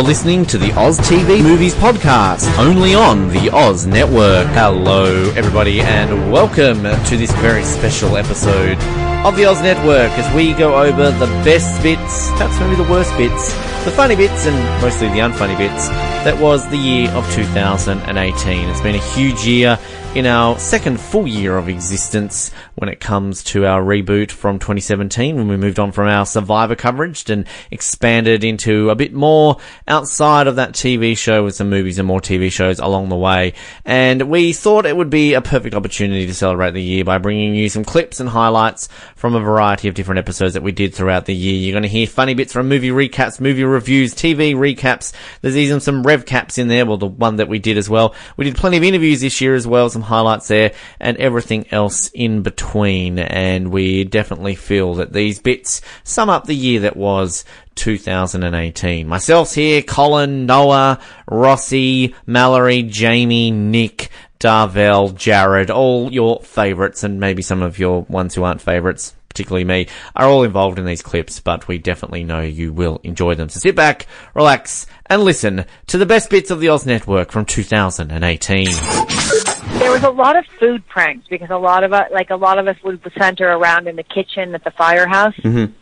You're listening to the Oz TV Movies Podcast, only on the Oz Network. Hello, everybody, and welcome to this very special episode of the Oz Network as we go over the best bits, perhaps maybe the worst bits, the funny bits, and mostly the unfunny bits that was the year of 2018. It's been a huge year in our second full year of existence when it comes to our reboot from 2017 when we moved on from our Survivor coverage and expanded into a bit more outside of that TV show with some movies and more TV shows along the way. And we thought it would be a perfect opportunity to celebrate the year by bringing you some clips and highlights from a variety of different episodes that we did throughout the year. You're going to hear funny bits from movie recaps, movie reviews, TV recaps. There's even some rev caps in there, well, the one that we did as well. We did plenty of interviews this year as well, some highlights there, and everything else in between. And we definitely feel that these bits sum up the year that was 2018. Myself here, Colin, Noah, Rossi, Mallory, Jamie, Nick, Darvell, Jarrod, all your favourites, and maybe some of your ones who aren't favourites, particularly me, are all involved in these clips, but we definitely know you will enjoy them. So sit back, relax, and listen to the best bits of the Oz Network from 2018. There was a lot of food pranks because a lot of us, like a lot of us, would center around in the kitchen at the firehouse. Mhm.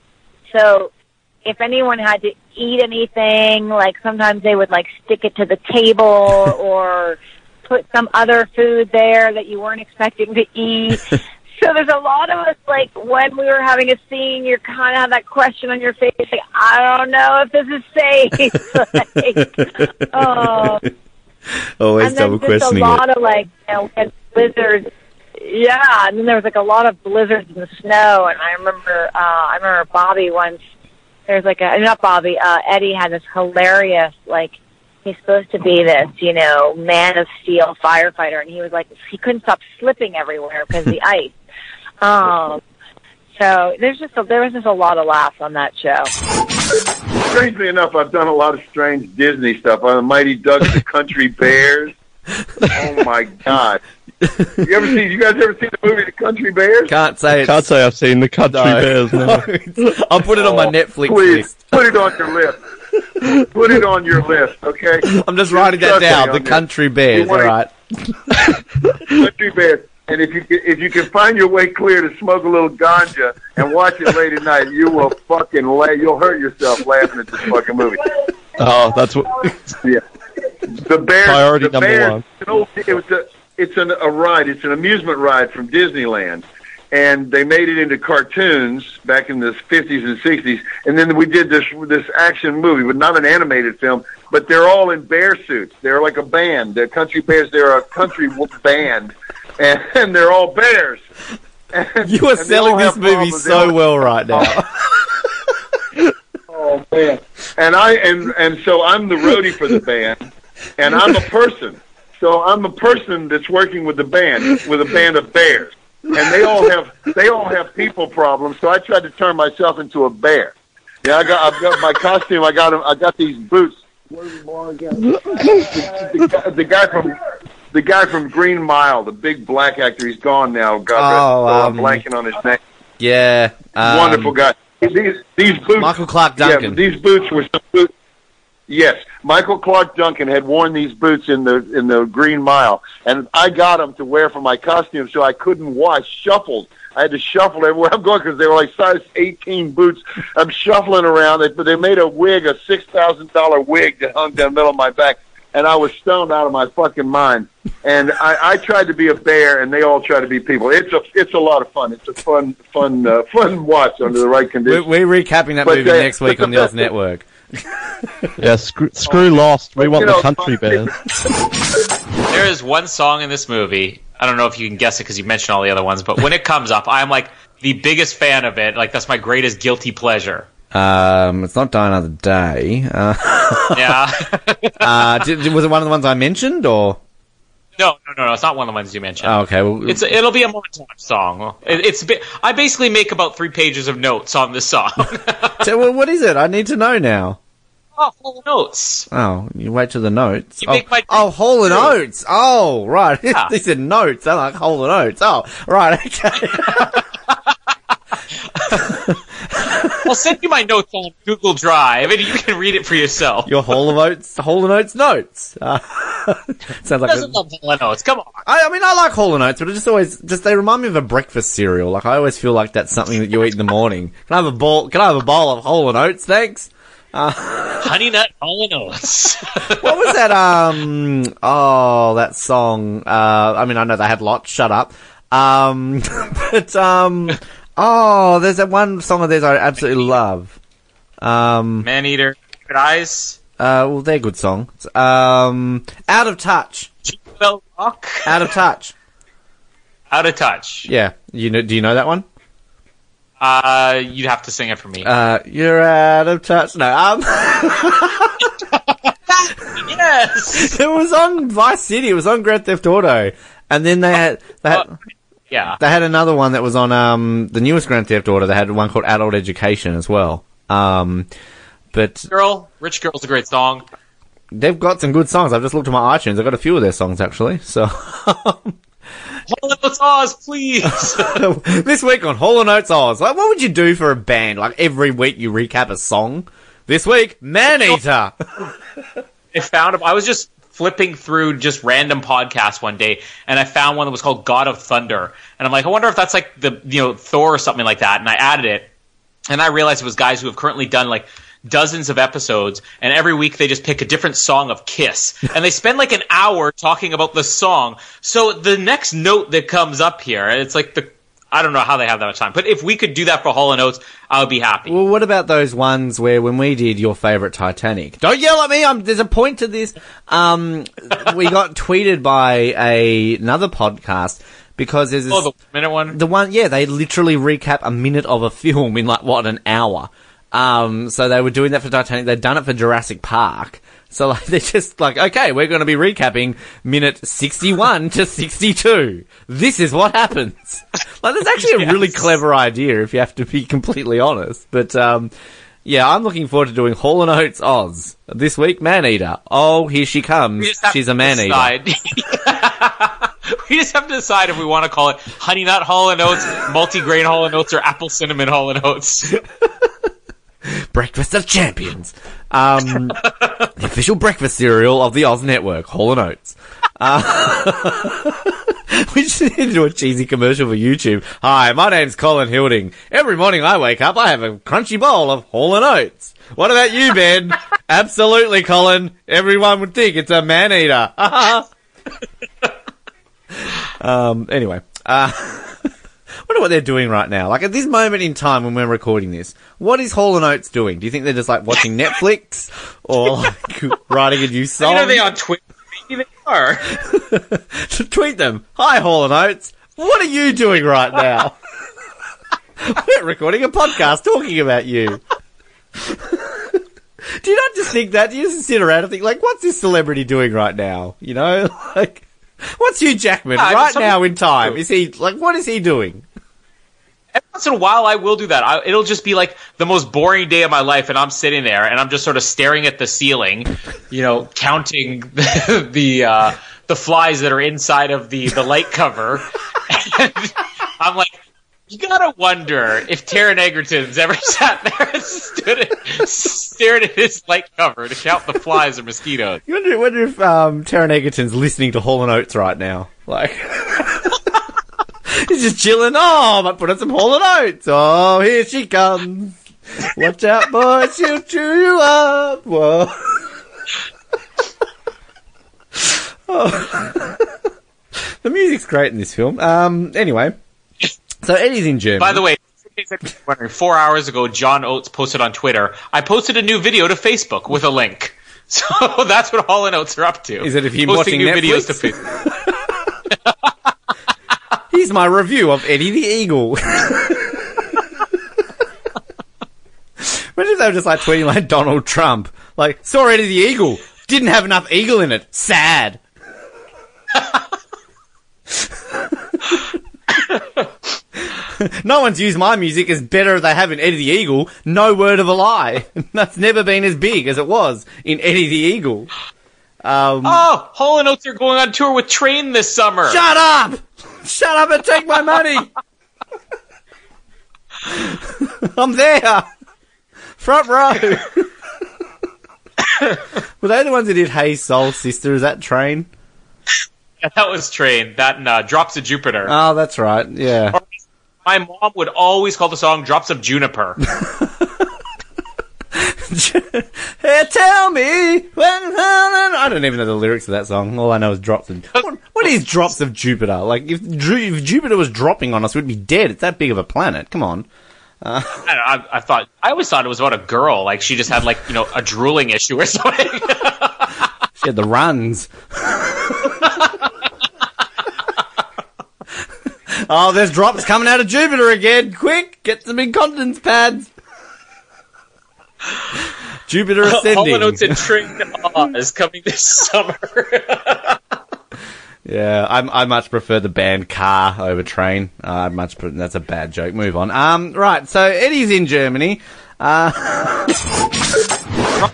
So, if anyone had to eat anything, like sometimes they would like stick it to the table or put some other food there that you weren't expecting to eat. So there's a lot of us like when we were having a scene, you're kind of have that question on your face, like I don't know if this is safe. like, oh, Always and then double just a lot it. of like you know, and blizzards. Yeah, and then there was like a lot of blizzards and snow. And I remember, uh, I remember Bobby once. There's like a not Bobby. Uh, Eddie had this hilarious like. He's supposed to be this, you know, man of steel firefighter, and he was like, he couldn't stop slipping everywhere because of the ice. Um, so there's just a, there was just a lot of laughs on that show. Strangely enough, I've done a lot of strange Disney stuff. On the Mighty Ducks, the Country Bears. Oh my God! You ever see? You guys ever seen the movie The Country Bears? Can't say it's... Can't say I've seen the Country No. Bears. No. I'll put it on my Oh, Netflix Please list. put it on your list. Put it on your list, okay? I'm just writing that down. The. Country Bears. All right. Country Bears. And if you can, if you can find your way clear to smoke a little ganja and watch it late at night, you will fucking la- You'll hurt yourself laughing at this fucking movie. Oh, that's what. Yeah. The bear. Priority the number bear, one. It was a. It's an, a ride. It's an amusement ride from Disneyland, and they made it into cartoons back in the fifties and sixties. And then we did this this action movie, but not an animated film. But they're all in bear suits. They're like a band. They're country bears. They're a country band, and, and they're all bears. And- You are selling this movie so all- well right now. Oh man! And I and and so I'm the roadie for the band, and I'm a person. So I'm a person that's working with the band with a band of bears, and they all have they all have people problems. So I tried to turn myself into a bear. Yeah, I got I've got my costume. I got 'em- I got these boots. The, the, the guy from the guy from Green Mile, the big black actor. He's gone now. God rest. Oh, I'm um, blanking on his name. yeah. um, Wonderful guy. These these boots. Michael Clarke Duncan. Yeah, these boots were some boots. Yes, Michael Clarke Duncan had worn these boots in the in the Green Mile, and I got them to wear for my costume, so I couldn't wash. Shuffled. I had to shuffle everywhere I'm going because they were like size 18 boots. I'm shuffling around, but they made a wig, a six thousand dollar wig that hung down the middle of my back, and I was stoned out of my fucking mind. And I, I tried to be a bear, and they all try to be people. It's a it's a lot of fun. It's a fun fun uh, fun watch under the right We're, conditions. we're recapping that But, movie uh, next week on the the- Oz Network. Yeah, screw, screw Lost. We But, want you the know, Country my- Bears. There is one song in this movie. I don't know if you can guess it because you mentioned all the other ones, but when it comes up, I'm like the biggest fan of it. Like that's my greatest guilty pleasure. Um, it's not Die Another Day. Uh, Yeah. uh, did, was it one of the ones I mentioned, or? no, no, no, no. It's not one of the ones you mentioned. Oh, okay. Well, It's it'll be a montage song. It, it's a bit, I basically make about three pages of notes on this song. so, well, what is it? I need to know now. oh, notes. Oh, you wait to the notes. You oh, make my- oh, Hall and. Oates. Oh, right. Yeah. they said notes. I like Hall and Oates. Oh, right. Okay. I'll send you my notes on Google Drive, and you can read it for yourself. Your Hall of Oates, Hall Oates notes. Uh, sounds like. doesn't A, love Hall Oates. Come on. I, I mean, I like Hall and Oates, but it just always just they remind me of a breakfast cereal. Like I always feel like that's something that you eat in the morning. Can I have a bowl? Can I have a bowl of Hall and Oates? Thanks. Honey Nut Hall and Oates. What was that? Um. Oh, that song. Uh. I mean, I know they had lots. Shut up. Um. But um. Oh, there's that one song of theirs I absolutely love. Um. Man Eater. Good Eyes. Uh. Well, they're good songs. Um. Out of touch. Bell Rock. Out of touch. Out of Touch. Yeah. You know? Do you know that one? Uh, you'd have to sing it for me. Uh. You're out of touch. No. Um. yes. it was on Vice City. It was on Grand Theft Auto. And then they had they had, Oh, yeah. they had another one that was on um the newest Grand Theft Auto. They had one called Adult Education as well. Um, but Girl. Rich Girl's a great song. they've got some good songs. I've just looked at my iTunes. I've got a few of their songs actually. So Hall and Oates Oz, please. this week on Hall and Oates Oz, like what would you do for a band? Like every week you recap a song. This week, Man Eater. I found I was just flipping through just random podcasts one day, and I found one that was called God of Thunder, and I'm like, I wonder if that's like the you know Thor or something like that, and I added it, and I realized it was guys who have currently done like dozens of episodes, and every week they just pick a different song of Kiss, and they spend like an hour talking about the song. So the next note that comes up here, it's like the I don't know how they have that much time, but if we could do that for Hall and Oates, I would be happy. Well, what about those ones where when we did your favorite Titanic? Don't yell at me. I'm, there's a point to this. Um, we got tweeted by a, another podcast because there's this, Oh, the minute one. the one, yeah, they literally recap a minute of a film in like what an hour. Um, so they were doing that for Titanic. They'd done it for Jurassic Park. So like they're just like, okay, we're going to be recapping minute sixty-one to sixty-two. This is what happens. Like that's actually a really clever idea if you have to be completely honest. But um, yeah, I'm looking forward to doing Hall and Oates Oz this week. Man Eater. Oh, here she comes. We just have She's to a man eater. decide. we just have to decide if we want to call it Honey Nut Hall and Oates, Multigrain Hall and Oates, or Apple Cinnamon Hall and Oates. Breakfast of Champions. Um, the official breakfast cereal of the Oz Network, Hall and Oates. Uh, we just need to do a cheesy commercial for YouTube. Hi, my name's Colin Hilding. Every morning I wake up, I have a crunchy bowl of Hall and Oates. What about you, Ben? Absolutely, Colin. Everyone would think it's a man eater. um, anyway, uh, wonder what they're doing right now. Like at this moment in time when we're recording this, what is Hall and Oates doing? Do you think they're just like watching Netflix or like writing a new song? You know they on Twitter. They are. Tweet them. Hi, Hall and Oates. What are you doing right now? we're recording a podcast talking about you. Do you not just think that? Do you just sit around and think like, what's this celebrity doing right now? You know, like, what's Hugh Jackman Yeah, right now in time? Is he like, what is he doing? Every once in a while, I will do that. I, it'll just be like the most boring day of my life, and I'm sitting there and I'm just sort of staring at the ceiling, you know, counting the the, uh, the flies that are inside of the the light cover. I'm like, you gotta wonder if Taron Egerton's ever sat there and stood stared at his light cover to count the flies or mosquitoes. You wonder, wonder if um, Taron Egerton's listening to Hall and Oates right now. Like, he's just chilling. Oh, I might put on some Hall and Oates. Oh, here she comes. Watch out, boy, she'll chew you up. Whoa. oh. the music's great in this film. Um, anyway, so Eddie's in Germany. By the way, in case anyone's wondering, four hours ago, John Oates posted on Twitter, I posted a new video to Facebook with a link. So that's what Hall and Oates are up to. Is it him posting watching new Netflix? videos to Facebook? Here's my review of Eddie the Eagle. Imagine if they were just like tweeting like Donald Trump. Like, saw Eddie the Eagle. Didn't have enough eagle in it. Sad. no one's used my music as better as they have in Eddie the Eagle. No word of a lie. That's never been as big as it was in Eddie the Eagle. Um, Oh, Hall and Oates are going on tour with Train this summer. Shut up! Shut up and take my money! I'm there! Front row. Were they the ones that did Hey Soul Sister? Is that Train? Yeah, that was Train. That and uh, Drops of Jupiter. Oh, that's right. Yeah. My mom would always call the song Drops of Juniper. hey, tell me when. I don't even know the lyrics of that song. All I know is drops of. What, what is drops of Jupiter? Like if, if Jupiter was dropping on us, we'd be dead. It's that big of a planet. Come on. I, don't know, I, I thought I always thought it was about a girl, like she just had like you know a drooling issue or something. She had the runs. oh, there's drops coming out of Jupiter again. Quick, get some incontinence pads. Jupiter ascending. notes in Train to Oz coming this summer. Yeah, I, I much prefer the band Car over Train. Uh, I much pre- that's a bad joke. Move on. Um, right. So Eddie's in Germany. Ryan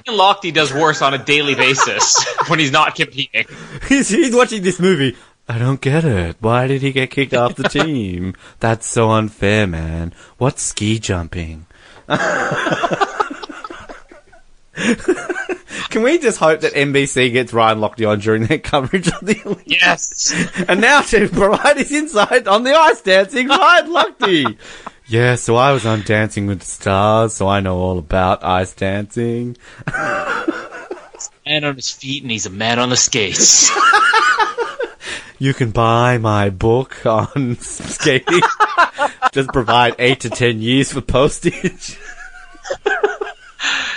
Lochte does worse on a daily basis when he's not competing. He's, he's watching this movie. I don't get it. Why did he get kicked off the team? That's so unfair, man. What's ski jumping? Can we just hope that NBC gets Ryan Lochte on during their coverage of the Olympics? Yes. And now to provide his insight on the ice dancing, Ryan Lochte. Yeah, so I was on Dancing with the Stars, so I know all about ice dancing. Man on his feet and he's a man on the skates. You can buy my book on skating. Just provide eight to ten years for postage.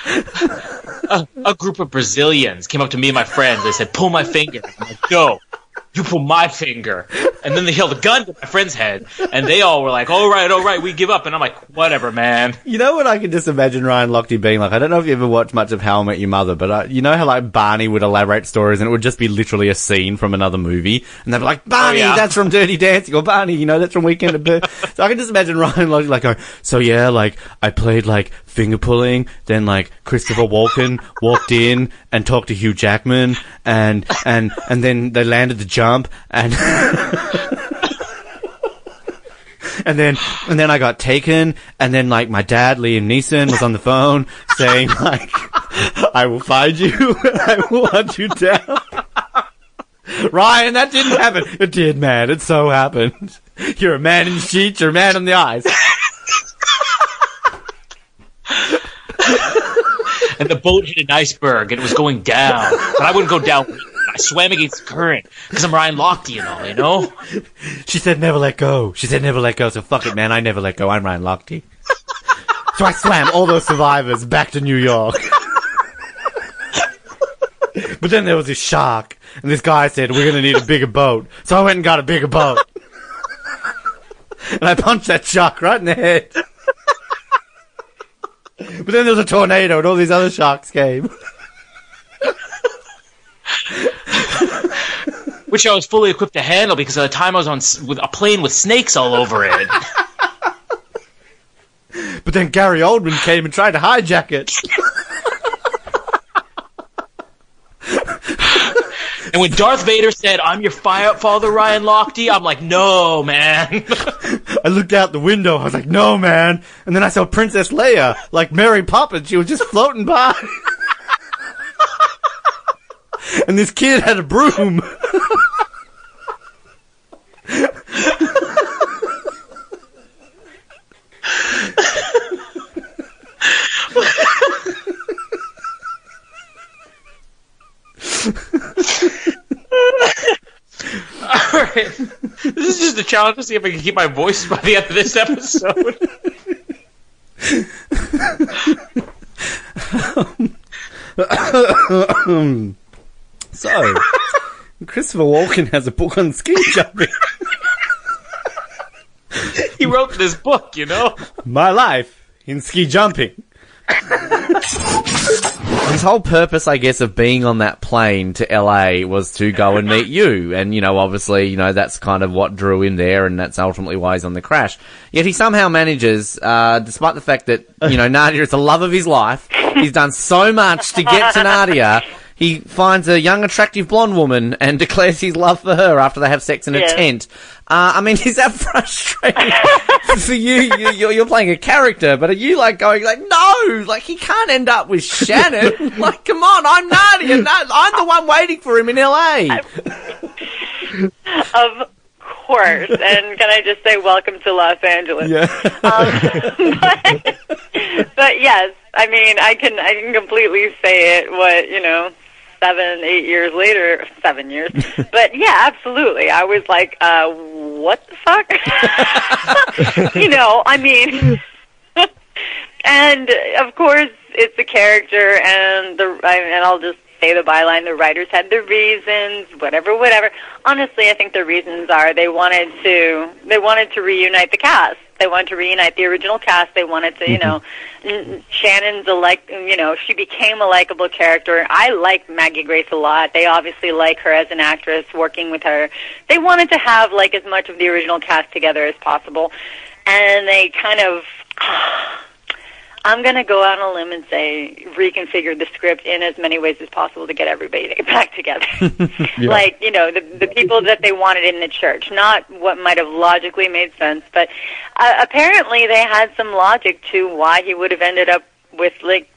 A group of Brazilians came up to me and my friends. They said, "Pull my finger." I'm like, "No, you pull my finger." And then they held a gun to my friend's head, and they all were like, "All right, all right, we give up." And I'm like, "Whatever, man." You know what I can just imagine Ryan Lochte being like? I don't know if you ever watched much of How I Met Your Mother, but uh, you know how like Barney would elaborate stories and it would just be literally a scene from another movie, and they'd be like, Barney, yeah. that's from Dirty Dancing, or Barney, you know, that's from Weekend at Bernie's. so I can just imagine Ryan Lochte like going, so yeah, like I played like finger pulling, then like Christopher Walken walked in and talked to Hugh Jackman, and and and then they landed the jump, and and then and then I got taken, and then like my dad, Liam Neeson, was on the phone saying like, "I will find you, I will hunt you down." Ryan, that didn't happen. It did, man. It so happened. You're a man in the sheets. You're a man in the ice. And the boat hit an iceberg, and it was going down, but I wouldn't go down. I swam against the current because I'm Ryan Lochte and all, you know. She said never let go. She said never let go. So fuck it, man. I never let go. I'm Ryan Lochte. So I swam all those survivors back to New York. But then there was this shark, and this guy said, We're gonna need a bigger boat. So I went and got a bigger boat. And I punched that shark right in the head. But then there was a tornado, and all these other sharks came. Which I was fully equipped to handle because at the time I was on s- with a plane with snakes all over it. But then Gary Oldman came and tried to hijack it. And when Darth Vader said, "I'm your fire father, Ryan Lochte," I'm like, "No, man." I looked out the window. I was like, no, man. And then I saw Princess Leia, like Mary Poppins. She was just floating by. and this kid had a broom. right, this is just a challenge to see if I can keep my voice by the end of this episode. Um, so, Christopher Walken has a book on ski jumping. he wrote this book, you know. My life in ski jumping. His whole purpose, I guess, of being on that plane to LA was to go and meet you. And, you know, obviously, you know, that's kind of what drew him there, and that's ultimately why he's on the crash. Yet he somehow manages, uh, despite the fact that, you know, Nadia is the love of his life, he's done so much to get to Nadia. he finds a young, attractive blonde woman and declares his love for her after they have sex in a tent. Uh, I mean, is that frustrating for you? you you're, you're playing a character, but are you like going like, no, like he can't end up with Shannon? like, come on, I'm Nadia. No, I'm the one waiting for him in LA. Of course. And can I just say, welcome to Los Angeles. Yeah. Um, but, but yes, I mean, I can I can completely say it. What you know, seven, eight years later, seven years. But yeah, absolutely. I was like, uh, what the fuck? you know, I mean, and of course, it's a character, and the I, and I'll just say the byline. The writers had their reasons, whatever, whatever. Honestly, I think the reasons are they wanted to they wanted to reunite the cast. They wanted to reunite the original cast. They wanted to, you mm-hmm. know, Shannon's a like, you know, she became a likable character. I like Maggie Grace a lot. They obviously like her as an actress, working with her. They wanted to have like as much of the original cast together as possible, and they kind of. I'm going to go out on a limb and say reconfigure the script in as many ways as possible to get everybody to get back together. Like, you know, the the people that they wanted in the church, not what might have logically made sense, but uh, apparently they had some logic to why he would have ended up with like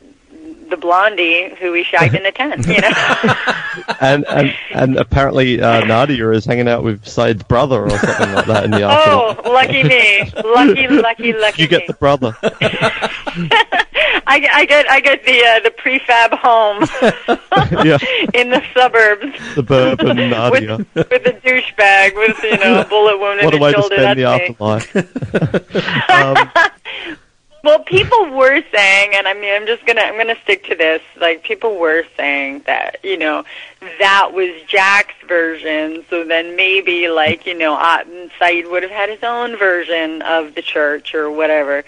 the blondie who we shagged in the tent, you know. And and and apparently uh, Nadia is hanging out with Sayid's brother or something like that in the afternoon. oh, lucky me. Lucky, lucky, lucky You get me. the brother. I, get- I get I get the uh, the prefab home yeah, in the suburbs. suburban Nadia. with, with a douchebag with you know a bullet wound What a in way his to shoulder. spend the me. afterlife. um, Well, people were saying, and I mean, I'm just gonna I'm gonna stick to this. Like people were saying that you know that was Jack's version. So then maybe like you know Sayid would have had his own version of the church or whatever.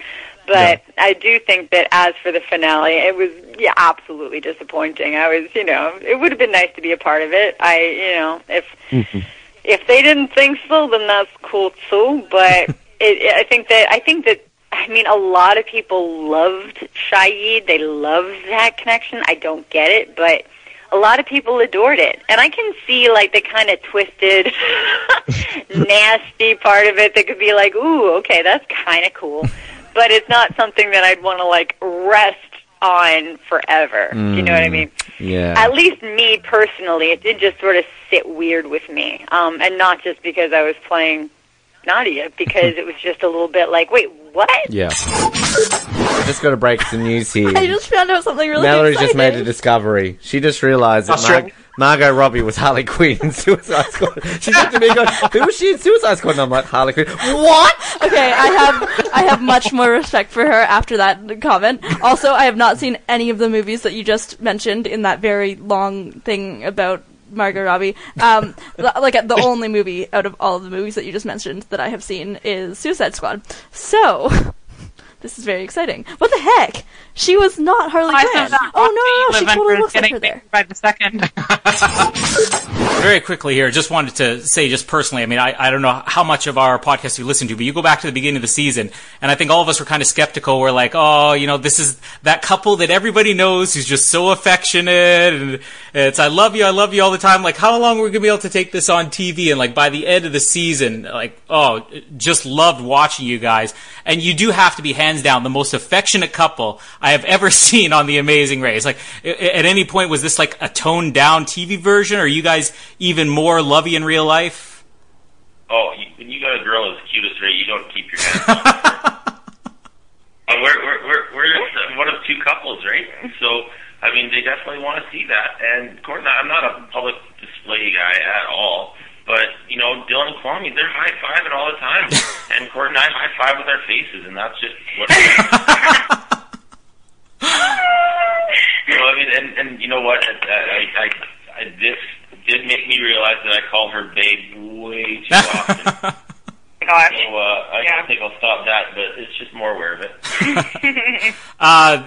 But I do think that as for the finale, it was yeah absolutely disappointing. I was you know it would have been nice to be a part of it. I you know if mm-hmm. if they didn't think so, then that's cool too. But it, it, I think that I think that I mean a lot of people loved Shaid. They loved that connection. I don't get it, but a lot of people adored it, and I can see like the kind of twisted, nasty part of it that could be like, ooh, okay, that's kind of cool, but it's not something that I'd want to like rest on forever. Do you know what I mean? Yeah. at least me personally, it did just sort of sit weird with me, um, and not just because I was playing Nadia, because it was just a little bit like, wait, what? Yeah. I just got to break some news here. I just found out something really Mallory's just made a discovery. She just realised that Mar- Margot Robbie was Harley Quinn in Suicide Squad. She looked at me and goes, Who was she in Suicide Squad? And I'm like, Harley Quinn. What? Okay, I have I have much more respect for her after that comment. Also, I have not seen any of the movies that you just mentioned in that very long thing about Margot Robbie. Um, like the only movie out of all of the movies that you just mentioned that I have seen is Suicide Squad. So. This is very exciting. What the heck? She was not Harley Quinn. said that Oh no, no, no, she totally is looks like her there. by the second. Very quickly here, just wanted to say, just personally, I mean, I, I don't know how much of our podcast you listen to, but you go back to the beginning of the season, and I think all of us were kind of skeptical. We're like, oh, you know, this is that couple that everybody knows who's just so affectionate, and it's I love you, I love you all the time. Like, how long are we gonna be able to take this on TV? And like by the end of the season, like, oh, just loved watching you guys. And you do have to be hands down the most affectionate couple I have ever seen on The Amazing Race. Like, at any point, was this like a toned down TV version, or are you guys even more lovey in real life? Oh, you, when you got a girl as cute as Ray, you don't keep your hands. Uh, we're, we're, we're, we're just one of two couples, right? So, I mean, they definitely want to see that. And I, I'm not a public display guy at all. But, you know, Dylan and Kwame, they're high fiving all the time. and Court and I high five with our faces, and that's just what. You know, I mean, and, and you know what? I, I, I, I, this did make me realize that I call her babe way too often. Gosh. So uh, I Yeah. don't think I'll stop that, but it's just more aware of it. Uh,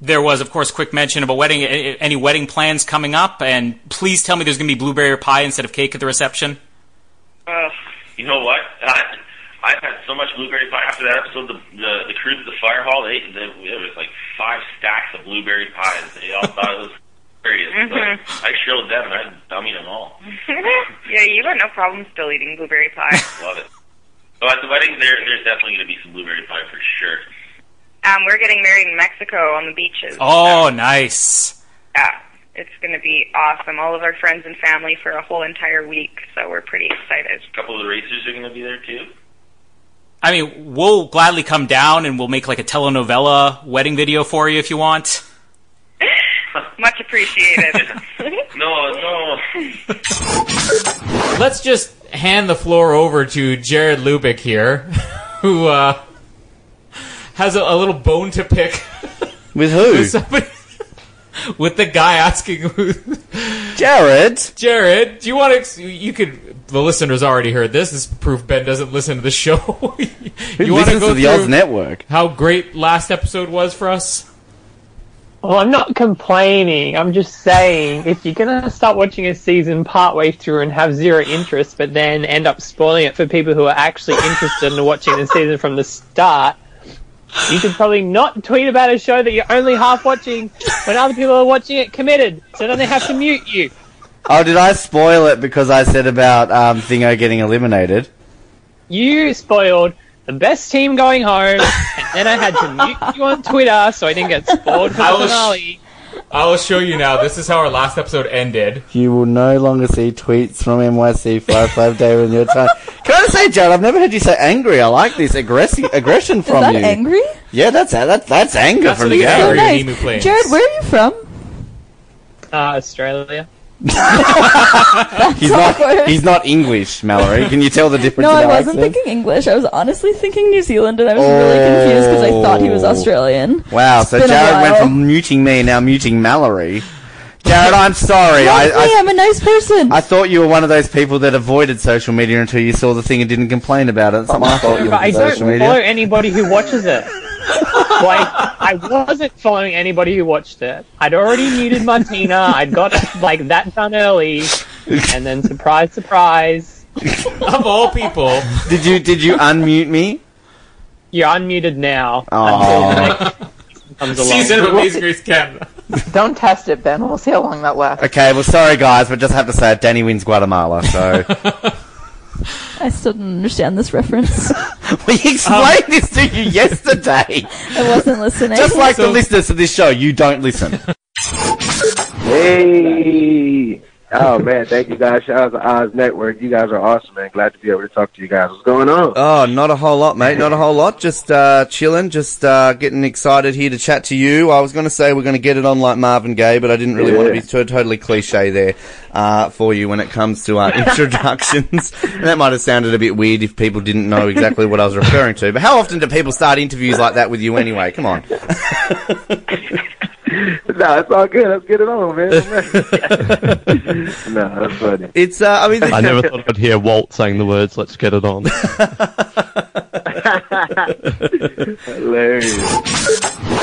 there was, of course, quick mention of a wedding. Any wedding plans coming up? And please tell me there's going to be blueberry pie instead of cake at the reception. Uh, you know what? I, I had so much blueberry pie after that episode. The the, the crew at the fire hall, they, they there was like five stacks of blueberry pies. They all thought it was hilarious. Mhm. But I showed them and I dummied them all. yeah, you got no problem still eating blueberry pie. Love it. Oh, at the wedding, there, there's definitely going to be some blueberry pie for sure. um, we're getting married in Mexico on the beaches. Oh, nice. Yeah, it's going to be awesome. All of our friends and family for a whole entire week, so we're pretty excited. A couple of the racers are going to be there too. I mean, we'll gladly come down and we'll make like a telenovela wedding video for you if you want. Much appreciated. No, no. Let's just hand the floor over to Jarrod Lubick here, who uh, has a, a little bone to pick With who? with somebody. With the guy asking who, Jarrod. Jarrod, do you want to? You could. The listeners already heard this. This is proof Ben doesn't listen to the show. Who you wanna listens to the through Oz Network? How great last episode was for us. Well, I'm not complaining. I'm just saying, if you're gonna start watching a season partway through and have zero interest, but then end up spoiling it for people who are actually interested in watching the season from the start, you should probably not tweet about a show that you're only half watching when other people are watching it committed, so then they have to mute you. Oh, did I spoil it because I said about um, Thingo getting eliminated? You spoiled the best team going home, and then I had to mute you on Twitter so I didn't get spoiled for I the was- finale. I will show you now. This is how our last episode ended. You will no longer see tweets from NYC five five David in your time. Can I just say, Jarrod? I've never heard you say angry. I like this aggressi- aggression from Is from that you. angry? Yeah, that's that, that's anger That's from the he said. guy. So Angry nice. Emu Jarrod, where are you from? Uh, Australia. He's not. He's not English, Mallory. Can you tell the difference? No, in I our wasn't accents? thinking English. I was honestly thinking New Zealand, and I was really confused because I thought he was Oh. Australian. Wow. It's So been a Jarrod went while. from muting me now muting Mallory. Jarrod, I'm sorry. I, Love me, I I'm a nice person. I thought you were one of those people that avoided social media until you saw the thing and didn't complain about it. Something I thought you But I were don't social follow media. anybody who watches it. Like, I wasn't following anybody who watched it. I'd already muted Martina. I'd got like that done early, and then surprise, surprise, Of all people, Did you did you unmute me? you're unmuted now. Aw. Until the next season comes along. season of Amazing Race Canada. Don't test it, Ben. We'll see how long that lasts. Okay, well, sorry guys, but just have to say it. Danny wins Guatemala, so I still don't understand this reference. we explained this to you yesterday. I wasn't listening. Just like the listeners to this show, you don't listen. Hey! Oh man, thank you guys. Shout out to Oz Network. You guys are awesome, man. Glad to be able to talk to you guys. What's going on? Oh, not a whole lot, mate. Not a whole lot. Just uh, chilling. Just uh, getting excited here to chat to you. I was going to say we're going to get it on like Marvin Gaye, but I didn't really want to be Yeah. too, totally cliche there uh, for you when it comes to uh, introductions. and that might have sounded a bit weird if people didn't know exactly what I was referring to. But how often do people start interviews like that with you anyway? Come on. no, it's all good. Let's get it on, man. no, that's funny. It's. Uh, I mean, I never thought I'd hear Walt saying the words "Let's get it on." Hilarious.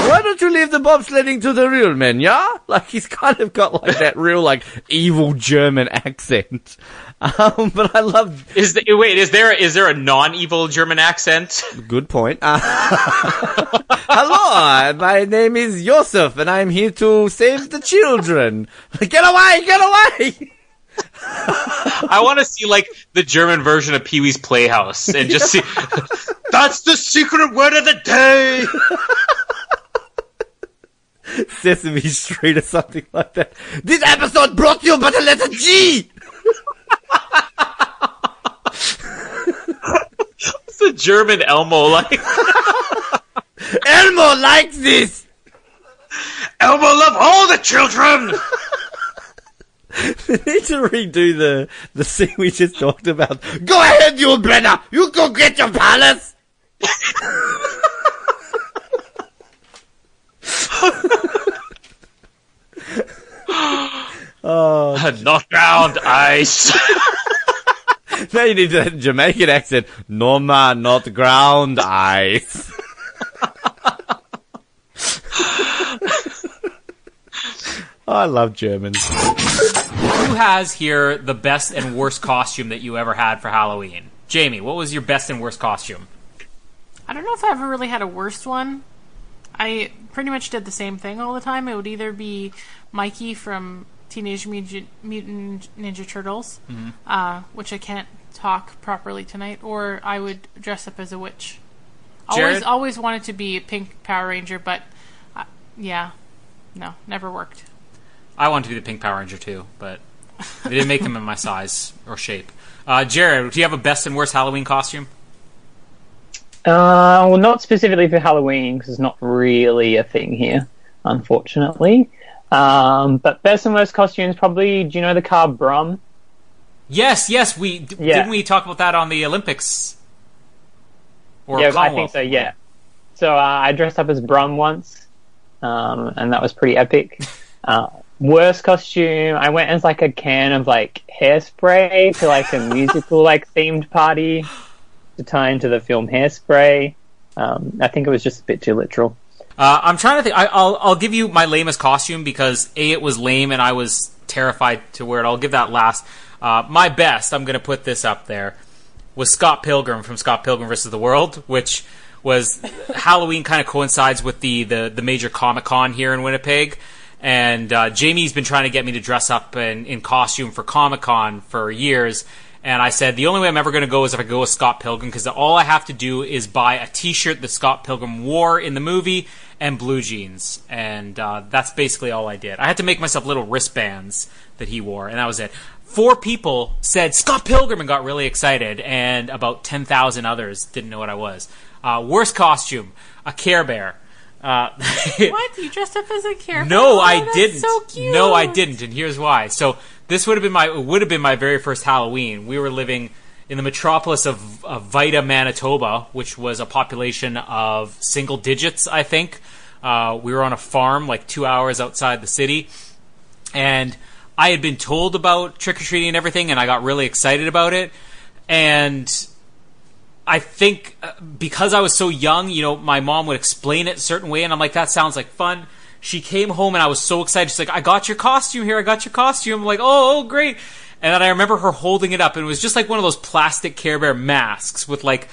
Why don't you leave the bobsledding to the real men, yeah? Like he's kind of got like that real like evil German accent. Um, but I love. Is the, wait? Is there is there a non-evil German accent? Good point. Uh, hello, my name is Josef, and I'm here to save the children. Get away! Get away! I want to see like the German version of Pee Wee's Playhouse and just see. That's the secret word of the day. Sesame Street or something like that. This episode brought you by the letter G. It's the German Elmo like. Elmo likes this. Elmo love all the children. They need to redo the the scene we just talked about. Go ahead, you Brenner. You go get your palace. Oh, Not ground ice. now you need that Jamaican accent. No man, not ground ice. Oh, I love Germans. Who has here the best and worst costume that you ever had for Halloween? Jamie, what was your best and worst costume? I don't know if I ever really had a worst one. I pretty much did the same thing all the time. It would either be Mikey from Teenage Mutant, Mutant Ninja Turtles, Mhm. uh, which I can't talk properly tonight, or I would dress up as a witch. Jarrod? Always, always wanted to be a pink Power Ranger, but uh, yeah, no, never worked. I wanted to be the Pink Power Ranger too, but they didn't make them in my size or shape. Uh, Jarrod, do you have a best and worst Halloween costume? Uh, well, not specifically for Halloween because it's not really a thing here, unfortunately. Um, but best and worst costumes probably. Do you know the car Brum? Yes, yes. We d- Yeah. didn't we talk about that on the Olympics? Or yeah, I think so. Yeah. So uh, I dressed up as Brum once, um, and that was pretty epic. Uh, worst costume, I went as like a can of like hairspray to like a musical like themed party to tie into the film Hairspray. Um, I think it was just a bit too literal. Uh, I'm trying to think. I, I'll I'll give you my lamest costume because a it was lame and I was terrified to wear it. I'll give that last. Uh, my best. I'm going to put this up there. Was Scott Pilgrim from Scott Pilgrim versus the World, which was Halloween kind of coincides with the the, the major Comic Con here in Winnipeg. And uh, Jamie's been trying to get me to dress up in, in costume for Comic Con for years. And I said, the only way I'm ever going to go is if I go with Scott Pilgrim, because all I have to do is buy a t shirt that Scott Pilgrim wore in the movie and blue jeans. And uh, that's basically all I did. I had to make myself little wristbands that he wore, and that was it. Four people said Scott Pilgrim and got really excited, and about 10,000 others didn't know what I was. Uh, worst costume, a Care Bear. Uh, what? You dressed up as a Care Bear? no, I didn't. So cute. No, I didn't, and here's why. So this would have been my would have been my very first Halloween. We were living in the metropolis of, of Vita, Manitoba, which was a population of single digits, I think. Uh, we were on a farm like two hours outside the city, and I had been told about trick or treating and everything, and I got really excited about it. And I think uh, because I was so young, you know, my mom would explain it a certain way, and I'm like, that sounds like fun. She came home and I was so excited. She's like, I got your costume here. I got your costume. I'm like, oh, oh, great. And then I remember her holding it up, and it was just like one of those plastic Care Bear masks with like,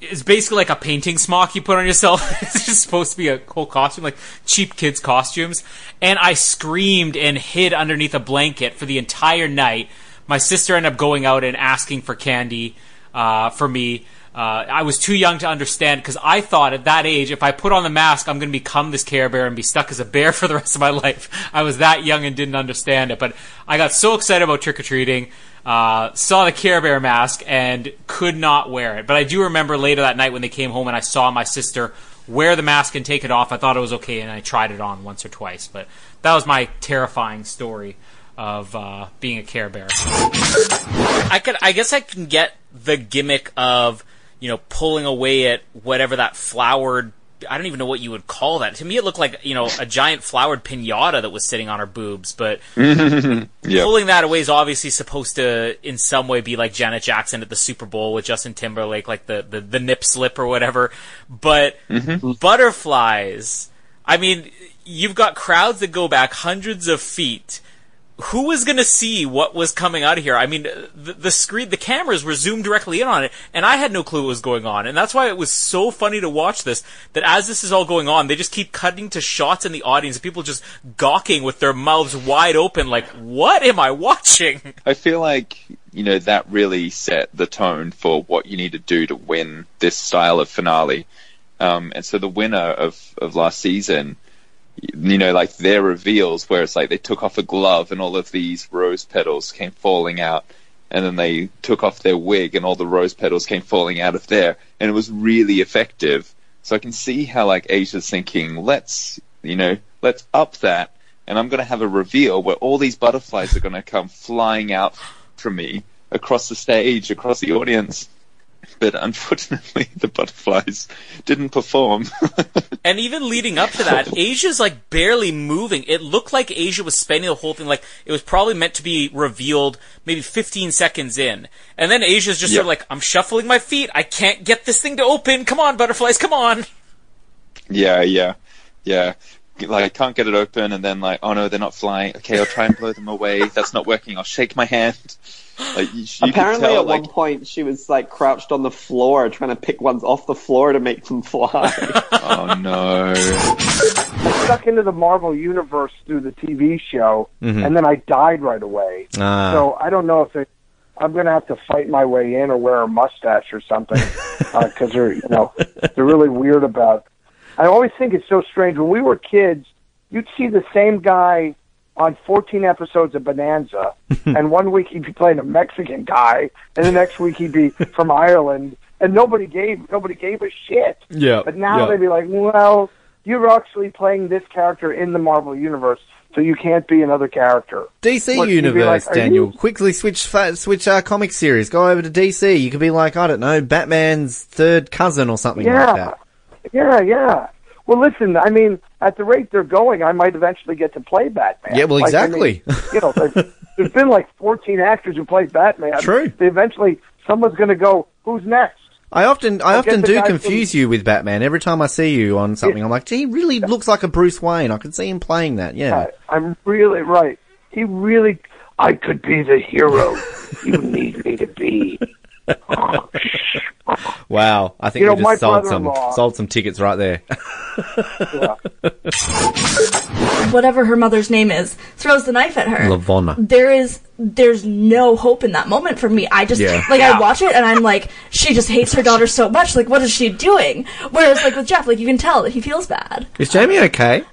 it's basically like a painting smock you put on yourself. it's just supposed to be a cool costume, like cheap kids' costumes. And I screamed and hid underneath a blanket for the entire night. My sister ended up going out and asking for candy uh, for me. Uh, I was too young to understand because I thought at that age, if I put on the mask, I'm going to become this Care Bear and be stuck as a bear for the rest of my life. I was that young and didn't understand it, but I got so excited about trick or treating, uh, saw the Care Bear mask, and could not wear it. But I do remember later that night when they came home and I saw my sister wear the mask and take it off. I thought it was okay, and I tried it on once or twice. But that was my terrifying story of uh, being a Care Bear. I could, I guess, I can get the gimmick of you know pulling away at whatever that flowered. I don't even know what you would call that. To me, it looked like you know a giant flowered pinata that was sitting on her boobs. But Yep. pulling that away is obviously supposed to, in some way, be like Janet Jackson at the Super Bowl with Justin Timberlake, like the the, the nip slip or whatever. But mm-hmm. butterflies. I mean, you've got crowds that go back hundreds of feet. Who was going to see what was coming out of here? I mean, the, the screen, the cameras were zoomed directly in on it, and I had no clue what was going on. And that's why it was so funny to watch this. That as this is all going on, they just keep cutting to shots in the audience people just gawking with their mouths wide open, like, "What am I watching?" I feel like you know that really set the tone for what you need to do to win this style of finale. Um, and so the winner of of last season, you know, like their reveals where it's like they took off a glove and all of these rose petals came falling out, and then they took off their wig and all the rose petals came falling out of there, and it was really effective. So I can see how like Asia's thinking, let's you know, let's up that, and I'm going to have a reveal where all these butterflies are going to come flying out from me across the stage, across the audience. But unfortunately, the butterflies didn't perform. And even leading up to that, Asia's like barely moving. It looked like Asia was spending the whole thing like it was probably meant to be revealed maybe 15 seconds in. And then Asia's just Yeah. sort of like, I'm shuffling my feet. I can't get this thing to open. Come on, butterflies, come on. Yeah, yeah, yeah. like I can't get it open, and then like, oh no, they're not flying. Okay, I'll try and blow them away. That's not working. I'll shake my hand. Like you, you Apparently, tell, at like, one point, she was like crouched on the floor trying to pick ones off the floor to make them fly. oh no. I stuck into the Marvel universe through the TV show, Mhm. and then I died right away. Ah. So I don't know if it, I'm going to have to fight my way in or wear a mustache or something because they're you know they're really weird about. I always think it's so strange when we were kids. You'd see the same guy on 14 episodes of Bonanza, and one week he'd be playing a Mexican guy, and the next week he'd be from Ireland, and nobody gave nobody gave a shit. Yeah, But now yeah. they'd be like, well, you're actually playing this character in the Marvel universe, so you can't be another character. DC What, universe, like, Daniel. you- Quickly switch switch our comic series. Go over to DC. You could be like, I don't know, Batman's third cousin or something yeah, like that. yeah, yeah. Well, listen, I mean, at the rate they're going, I might eventually get to play Batman. Yeah, well, Like, I mean, exactly. you know, there's, there's been like 14 actors who played Batman. True. Eventually, someone's going to go, who's next? I often, I I'll often do confuse you with Batman. Every time I see you on something, I'm like, gee, he really looks like a Bruce Wayne. I could see him playing that. Yeah. I'm really right. He really, I could be the hero you need me to be. Wow. I think You know, we my just sold some, sold some tickets right there. Whatever her mother's name is, throws the knife at her. Lavona. There is, there's no hope in that moment for me. I just, Yeah. like, Yeah. I watch it and I'm like, she just hates her daughter so much. Like, what is she doing? Whereas, like, with Jeff, like, you can tell that he feels bad. Is Jamie okay?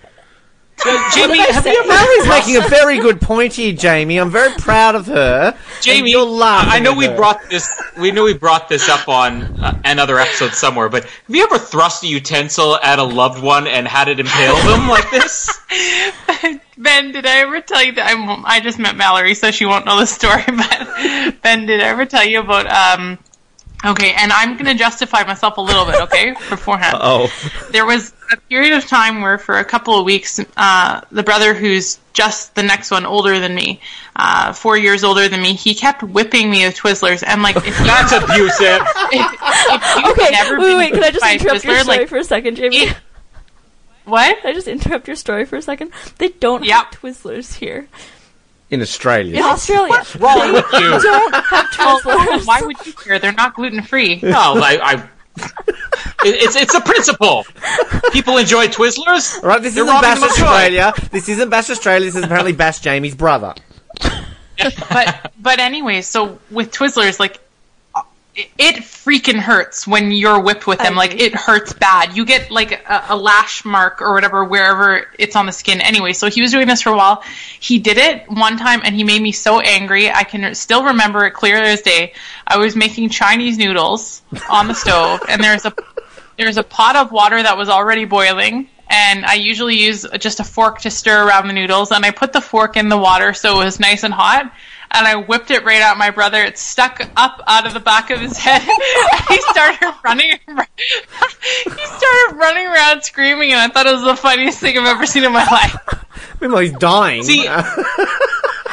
Jamie, have you ever Mary's making a very good point here, Jamie. I'm very proud of her. Jamie, And you're laughing I know we her. brought this. We know we brought this up on uh, another episode somewhere. But have you ever thrust a utensil at a loved one and had it impale them like this? Ben, did I ever tell you that I'm, I just met Mallory, so she won't know the story. But Ben, did I ever tell you about? um Okay, and I'm going to justify myself a little bit, okay, beforehand. Oh. There was a period of time where, for a couple of weeks, uh, the brother who's just the next one older than me, uh, four years older than me, he kept whipping me with Twizzlers, and like, if that's abusive. If, if Okay, never wait, wait, can I just whipped by a interrupt your story like, for a second, Jamie? what? Can I just interrupt your story for a second? They don't have Twizzlers here. In Australia. In Australia. What's wrong with They you? don't have Twizzlers. Why would you care? They're not gluten free. No, I. I it- it's it's a principle. People enjoy Twizzlers. Right, this They're isn't robbing Bash them of joy. Australia. This isn't Bash Australia. This is apparently Bash Jamie's brother. but but anyway, so with Twizzlers, like it, it freaking hurts when you're whipped with them. Like it hurts bad. You get like a, a lash mark or whatever wherever it's on the skin. Anyway, so he was doing this for a while. He did it one time and he made me so angry. I can still remember it clear as day. I was making Chinese noodles on the stove, and there's a there's a pot of water that was already boiling and I usually use just a fork to stir around the noodles and I put the fork in the water so it was nice and hot and I whipped it right at my brother. It stuck up out of the back of his head. and he started running he started running around screaming and I thought it was the funniest thing I've ever seen in my life. Meanwhile, he's dying. See,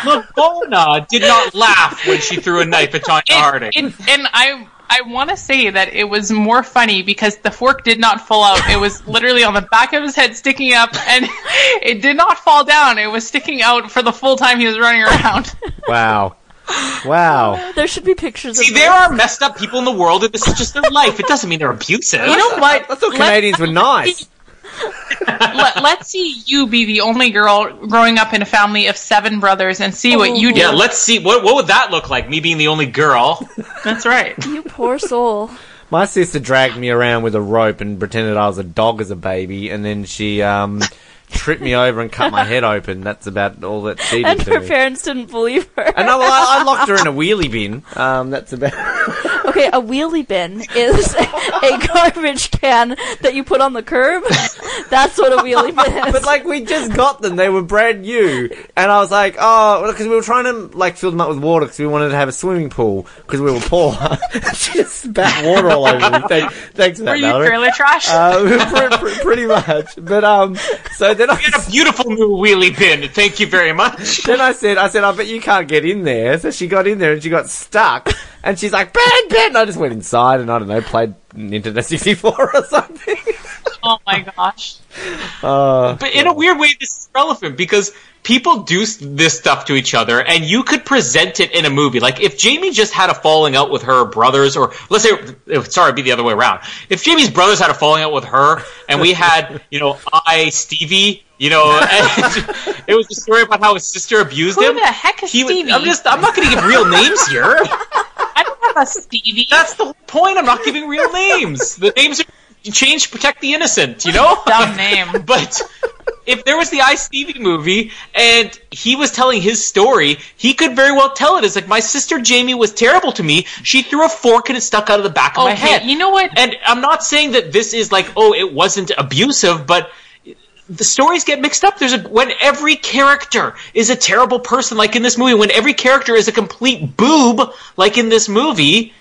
Lavona did not laugh when she threw a knife at Tonya Harding. And, and I I want to say that it was more funny because the fork did not fall out. It was literally on the back of his head sticking up and it did not fall down. It was sticking out for the full time he was running around. Wow. Wow. There should be pictures See, of there are messed up people in the world, and this is just their life. It doesn't mean they're abusive. You know what? I thought Canadians were nice. Let, let's see you be the only girl growing up in a family of seven brothers and see what you do. Yeah, let's see. What what would that look like? Me being the only girl. That's right. You poor soul. My sister dragged me around with a rope and pretended I was a dog as a baby, and then she um, tripped me over and cut my head open. That's about all that she did And to her me. parents didn't believe her. And I, well, I, I locked her in a wheelie bin. Um, that's about. Okay, a wheelie bin is a garbage can that you put on the curb. That's what a wheelie bin is. But like we just got them, they were brand new, and I was like, oh, because we were trying to like fill them up with water because we wanted to have a swimming pool because we were poor. she just spat water all over me. Thank, thanks for that, Were you Mallory. trailer trash? Uh, pre- pre- pretty much, but um, so then I We had a beautiful new wheelie bin. Thank you very much. then I said, I said, I bet you can't get in there. So she got in there and she got stuck, and she's like, Ben, Ben. And I just went inside and I don't know, played Nintendo 64 or something. Oh my gosh. Uh, But in a weird way, this is relevant because people do this stuff to each other, and you could present it in a movie. Like if Jamie just had a falling out with her brothers, or let's say, sorry, it'd be the other way around. If Jamie's brothers had a falling out with her, and we had, you know, I Stevie, you know, and it was a story about how his sister abused Who him. Who the heck is He Stevie? I'm just, I'm not going to give real names here. I don't have a Stevie. That's the whole point. I'm not giving real names. The names are changed to protect the innocent, you know? Dumb name. But if there was the I Stevie movie and he was telling his story, he could very well tell it as like my sister Jamie was terrible to me. She threw a fork and it stuck out of the back of my head. you know what? And I'm not saying that this is like, oh, it wasn't abusive, but the stories get mixed up. There's a when every character is a terrible person, like in this movie, when every character is a complete boob, like in this movie.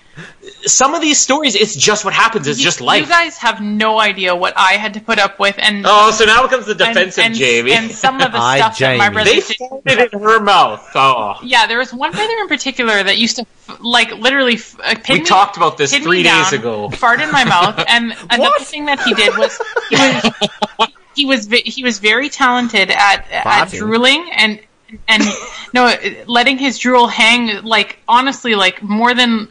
Some of these stories, it's just what happens. It's You- just life. You guys have no idea what I had to put up with, and Oh, so now comes the defensive and, Jamie. and some of the Hi, stuff that my brother They did. found it in her mouth. Oh. Yeah, there was one brother in particular that used to like literally. F- uh, We me- talked about this three days down, ago. Fart in my mouth, and another thing that he did was he was he was, he was very talented at at drooling and and no letting his drool hang like honestly like more than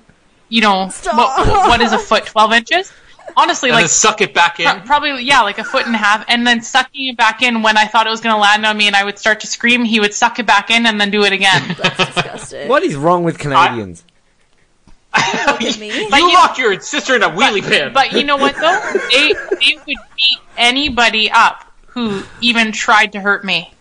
you know what, what is a foot twelve inches. Honestly, And like suck it back in. Pro- probably yeah, like a foot and a half, and then sucking it back in when I thought it was going to land on me, and I would start to scream. He would suck it back in and then do it again. That's disgusting. What is wrong with Canadians? you locked your sister in a wheelie bin. But you know what though? They they would beat anybody up who even tried to hurt me.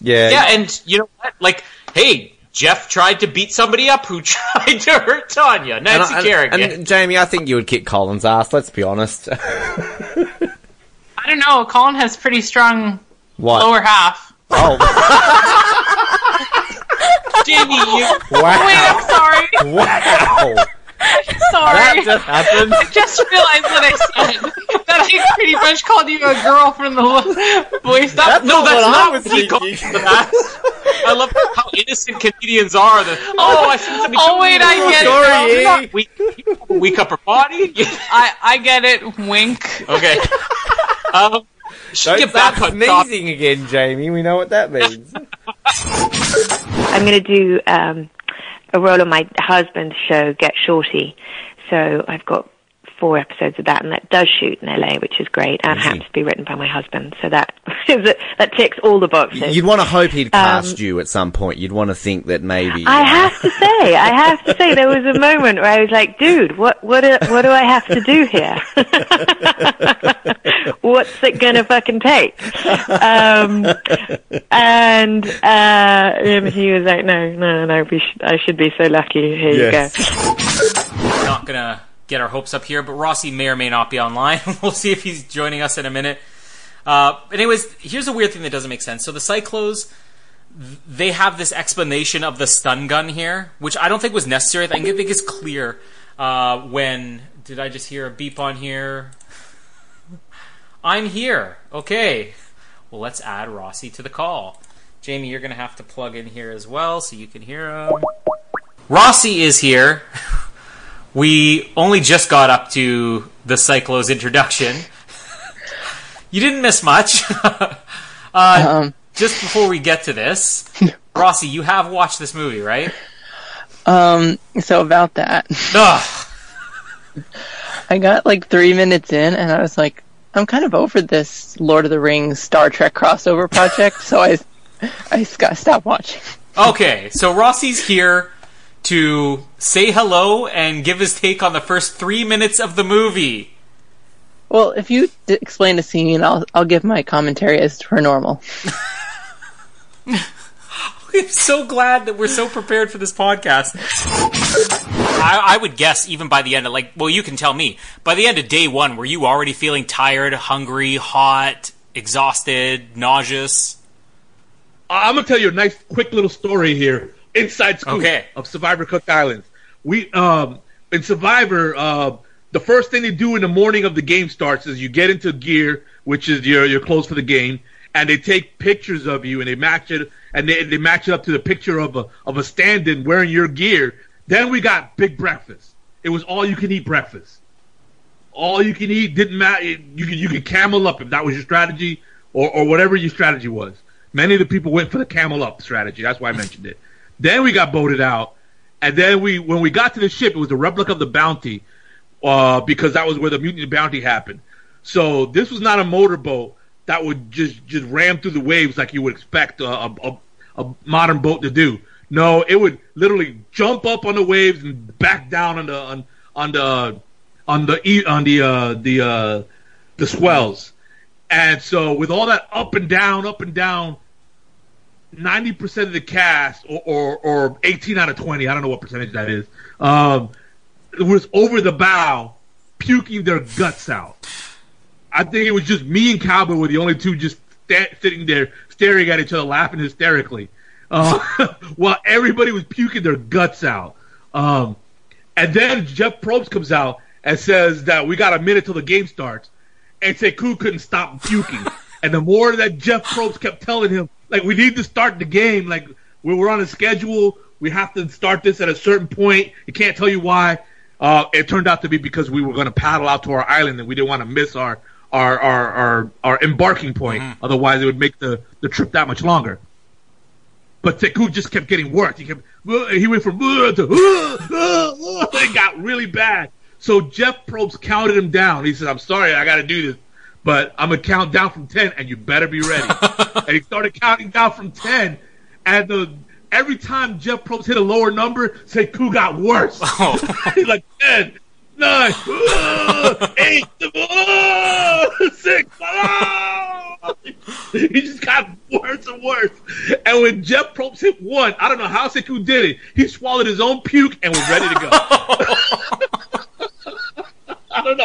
Yeah. Yeah, and you know what? Like, hey, Jeff tried to beat somebody up who tried to hurt Tonya. Nancy and, I- Kerrigan. and, and Jamie, I think you would kick Colin's ass. Let's be honest. I don't know. Colin has pretty strong What? lower half. Oh, Jamie, you. Wow. Wait, I'm sorry. wow! Sorry. That just happened. I just realized what I said. That I pretty much called you a girl from the lo- voice. That- no, that's what I not was what he called thinking. for that. I love how innocent comedians are. That oh, I see something. Oh, wait, I get it. Sorry, you're not weak, have a weak upper body. I I get it. Wink. okay. Um, Don't get back start on topic. sneezing again, Jamie. We know what that means. I'm going to do um, a role on my husband's show, Get Shorty. So I've got four episodes of that, and that does shoot in LA, which is great, and happens to be written by my husband. So that is that ticks all the boxes. You'd want to hope he'd cast Um, you at some point. You'd want to think that maybe. I have to say, I have to say, there was a moment where I was like, "Dude, what, what, do, what do I have to do here? What's it gonna fucking take?" Um, and uh, he was like, "No, no, no, we should, I should be so lucky. Here Yes. you go." not gonna get our hopes up here, but Rossi may or may not be online. we'll see if he's joining us in a minute. Uh, anyways, here's a weird thing that doesn't make sense. So the Psychlos, th- they have this explanation of the stun gun here, which I don't think was necessary. I think, it's clear uh, when did I just hear a beep on here? I'm here. Okay. Well, let's add Rossi to the call. Jamie, you're gonna have to plug in here as well so you can hear him. Rossi is here. We only just got up to the Psychlo's introduction. You didn't miss much. uh, just before we get to this, Rossi, you have watched this movie, right? Um, so about that. Ugh. I got like three minutes in and I was like, I'm kind of over this Lord of the Rings Star Trek crossover project, so I, I stopped watching. Okay, so Rossi's here to say hello and give his take on the first three minutes of the movie. Well, if you d- explain the scene, I'll I'll give my commentary as per normal. I'm so glad that we're so prepared for this podcast. I, I would guess even by the end of like, well, you can tell me. By the end of day one, were you already feeling tired, hungry, hot, exhausted, nauseous? I'm gonna tell you a nice, quick little story here. Inside scoop Okay. of Survivor Cook Islands. We um in Survivor, uh, the first thing they do in the morning of the game starts is you get into gear, which is your your clothes for the game, and they take pictures of you and they match it and they they match it up to the picture of a of a stand-in wearing your gear. Then we got big breakfast. It was all you can eat breakfast. all you can eat didn't matter. You could you could camel up if that was your strategy, or or whatever your strategy was. Many of the people went for the camel up strategy. That's why I mentioned it. Then we got boated out, and then we when we got to the ship, it was the replica of the Bounty, uh, because that was where the mutiny bounty happened. So this was not a motorboat that would just just ram through the waves like you would expect a, a, a, a modern boat to do. No, it would literally jump up on the waves and back down on the on, on the on the on the uh, the uh, the swells. And so with all that up and down, up and down, ninety percent of the cast, or, or or eighteen out of twenty, I don't know what percentage that is, um, was over the bow, puking their guts out. I think it was just me and Cowboy were the only two just sta- sitting there staring at each other, laughing hysterically, uh, while everybody was puking their guts out. Um, and then Jeff Probst comes out and says that we got a minute till the game starts, and Sekou couldn't stop puking. and the more that Jeff Probst kept telling him, like, we need to start the game, like, we we're on a schedule, we have to start this at a certain point. It can't tell you why. Uh, it turned out to be because we were going to paddle out to our island and we didn't want to miss our our our our, our embarking point. Otherwise, it would make the, the trip that much longer. But Sekou just kept getting worked. He kept he went from to it got really bad. So Jeff Probst counted him down. He said, "I'm sorry, I got to do this, but I'm gonna count down from ten, and you better be ready." and he started counting down from ten, and the every time Jeff Probst hit a lower number, Sekou got worse. He's like ten, nine, uh, eight, six. uh." he just got worse and worse. And when Jeff Probst hit one, I don't know how Sekou did it. He swallowed his own puke and was ready to go.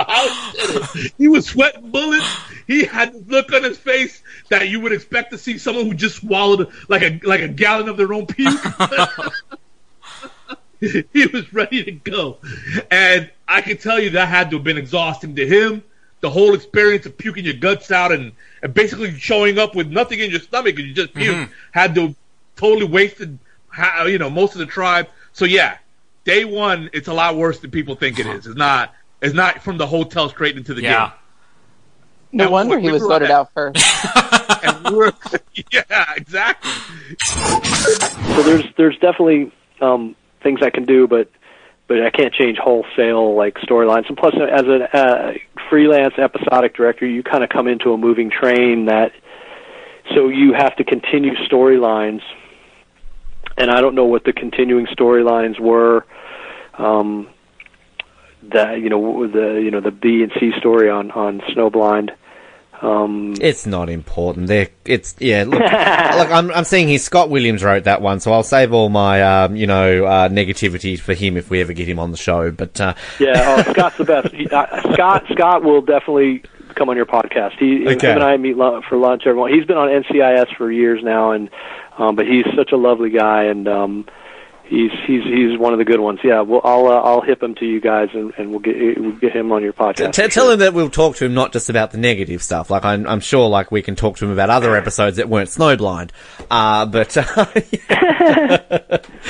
I don't know how he did it. He was sweating bullets. He had this look on his face that you would expect to see someone who just swallowed like a like a gallon of their own puke. he was ready to go. And I can tell you that had to have been exhausting to him. The whole experience of puking your guts out and, and basically showing up with nothing in your stomach because you just puked mm-hmm. had to totally wasted, you know, most of the tribe. So yeah, day one, it's a lot worse than people think it is. It's not. It's not from the hotel straight into the Yeah. game. No And wonder we- he was were on voted that- out first. and we were- yeah, exactly. So there's there's definitely um, things I can do, but but I can't change wholesale like storylines. And plus, as a uh, freelance episodic director, you kind of come into a moving train that so you have to continue storylines. And I don't know what the continuing storylines were. Um, that you know the you know the B and C story on on Snowblind. Um, It's not important. They're, it's yeah. Look, look, I'm I'm seeing here. Scott Williams wrote that one, so I'll save all my um, you know uh, negativity for him if we ever get him on the show. But uh, Yeah, oh, Scott's the best. He, uh, Scott Scott will definitely come on your podcast. He Okay. him and I meet for lunch. Everyone, he's been on NCIS for years now, and um, but he's such a lovely guy, and um, he's he's he's one of the good ones. Yeah, well, I'll uh, I'll hip him to you guys, and, and we'll get we'll get him on your podcast. T- tell him that we'll talk to him not just about the negative stuff. Like I'm, I'm sure, like we can talk to him about other episodes that weren't snowblind. Uh, but uh,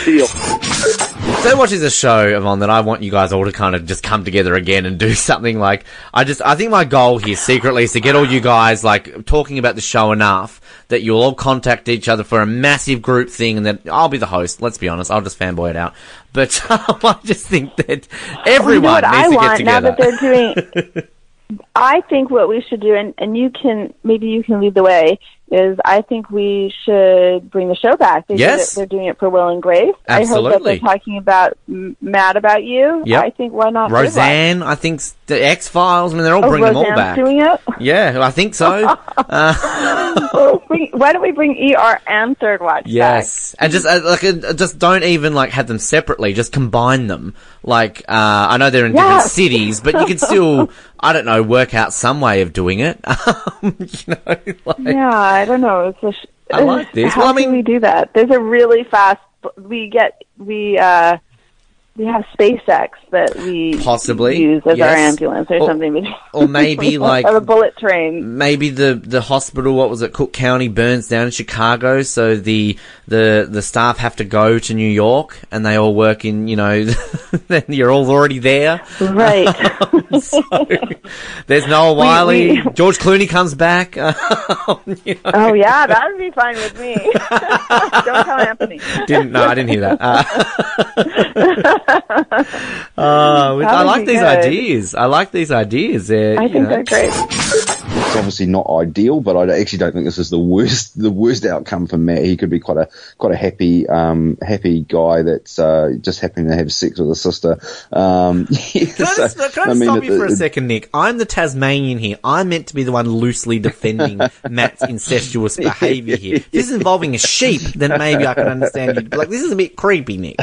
Deal. so much is a show, Yvonne, that I want you guys all to kind of just come together again and do something. Like I just, I think my goal here secretly is to get all you guys like talking about the show enough that you'll all contact each other for a massive group thing, and that I'll be the host. Let's be honest, I'll just fanboy it out. But um, I just think that everyone Well, you know needs I to want get now together. that they're doing. I think what we should do, and, and you can maybe you can lead the way, is I think we should bring the show back. They Yes. it, they're doing it for Will and Grace. Absolutely. I hope that they're talking about Mad About You. Yep. I think why not? Roseanne, I think the X Files. I mean, they're all Oh, bringing them all back. doing it. Yeah, I think so. uh, bring, why don't we bring ER and Third Watch? yes, and just uh, like uh, just don't even like have them separately. Just combine them. Like uh, I know they're in different Yes. cities, but you can still, I don't know, work out some way of doing it. Um, you know, like, Yeah, I don't know. It's a sh- I like this. How Well, I can we do that? There's a really fast. We get we uh we have SpaceX that we Possibly, use as our ambulance or, Or- something. or maybe, like- or a bullet train. Maybe the, the hospital, what was it, Cook County burns down in Chicago, so the the the staff have to go to New York, and they all work in, you know, then you're all already there. Right. so, there's Noah Wyle, we- George Clooney comes back. you know. Oh yeah, that would be fine with me. Don't tell Anthony. Didn't no, I didn't hear that. Uh, uh, I like these good. ideas. I like these ideas. They're, I think know. they're great. Obviously not ideal, but I actually don't think this is the worst the worst outcome for Matt. He could be quite a quite a happy um, happy guy that's uh, just happening to have sex with his sister. Um, yeah, Can I so, can I I mean, stop you for a it- second, Nick? I'm the Tasmanian here. I'm meant to be the one loosely defending Matt's incestuous behaviour here. If this is involving a sheep, then maybe I can understand you. Like, this is a bit creepy, Nick.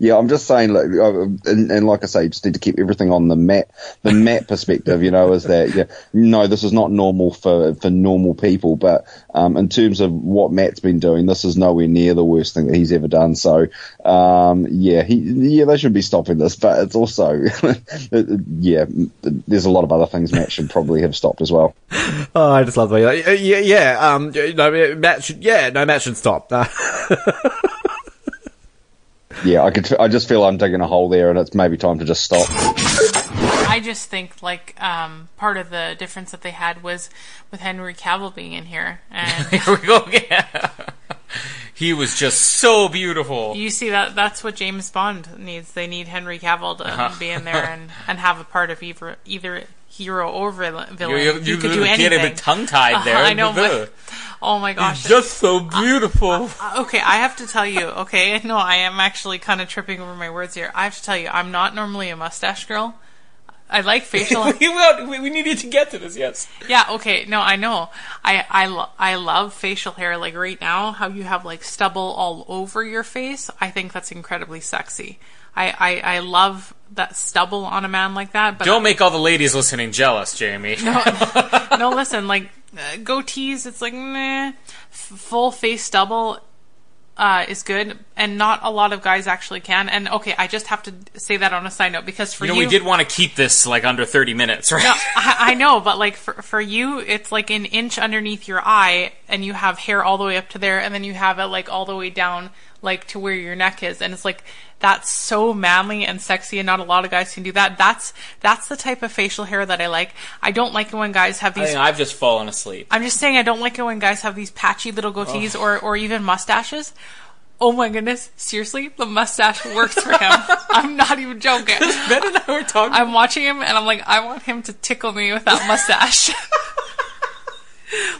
yeah, I'm just saying, like, and, and like I say, you just need to keep everything on the Matt, the Matt perspective. You know, is that yeah, no, this is not normal for for normal people, but um, in terms of what Matt's been doing, this is nowhere near the worst thing that he's ever done. So, um, yeah, he yeah, they should be stopping this, but it's also yeah, there's a lot of other things Matt should probably have stopped as well. Oh, I just love the way. Like, uh, yeah, yeah. Um, no, Matt should. Yeah, no, Matt should stop. Uh, Yeah, I could. I just feel I'm digging a hole there, and it's maybe time to just stop. I just think like um, part of the difference that they had was with Henry Cavill being in here, and Here we go again. he was just so beautiful. you see that that's what James Bond needs. They need Henry Cavill to Uh-huh. be in there and, and have a part of either either hero or villain. You- you- he you could do get anything. a bit tongue-tied there. I know, but oh my gosh, He's just so beautiful. Uh, okay, I have to tell you. Okay, no, I am actually kind of tripping over my words here. I have to tell you, I'm not normally a mustache girl. I like facial. we, we, we needed to get to this, yes. Yeah, okay. No, I know. I I, lo- I love facial hair like right now how you have like stubble all over your face. I think that's incredibly sexy. I I, I love that stubble on a man like that, but Don't make all the ladies listening jealous, Jamie. no, listen, like uh, goatees, it's like meh. F- full face stubble uh, is good, and not a lot of guys actually can. And okay, I just have to say that on a side note because for you you, we did want to keep this like under 30 minutes, right? no, I, I know, but like for for you, it's like an inch underneath your eye, and you have hair all the way up to there, and then you have it like all the way down, like to where your neck is, and it's like that's so manly and sexy, and not a lot of guys can do that. That's that's the type of facial hair that I like. I don't like it when guys have I these. I've just fallen asleep. I'm just saying I don't like it when guys have these patchy little goatees or, or even mustaches. Oh my goodness, seriously, the mustache works for him. I'm not even joking. Ben and I were talking. I'm watching him and I'm like, I want him to tickle me with that mustache.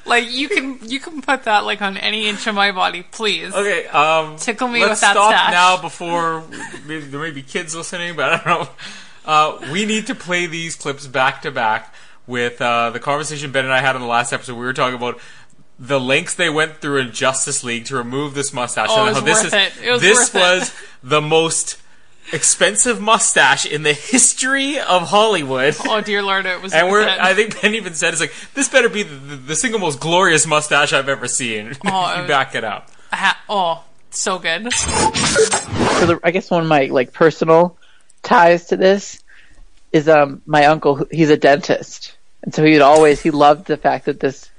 like you can you can put that like on any inch of my body, please. Okay, um, Tickle me let's with that stop stash. now before maybe, there may be kids listening, but I don't know. Uh, we need to play these clips back to back with uh, the conversation Ben and I had on the last episode. We were talking about the lengths they went through in Justice League to remove this mustache. Oh, and it was how this is it. It was this worth it. was the most expensive mustache in the history of Hollywood. Oh dear lord, it was. And we're, it. I think Ben even said, "It's like this better be the, the, the single most glorious mustache I've ever seen." Oh, you it- back it up. Ha- oh, so good. So the, I guess one of my like personal ties to this is um my uncle. He's a dentist, and so he'd always he loved the fact that this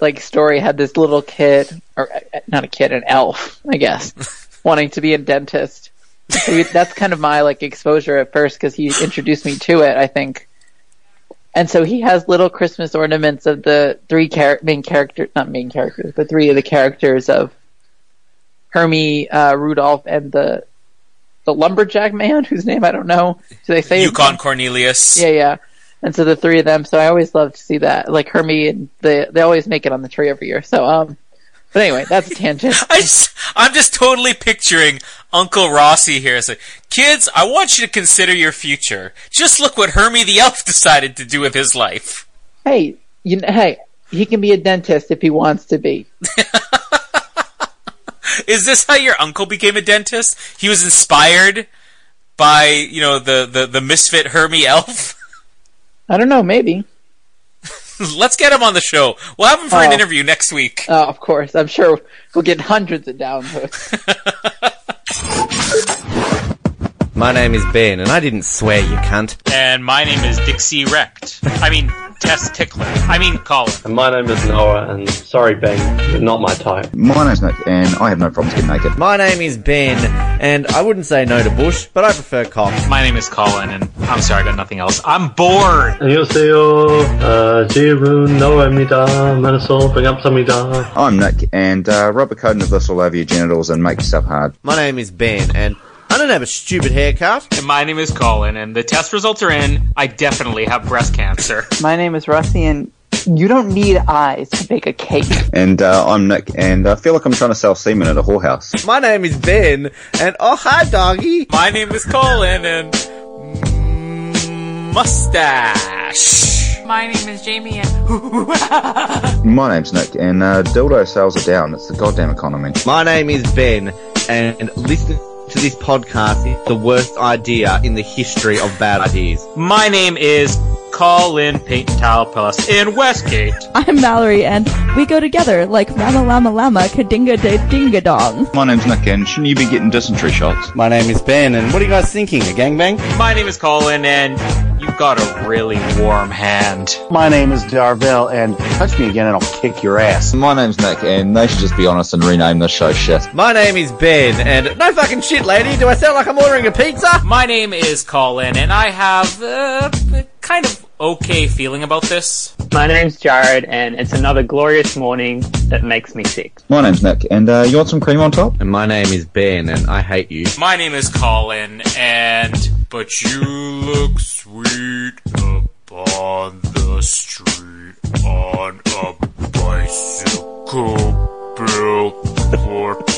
like story had this little kid or uh, not a kid, an elf, I guess, wanting to be a dentist. So we, that's kind of my like exposure at first because he introduced me to it. I think. And so he has little Christmas ornaments of the three char- main characters, not main characters, but three of the characters of Hermie, uh, Rudolph, and the the lumberjack man whose name I don't know. Do they say Yukon Cornelius. Yeah, yeah. And so the three of them. So I always love to see that. Like Hermie and they they always make it on the tree every year. So um, but anyway, that's a tangent. I I'm just totally picturing Uncle Rossi here. It's like, kids, I want you to consider your future. Just look what Hermie the Elf decided to do with his life. hey, you know, hey, he can be a dentist if he wants to be. Is this how your uncle became a dentist? He was inspired by, you know, the, the, the misfit Hermie Elf? I don't know, maybe. Let's get him on the show. We'll have him for an Oh. interview next week. Oh, of course. I'm sure we'll get hundreds of downloads. My name is Ben, and I didn't swear, you cunt. And my name is Dixie Wrecked. I mean, Tess Tickler. I mean, Colin. And my name is Noah, and sorry, Ben, you're not my type. My name's Nick, and I have no problems getting naked. My name is Ben, and I wouldn't say no to Bush, but I prefer cock. My name is Colin, and I'm sorry, I got nothing else. I'm bored. 안녕하세요. Uh, 지룬 노아입니다. 마라솔 반갑습니다. I'm Nick, and uh, rub a coating of this all over your genitals and make yourself hard. My name is Ben, and I don't have a stupid haircut. And my name is Colin, and the test results are in. I definitely have breast cancer. My name is Rusty, and you don't need eyes to bake a cake. And uh, I'm Nick, and I feel like I'm trying to sell semen at a whorehouse. My name is Ben, and oh hi, doggy. My name is Colin, and mustache. My name is Jamie, and My name's Nick, and uh, dildo sales are down. It's the goddamn economy. My name is Ben, and listening to this podcast is the worst idea in the history of bad ideas. My name is Colin Peyton Talpalis in Westgate. I'm Mallory, and we go together like Rama Lama Lama Kadinga de Dinga Dong. My name's Nick, and shouldn't you be getting dysentery shots? My name is Ben, and what are you guys thinking? A gangbang? My name is Colin, and you've got a really warm hand. My name is Darvell, and touch me again and I'll kick your ass. My name's Nick, and they should just be honest and rename the show shit. My name is Ben, and no fucking shit, lady. Do I sound like I'm ordering a pizza? My name is Colin, and I have uh, a kind of okay feeling about this. My name's Jarrod, and it's another glorious morning that makes me sick. My name's Nick, and uh, you want some cream on top? And my name is Ben, and I hate you. My name is Colin, and but you look sweet upon the street on a bicycle built for two. and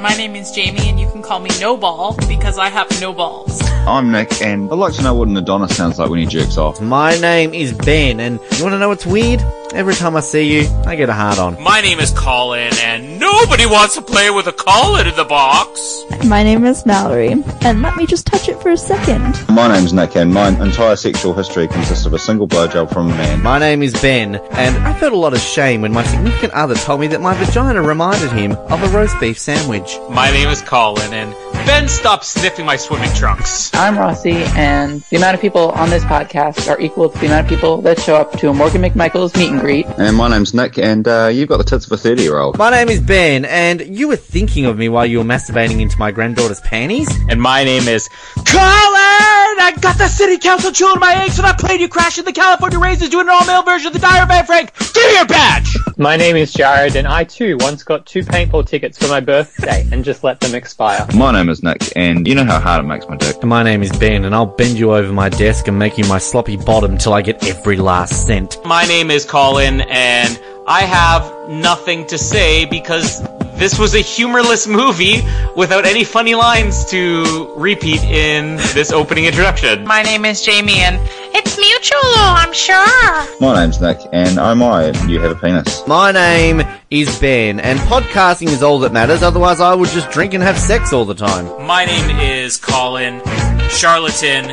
my name is Jamie, and you can call me No Ball because I have no balls. I'm Nick, and I'd like to know what an Adonis sounds like when he jerks off. My name is Ben, and you want to know what's weird? Every time I see you, I get a hard on. My name is Colin, and nobody wants to play with a Colin in the box. My name is Mallory, and let me just touch it for a second. My name's Nick, and my entire sexual history consists of a single blowjob from a man. My name is Ben, and I felt a lot of shame when my significant other told me that my vagina reminded him of a roast beef sandwich. My name is Colin, and Ben stop sniffing my swimming trunks. I'm Rossi, and the amount of people on this podcast are equal to the amount of people that show up to a Morgan McMichael's meet and greet. And my name's Nick, and uh, you've got the tits of a 30 year old. My name is Ben, and you were thinking of me while you were masturbating into my granddaughter's panties? And my name is Colin! I got the city council chewing my eggs when I played you crashing the California Raisins doing an all-male version of the Diary of Anne Frank. Give me your badge! My name is Jarrod, and I too once got two paintball tickets for my birthday and just let them expire. My name is Nick, and you know how hard it makes my dick. My name is Ben, and I'll bend you over my desk and make you my sloppy bottom till I get every last cent. My name is Colin, and I have nothing to say because this was a humorless movie without any funny lines to repeat in this opening introduction. My name is Jamie, and it's mutual, I'm sure. My name's Nick, and oh my, you have a penis. My name is Ben, and podcasting is all that matters, otherwise I would just drink and have sex all the time. My name is Colin, charlatan,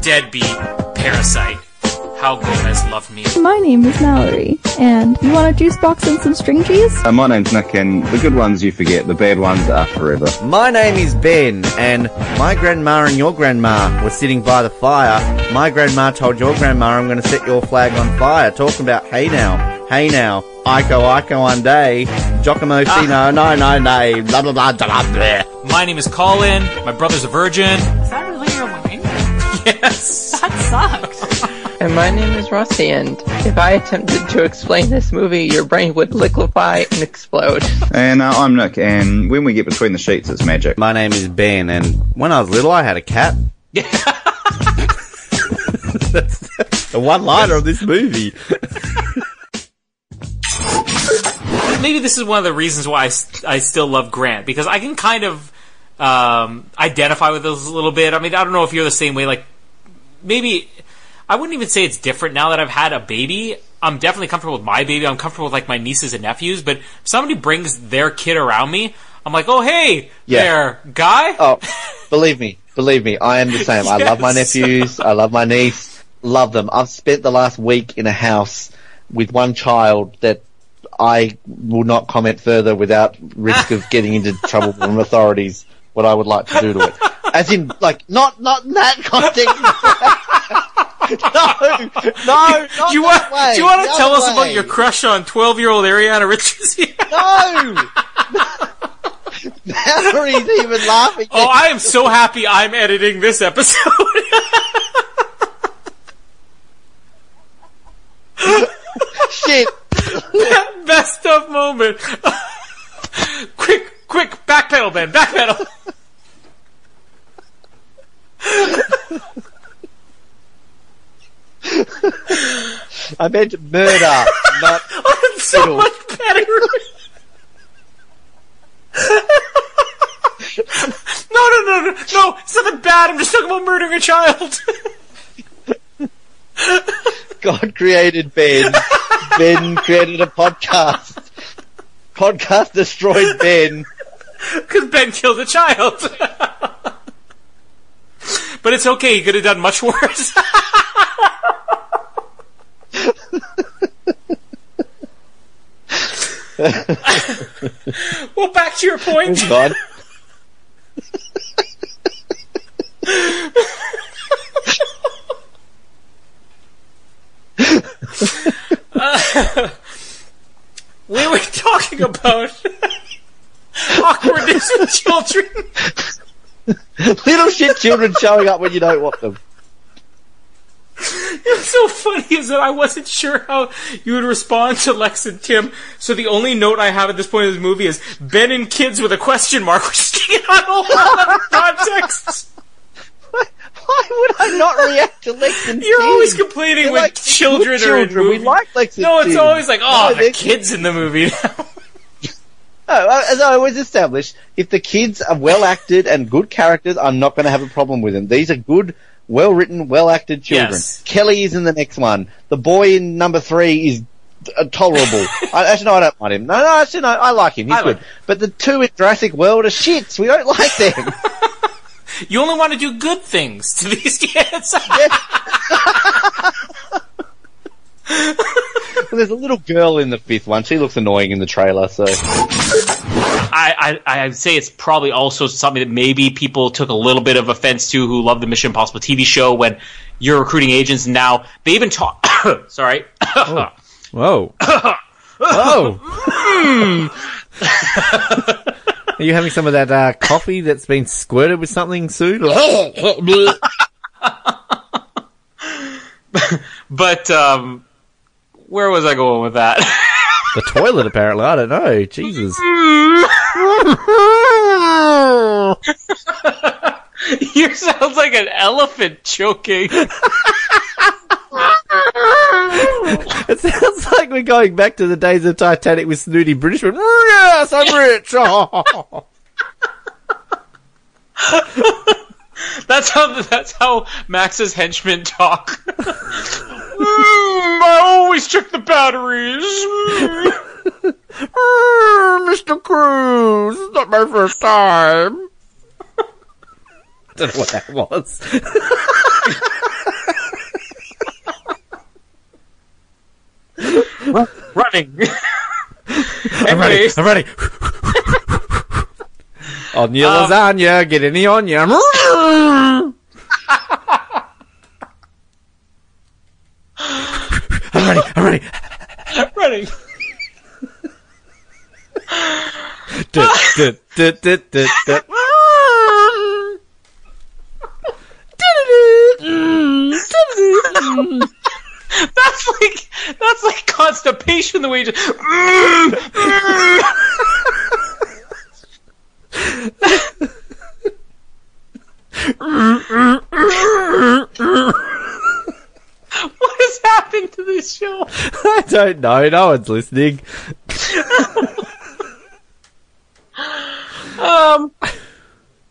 deadbeat, parasite. How Gomez loved me. My name is Mallory, and you want a juice box and some string cheese? Uh, my name's Nick, and the good ones you forget, the bad ones are forever. My name is Ben, and my grandma and your grandma were sitting by the fire. My grandma told your grandma, I'm going to set your flag on fire, talking about, hey now, hey now, Iko Iko one day, Giacomo Sino, no, no, no, blah, blah, blah, blah, blah. My name is Colin. My brother's a virgin. Is that really your line? Yes. That sucked. And my name is Rossi, and if I attempted to explain this movie, your brain would liquefy and explode. And uh, I'm Nick, and when we get between the sheets, it's magic. My name is Ben, and when I was little, I had a cat. That's the one liner of this movie. Maybe this is one of the reasons why I still love Grant because I can kind of um, identify with those a little bit. I mean, I don't know if you're the same way. Like, maybe I wouldn't even say it's different now that I've had a baby. I'm definitely comfortable with my baby. I'm comfortable with like my nieces and nephews. But if somebody brings their kid around me, I'm like, oh hey, Yeah. there, guy. Oh, believe me, believe me, I am the same. I love my nephews. I love my niece. Love them. I've spent the last week in a house with one child that I will not comment further without risk of getting into trouble from authorities. what I would like to do to it. As in, like, not not in that context. no, no, not do you want? way, do you want the to tell other us about your crush on twelve-year-old Ariana Richards? No. Valerie's even laughing. oh, I am so happy I'm editing this episode. Shit. Best of moment. quick, quick, backpedal, Ben, backpedal. I meant murder, not oh, I'm so fiddle. much better. no, no, no, no, no! It's nothing bad. I'm just talking about murdering a child. God created Ben. ben created a podcast. Podcast destroyed Ben. Because Ben killed a child. but it's okay. He could have done much worse. well, back to your point. Oh, God. Uh, we were talking about awkwardness with children. Little shit children showing up when you don't want them. What's so funny is that I wasn't sure how you would respond to Lex and Tim, so the only note I have at this point in the movie is Ben and kids with a question mark, which is taking on a whole other context. Why would I not react to Lex and Tim? You're Tim? always complaining They're when like children are in children. We like Lex and No, it's Tim. always like, oh, No, the kids in the movie. No, oh, as I always establish, if the kids are well acted and good characters, I'm not going to have a problem with them. These are good, well written, well acted children. Yes. Kelly is in the next one. The boy in number three is uh, tolerable. I, actually, no, I don't mind him. No, no, actually, no, I like him. He's I like good. But the two in Jurassic World are shits. We don't like them. you only want to do good things to these kids. Well, There's a little girl in the fifth one. She looks annoying in the trailer, so. I, I I'd say it's probably also something that maybe people took a little bit of offense to who love the Mission Impossible TV show when you're recruiting agents and now they even talk sorry Whoa. Whoa. Are you having some of that uh, coffee that's been squirted with something soon? but um where was I going with that? the toilet, apparently. I don't know. Jesus. you sounds like an elephant choking. It sounds like we're going back to the days of Titanic with snooty Britishman. Yes, I'm rich. That's how that's how Max's henchmen talk. Mm, I always check the batteries. Mr. Cruise, it's not my first time. I don't know what that was. Running. I'm ready. I'm ready. On your Um, lasagna, get any on onion. I'm ready. I'm ready. Running. Dut, dut, dut, dut, dut, dut. That's like that's like constipation. The way you just. what has happened to this show? I don't know. No one's listening. Um.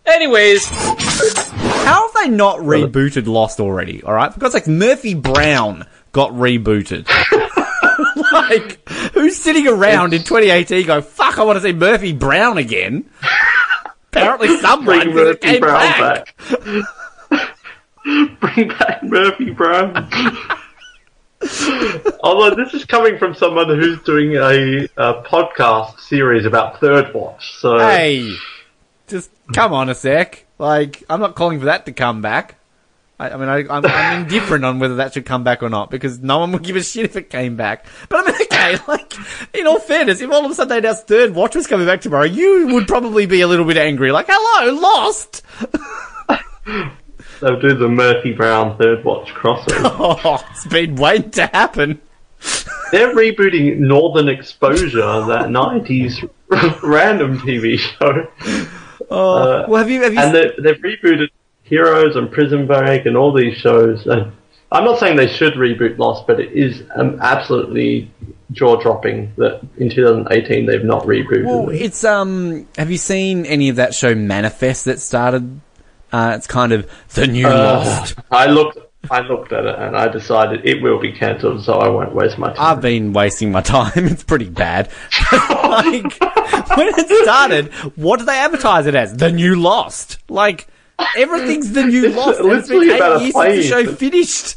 Anyways, How have they not rebooted Lost already? All right, because like Murphy Brown got rebooted. like, who's sitting around in 2018 going, "Fuck, I want to see Murphy Brown again"? Apparently, someone Bring 'cause it Murphy came Brown back. Bring back Murphy Brown. Although this is coming from someone who's doing a, a podcast series about Third Watch, so Hey, just come on a sec. Like, I'm not calling for that to come back. I, I mean, I, I'm, I'm indifferent on whether that should come back or not because no one would give a shit if it came back. But I mean, okay, like, in all fairness, if all of a sudden they announced third watch was coming back tomorrow, you would probably be a little bit angry. Like, hello, lost! They'll do the Murphy Brown third watch crossover. Oh, it's been waiting to happen. They're rebooting Northern Exposure, that '90s random TV show. Oh, uh, well, have you? Have you and they, they've rebooted Heroes and Prison Break and all these shows. And I'm not saying they should reboot Lost, but it is um, absolutely jaw dropping that in 2018 they've not rebooted. Well, it. it's um. Have you seen any of that show Manifest that started? Uh, it's kind of the new Uh, Lost. I looked. I looked at it and I decided it will be cancelled, so I won't waste my time. I've been wasting my time. It's pretty bad. like when it started, what did they advertise it as? The new Lost. Like everything's the new It's Lost. It's been eight a years since the show finished.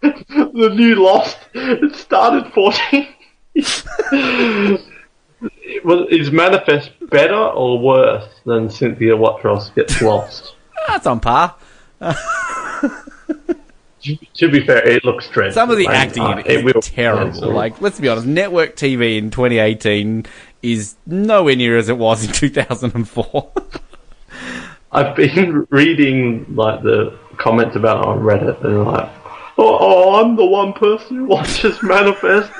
the new Lost. It started 14. well, is Manifest better or worse than Cynthia Watros gets lost? That's on par. to, be fair, it looks dreadful. Some of the acting uh, in it is terrible. cancel. Like, let's be honest, network TV in 2018 is nowhere near as it was in 2004. I've been reading like the comments about it on Reddit, and like, oh, oh, I'm the one person who watches Manifest.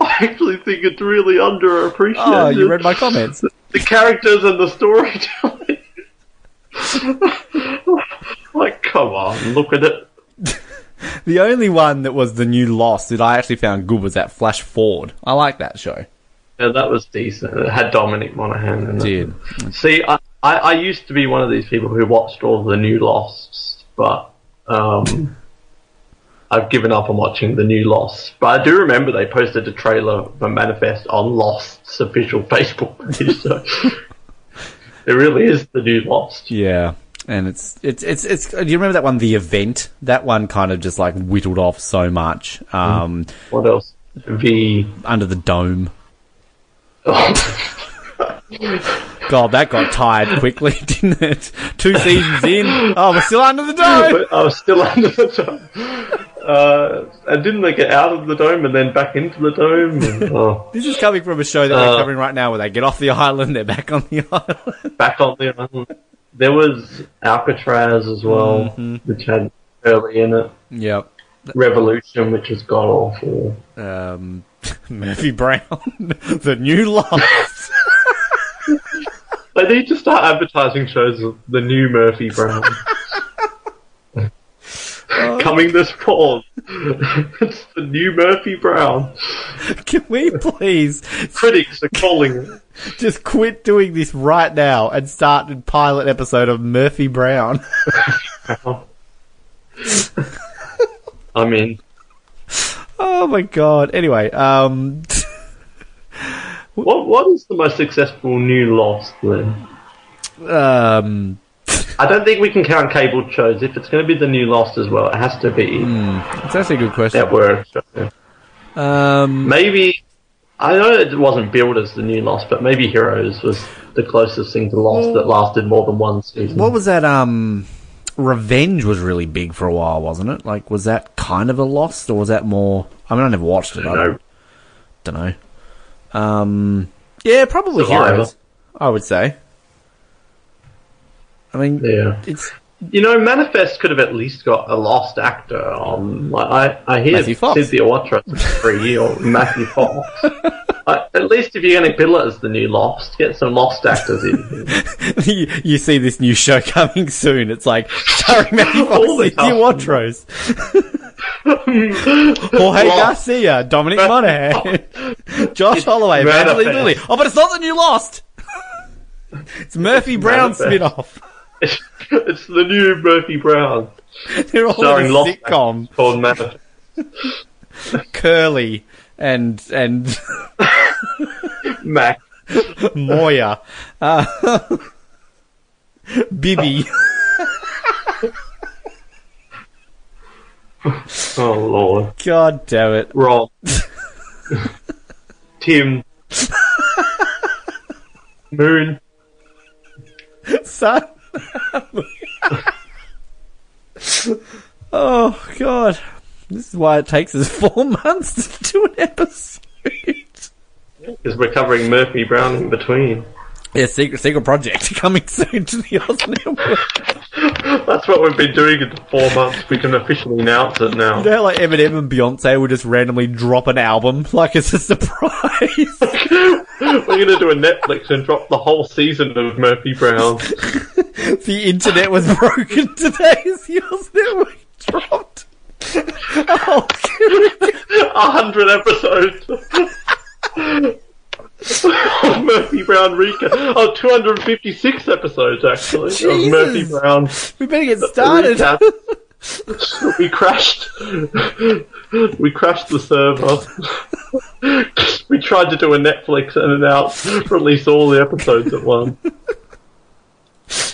I actually think it's really underappreciated. oh, you read my comments. the characters and the storytelling. like, come on, look at it. The only one that was the new Lost that I actually found good was that Flash Forward. I like that show. Yeah, that was decent. It had Dominic Monaghan in it. Did. See, I, I, I used to be one of these people who watched all the new Losts, but um, I've given up on watching the new Lost. But I do remember they posted a trailer for Manifest on Lost's official Facebook page, so it really is the new Lost. Yeah. And it's, it's, it's, it's, do you remember that one, The Event? That one kind of just like whittled off so much. Um, What else? The, Under the Dome. God, that got tired quickly, didn't it? Two seasons in. Oh, we're still under the dome. I was still under the dome. Uh, and didn't they get out of the dome and then back into the dome? And, oh, This is coming from a show that we're Uh, covering right now where they get off the island, they're back on the island. back on the island. There was Alcatraz as well, which had early in it. Yep. Revolution, which was god awful. Um, Murphy Brown, the new Lost. They need to start advertising shows of the new Murphy Brown. Coming this fall. it's the new Murphy Brown. Can we please? Critics are calling it. Just quit doing this right now and start a pilot episode of Murphy Brown. I mean, oh my god. Anyway, um, what what is the most successful new Lost then? um, I don't think we can count cable shows. If it's going to be the new Lost as well, it has to be it's actually a good question. network. Um, Maybe I know it wasn't billed as the new Lost, but maybe Heroes was the closest thing to Lost that lasted more than one season. what was that? Um, Revenge was really big for a while, wasn't it? Like, was that kind of a Lost, or was that more? I mean, I never watched it. I know. don't know. Um, yeah, probably Survivor. Heroes. I would say. I mean, Yeah. it's You know, Manifest could have at least got a lost actor on. Like, I I hear. Cynthia Watros is free or Matthew Fox. I, uh, at least if you're going to bill it as the new Lost, get some Lost actors in. you, you see this new show coming soon. It's like starring Matthew Fox, All the Cynthia Watros, Jorge Lost. Garcia, Dominic Monaghan, Josh Holloway, Manifest. Lilly. Oh, but it's not the new Lost. It's Murphy Brown Manifest. spin-off. it's the new Murphy Brown. They're all starring in a Lost sitcom. called Manifest. Curly and and Mac. Moya, uh, Bibby. Oh lord. God damn it. Rob. Tim. Moon. son. oh god, this is why it takes us four months to do an episode. Because we're covering Murphy Brown in between. Yeah, secret secret project coming soon to the Oz Network. That's what we've been doing in the four months. We can officially announce it now. You know, like Eminem and Beyonce will just randomly drop an album like it's a surprise. We're going to do a Netflix and drop the whole season of Murphy Brown. the internet was broken today as Oz Network dropped. Oh, A hundred episodes. Murphy Brown recap. Oh, 256 episodes actually Jesus. of Murphy Brown. We better get started. we crashed. we crashed the server. we tried to do a Netflix and announce release all the episodes at once.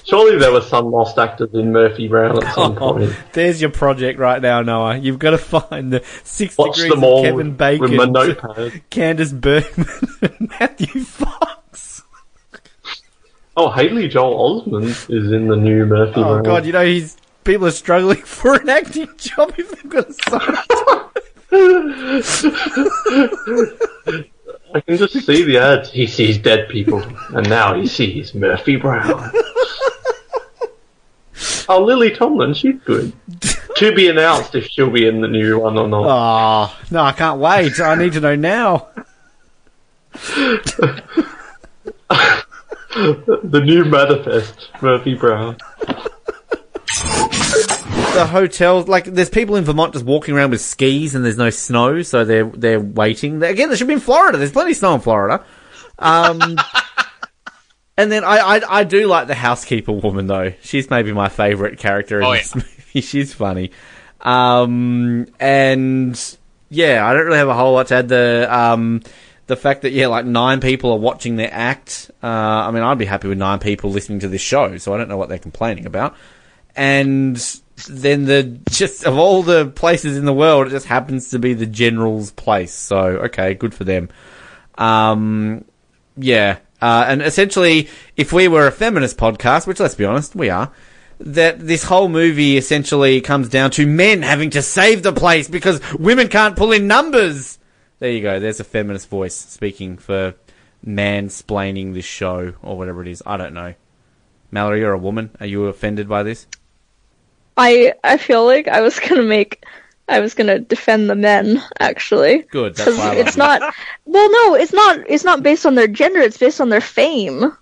Surely there were some lost actors in Murphy Brown at some Oh, point. there's your project right now, Noah. You've got to find the six Watch degrees of Kevin with Bacon, my notepad. Candace Bergman, and Matthew Fox. Oh, Haley Joel Osment is in the new Murphy Brown. Oh Brown. god, you know he's people are struggling for an acting job if they've got to sign. I can just see the ads. He sees dead people, and now he sees Murphy Brown. oh, Lily Tomlin, she's good. to be announced if she'll be in the new one or not. Oh no, I can't wait. I need to know now. the new manifest, Murphy Brown. The hotel, like, there's people in Vermont just walking around with skis and there's no snow, so they're they're waiting. Again, they should be in Florida. There's plenty of snow in Florida. Um, and then I, I I do like the housekeeper woman though. She's maybe my favorite character in Oh, this movie. She's funny. Um, and yeah, I don't really have a whole lot to add. The um, the fact that yeah, like nine people are watching their act. Uh, I mean, I'd be happy with nine people listening to this show, so I don't know what they're complaining about. And then the just of all the places in the world, it just happens to be the general's place. So okay, good for them. Um, yeah, uh, and essentially, if we were a feminist podcast, which let's be honest, we are, that this whole movie essentially comes down to men having to save the place because women can't pull in numbers. There you go. There's a feminist voice speaking for mansplaining this show or whatever it is. I don't know. Mallory, you're a woman. Are you offended by this? I I feel like I was gonna make I was gonna defend the men actually. Good. That's why I love it's you. not well no, it's not it's not based on their gender, it's based on their fame.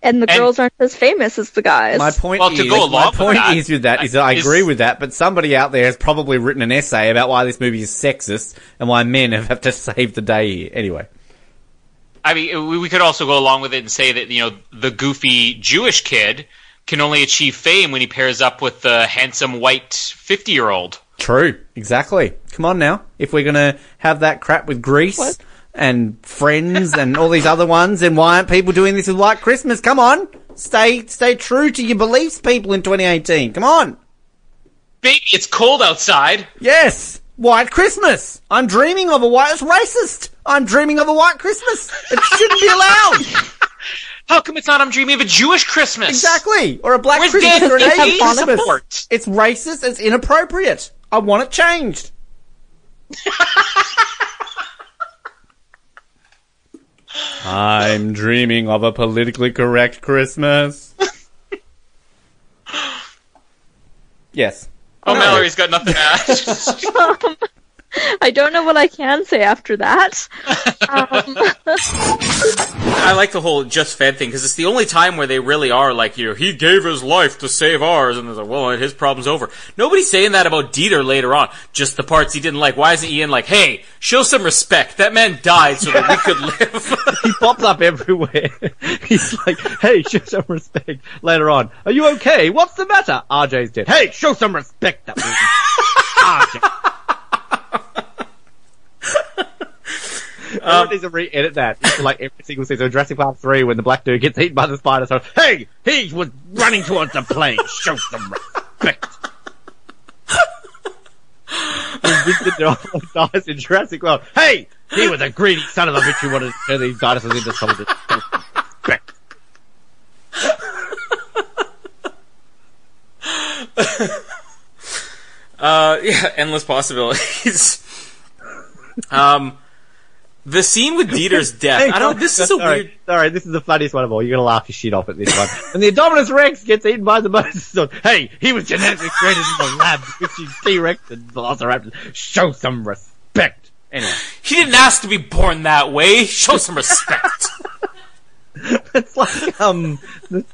And the And- girls aren't as famous as the guys. My point Well, to is, go along my with point that, is with that is that I is- agree with that, but somebody out there has probably written an essay about why this movie is sexist and why men have, have to save the day here. Anyway, I mean, we, we could also go along with it and say that you know the goofy Jewish kid can only achieve fame when he pairs up with the handsome white fifty-year-old. true, exactly. Come on now, if we're gonna have that crap with Grease and Friends and all these other ones, then why aren't people doing this with White Christmas? Come on, stay stay true to your beliefs, people in 2018. Come on. Baby, it's cold outside. Yes, White Christmas. I'm dreaming of a white. It's racist. I'm dreaming of a white Christmas. It shouldn't be allowed. How come it's not? I'm dreaming of a Jewish Christmas. Exactly, or a black Where's Christmas Dan or an Stevens Asian Christmas. support? It's racist. It's inappropriate. I want it changed. I'm dreaming of a politically correct Christmas. yes. Oh, Mallory's got nothing to add. I don't know what I can say after that. Um, I like the whole just fed thing because it's the only time where they really are like, you know, he gave his life to save ours, and it's like, well, his problem's over. Nobody's saying that about Dieter later on. Just the parts he didn't like. Why isn't Ian like, hey, show some respect? That man died so that we could live. he pops up everywhere. He's like, hey, show some respect. Later on, are you okay? What's the matter? RJ's dead. Hey, show some respect. That was RJ. Everyone needs to re-edit that. It's like every single season of Jurassic Park 3 when the black dude gets eaten by the spider. So, hey, he was running towards the plane. Show some respect. Vincent D'Onofrio dies in Jurassic World. Hey, he was a greedy son of a bitch who wanted to turn these dinosaurs into soldiers. Respect. uh, yeah, endless possibilities. Um, the scene with Dieter's death. I don't. This is a weird. Sorry, this is the funniest one of all. You're gonna laugh your shit off at this one. and the Indominus Rex gets eaten by the Mosasaur. Hey, he was genetically created in the lab with you T-Rex and Velociraptors. Show some respect. Anyway. He didn't ask to be born that way. Show some respect. it's like um,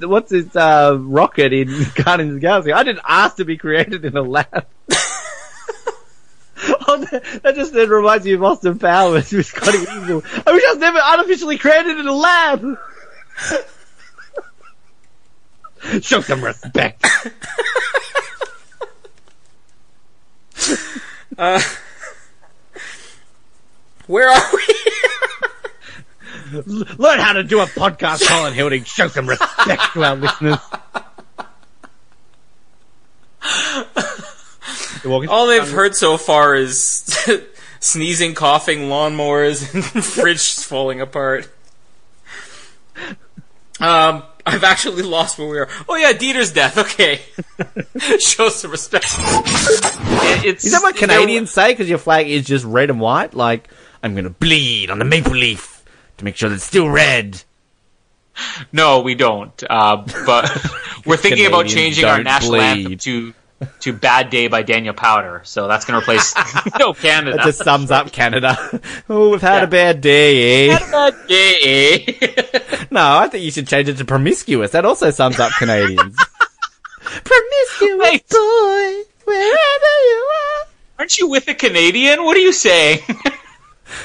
what's his uh, rocket in Guardians of the Galaxy? I didn't ask to be created in a lab. oh, that, just then reminds me of Austin Powers with Scott Evil. I wish I was never artificially created in a lab. Show some respect. uh, where are we? Learn how to do a podcast, Colin Hilding. Show some respect to our listeners. All they've heard so far is sneezing, coughing, lawnmowers, and fridges falling apart. Um, I've actually lost where we are. Oh yeah, Dieter's death. Okay, show some respect. It's Is that what Canadians say? Because your flag is just red and white. Like I'm gonna bleed on the maple leaf to make sure that it's still red. No, we don't. Uh, but we're thinking about changing our national bleed. anthem to to "Bad Day" by Daniel Powter. So that's going to replace no Canada. That just sums up Canada. oh, we've had a bad day, eh? Bad day, eh? no, I think you should change it to promiscuous. That also sums up Canadians. promiscuous boy, wherever you are. Aren't you with a Canadian? What are you saying?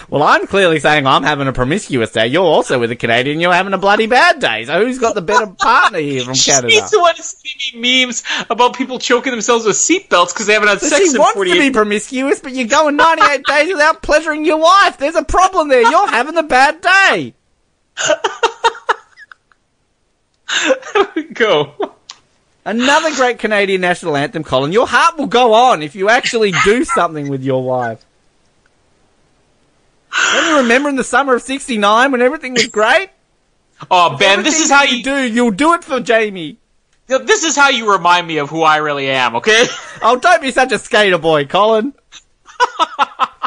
Well, I'm clearly saying I'm having a promiscuous day. You're also with a Canadian. You're having a bloody bad day. So who's got the better partner here from Canada? She's the one sending me memes about people choking themselves with seatbelts because they haven't had So sex she in wants 48 to be promiscuous, but you're going 98 days without pleasuring your wife. There's a problem there. You're having a bad day. Go. Another great Canadian national anthem, Colin. Your heart will go on if you actually do something with your wife. Don't you remember in the summer of '69 when everything was great? Oh, Ben, this is how you do. You'll do it for Jamie. This is how you remind me of who I really am. Okay. Oh, don't be such a skater boy, Colin.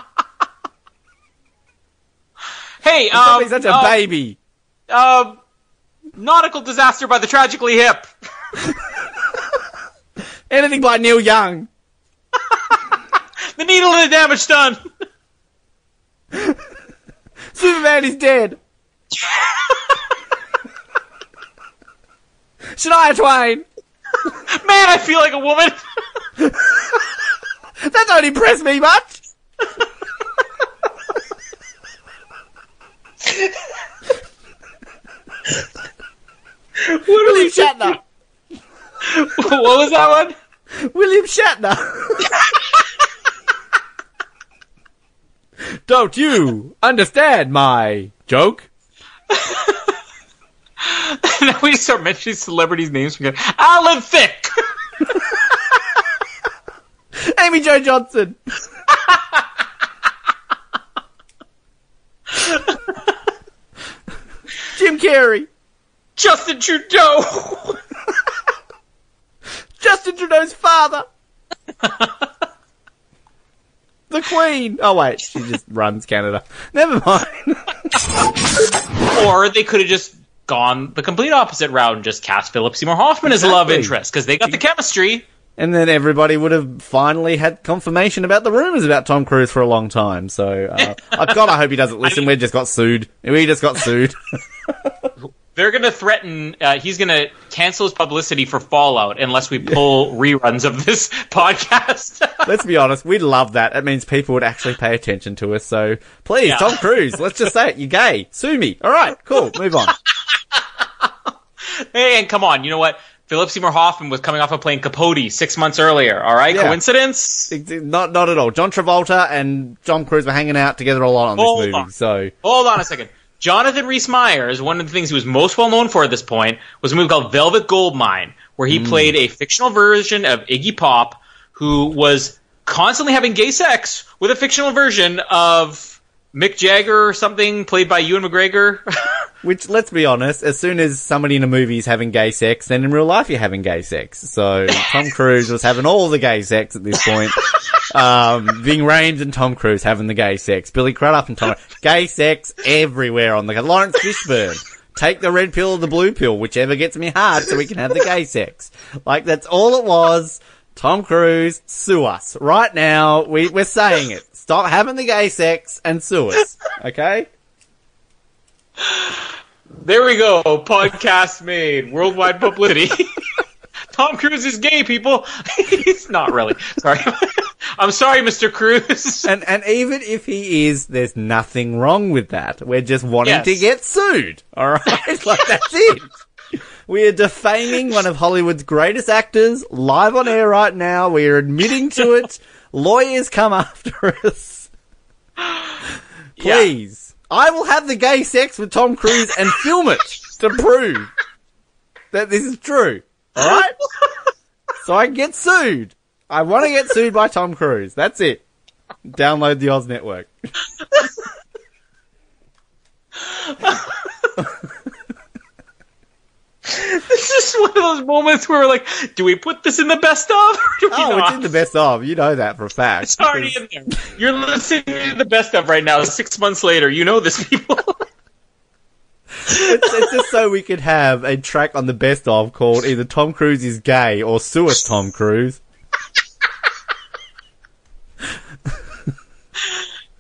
Hey, Don't um, be such a uh, baby. Um, nautical disaster by the tragically hip. Anything by Neil Young. The needle and the damage done. Superman is dead. Shania Twain. Man, I feel like a woman. That don't impress me much. what William Shatner. what was that one? William Shatner. Don't you understand my joke? now we start mentioning celebrities' names again. Alan Thicke. Amy Jo Johnson. Jim Carrey. Justin Trudeau. Justin Trudeau's father. The Queen. Oh wait, she just runs Canada. Never mind. or they could have just gone the complete opposite route and just cast Philip Seymour Hoffman as a love interest because they got the chemistry. And then everybody would have finally had confirmation about the rumors about Tom Cruise for a long time. So, uh, oh, God, I hope he doesn't listen. we just got sued. We just got sued. They're going to threaten. Uh, he's going to cancel his publicity for Fallout unless we pull reruns of this podcast. let's be honest. We'd love that. It means people would actually pay attention to us. So, please, Yeah. Tom Cruise, let's just say it. You're gay. Sue me. All right, cool. Move on. hey, and come on, you know what? Philip Seymour Hoffman was coming off of playing Capote six months earlier. All right, Yeah. coincidence? Not, not at all. John Travolta and Tom Cruise were hanging out together a lot on this movie. on. So, Hold on a second. Jonathan Rhys Meyers, one of the things he was most well known for at this point, was a movie called Velvet Goldmine, where he Mm. played a fictional version of Iggy Pop who was constantly having gay sex with a fictional version of Mick Jagger or something, played by Ewan McGregor. Which, let's be honest, as soon as somebody in a movie is having gay sex, then in real life you're having gay sex. So Tom Cruise was having all the gay sex at this point. Um, Ving Rhames and Tom Cruise having the gay sex. Billy Crudup and Tom gay sex everywhere on the Laurence Fishburne. Take the red pill or the blue pill, whichever gets me hard, so we can have the gay sex. Like that's all it was. Tom Cruise, sue us right now. We we're saying it. Stop having the gay sex and sue us. Okay. There we go. Podcast made. Worldwide publicity. Tom Cruise is gay, people. He's not really. Sorry. I'm sorry, Mr. Cruise. And and even if he is, there's nothing wrong with that. We're just wanting Yes. to get sued. All right, like that's it. We are defaming one of Hollywood's greatest actors live on air right now. We are admitting to it. Lawyers come after us. Please. I will have the gay sex with Tom Cruise and film it to prove that this is true. Alright? so I can get sued. I want to get sued by Tom Cruise. That's it. Download the Oz Network. This is one of those moments where we're like, do we put this in the best of? Or do we Oh, not? it's in the best of. You know that for a fact. It's already in there. You're listening to the best of right now. Six months later, you know this, people. it's, it's just so we could have a track on the best of called either Tom Cruise is gay or Sue us Tom Cruise.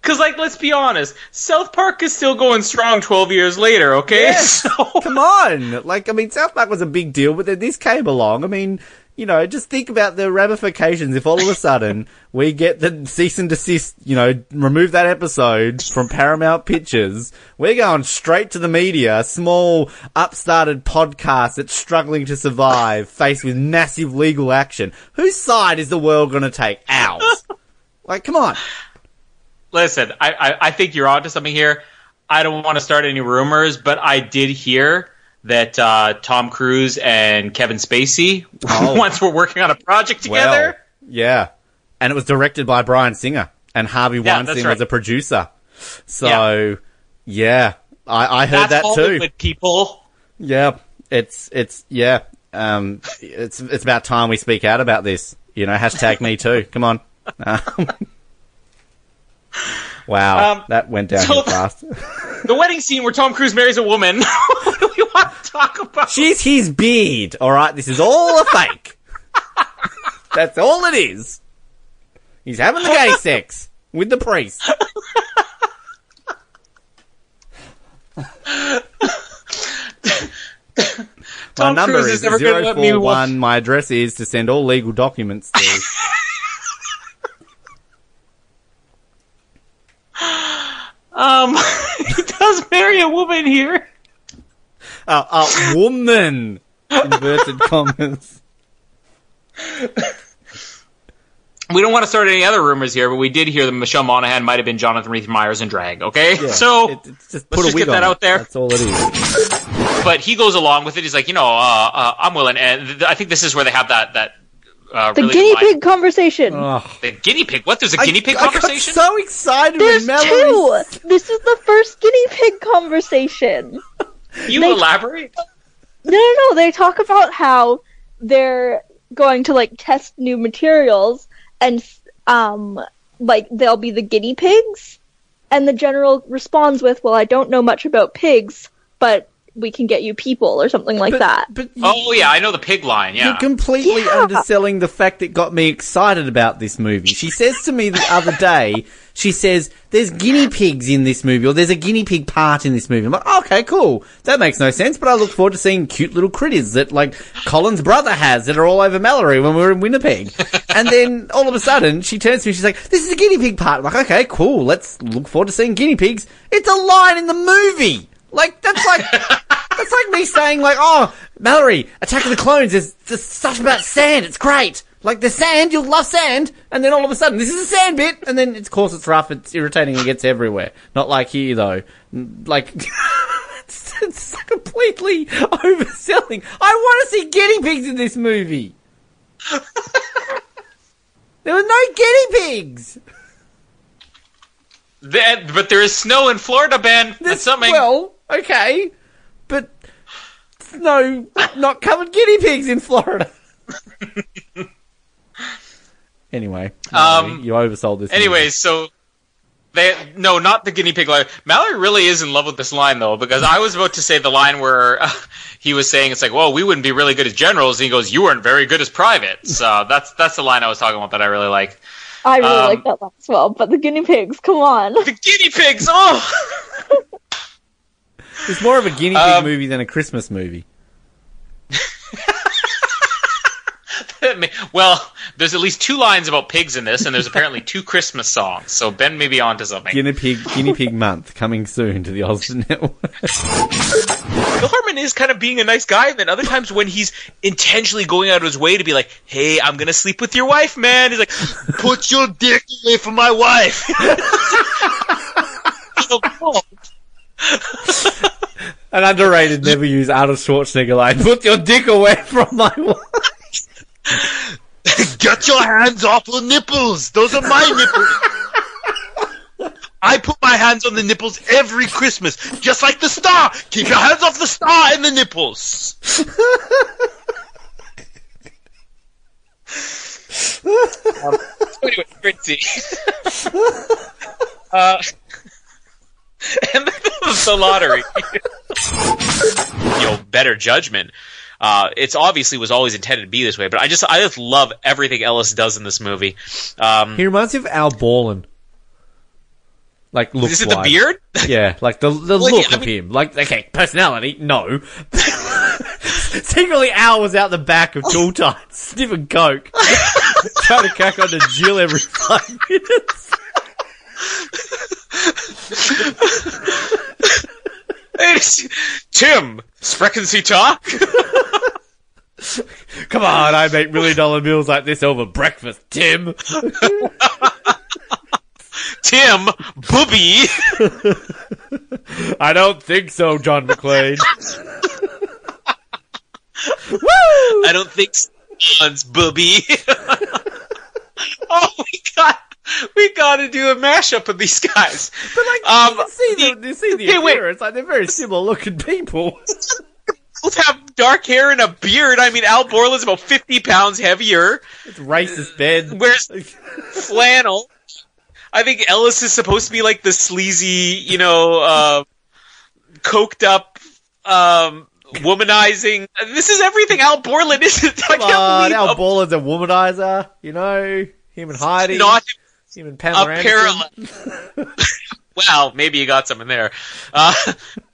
Because, like, let's be honest, South Park is still going strong 12 years later, okay? Yes. Come on. Like, I mean, South Park was a big deal, but then this came along. I mean, you know, just think about the ramifications if all of a sudden we get the cease and desist, you know, remove that episode from Paramount Pictures. We're going straight to the media, a small, upstarted podcast that's struggling to survive, faced with massive legal action. Whose side is the world going to take? Ours. like, come on. Listen, I, I, I think you're onto something here. I don't want to start any rumors, but I did hear that uh, Tom Cruise and Kevin Spacey Oh. once were working on a project together. Well, yeah. And it was directed by Bryan Singer, and Harvey Yeah, Weinstein right. was a producer. So, yeah, I, I heard That's that too. Hollywood, people. Yeah, it's it's yeah, um, it's it's about time we speak out about this. You know, hashtag me too. Come on. Um, wow, Um, that went down so- fast. The wedding scene where Tom Cruise marries a woman. what do we want to talk about? She's his beard. All right, this is all a fake. That's all it is. He's having the gay sex with the priest. My Tom number Cruise is is never gonna let me 041. My address is to send all legal documents to. Um, he does marry a woman here. a, a woman. Inverted commas. We don't want to start any other rumors here, but we did hear that Michelle Monaghan might have been Jonathan Rhys Meyers in drag. Okay, Yeah, so it- it's just let's put just wig get that on out there. That's all it is. But he goes along with it. He's like, you know, uh, uh, I'm willing, and th- I think this is where they have that that uh, The really guinea line- pig conversation. The guinea pig. What? There's a I- guinea pig conversation? I got so excited There's two. This is the first guinea pig conversation. you They- elaborate. No, no, no. They talk about how they're going to like test new materials, and um, like they'll be the guinea pigs, and the general responds with, "Well, I don't know much about pigs, but we can get you people or something like that." But Oh yeah, I know the pig line. Yeah. You're completely underselling the fact that got me excited about this movie. She says to me the other day, she says, there's guinea pigs in this movie, or there's a guinea pig part in this movie. I'm like, okay, cool. That makes no sense, but I look forward to seeing cute little critters that, like, Colin's brother has that are all over Mallory when we were in Winnipeg. and then, all of a sudden, she turns to me, she's like, this is a guinea pig part. I'm like, okay, cool. Let's look forward to seeing guinea pigs. It's a line in the movie! Like, that's like, that's like me saying like, oh, Mallory, Attack of the Clones, is just stuff about sand, it's great. Like the sand, you'll love sand, and then all of a sudden, this is a sand bit, and then of course it's rough, it's irritating, it gets everywhere. Not like here though. Like, it's, it's completely overselling. I want to see guinea pigs in this movie. there were no guinea pigs. Then- but there is snow in Florida, Ben. That's something. Well, okay. But no, not covered guinea pigs in Florida. anyway, Um, you oversold this. Anyway, so they no, not the guinea pig line. Mallory really is in love with this line though, because I was about to say the line where uh, he was saying it's like, well, we wouldn't be really good as generals, and he goes, you weren't very good as privates. So that's that's the line I was talking about that I really like. I really Um, like that one as well. But the guinea pigs, come on. The guinea pigs. Oh, It's more of a guinea pig Um, movie than a Christmas movie. well, there's at least two lines about pigs in this, and there's apparently two Christmas songs. So Ben may be onto something. Guinea pig, guinea pig month coming soon to the Oz Network. Bill Hartman is kind of being a nice guy, and then other times when he's intentionally going out of his way to be like, "Hey, I'm gonna sleep with your wife, man," he's like, "Put your dick away from my wife." An underrated, never use Arnold Schwarzenegger line. Put your dick away from my wife. Get your hands off the nipples. Those are my nipples. I put my hands on the nipples every Christmas, just like the star. Keep your hands off the star and the nipples. um, so anyway, Fritzy. uh, and the, the lottery. you know, better judgment. Uh, it's obviously was always intended to be this way, but I just I just love everything Ellis does in this movie. Um, He reminds me of Al Borland. Like, looks Is it the beard? Yeah, like the the Well, look yeah, I of him. Like, okay, personality, no. Secretly, Al was out the back of Tool Time, sniffing coke, trying to crack on the Jill every five minutes. Hey, Tim, sprechen Sie talk? Come on, I make million dollar meals like this over breakfast, Tim. Tim, booby. I don't think so, John McClane. I don't think John's booby. oh my god. We gotta do a mashup of these guys. But like, um, you see the, you see the wait. appearance. Like, they're very similar looking people. both have dark hair and a beard. I mean, Al Borland's about 50 pounds heavier. It's racist, Ben. Wears flannel. I think Ellis is supposed to be like the sleazy, you know, uh, coked up, um, womanizing. This is everything Al Borland is. Come on, Al a- Borland's a womanizer. You know, him and Heidi. not and Pamela a parallel. Well, maybe you got some in there. Uh,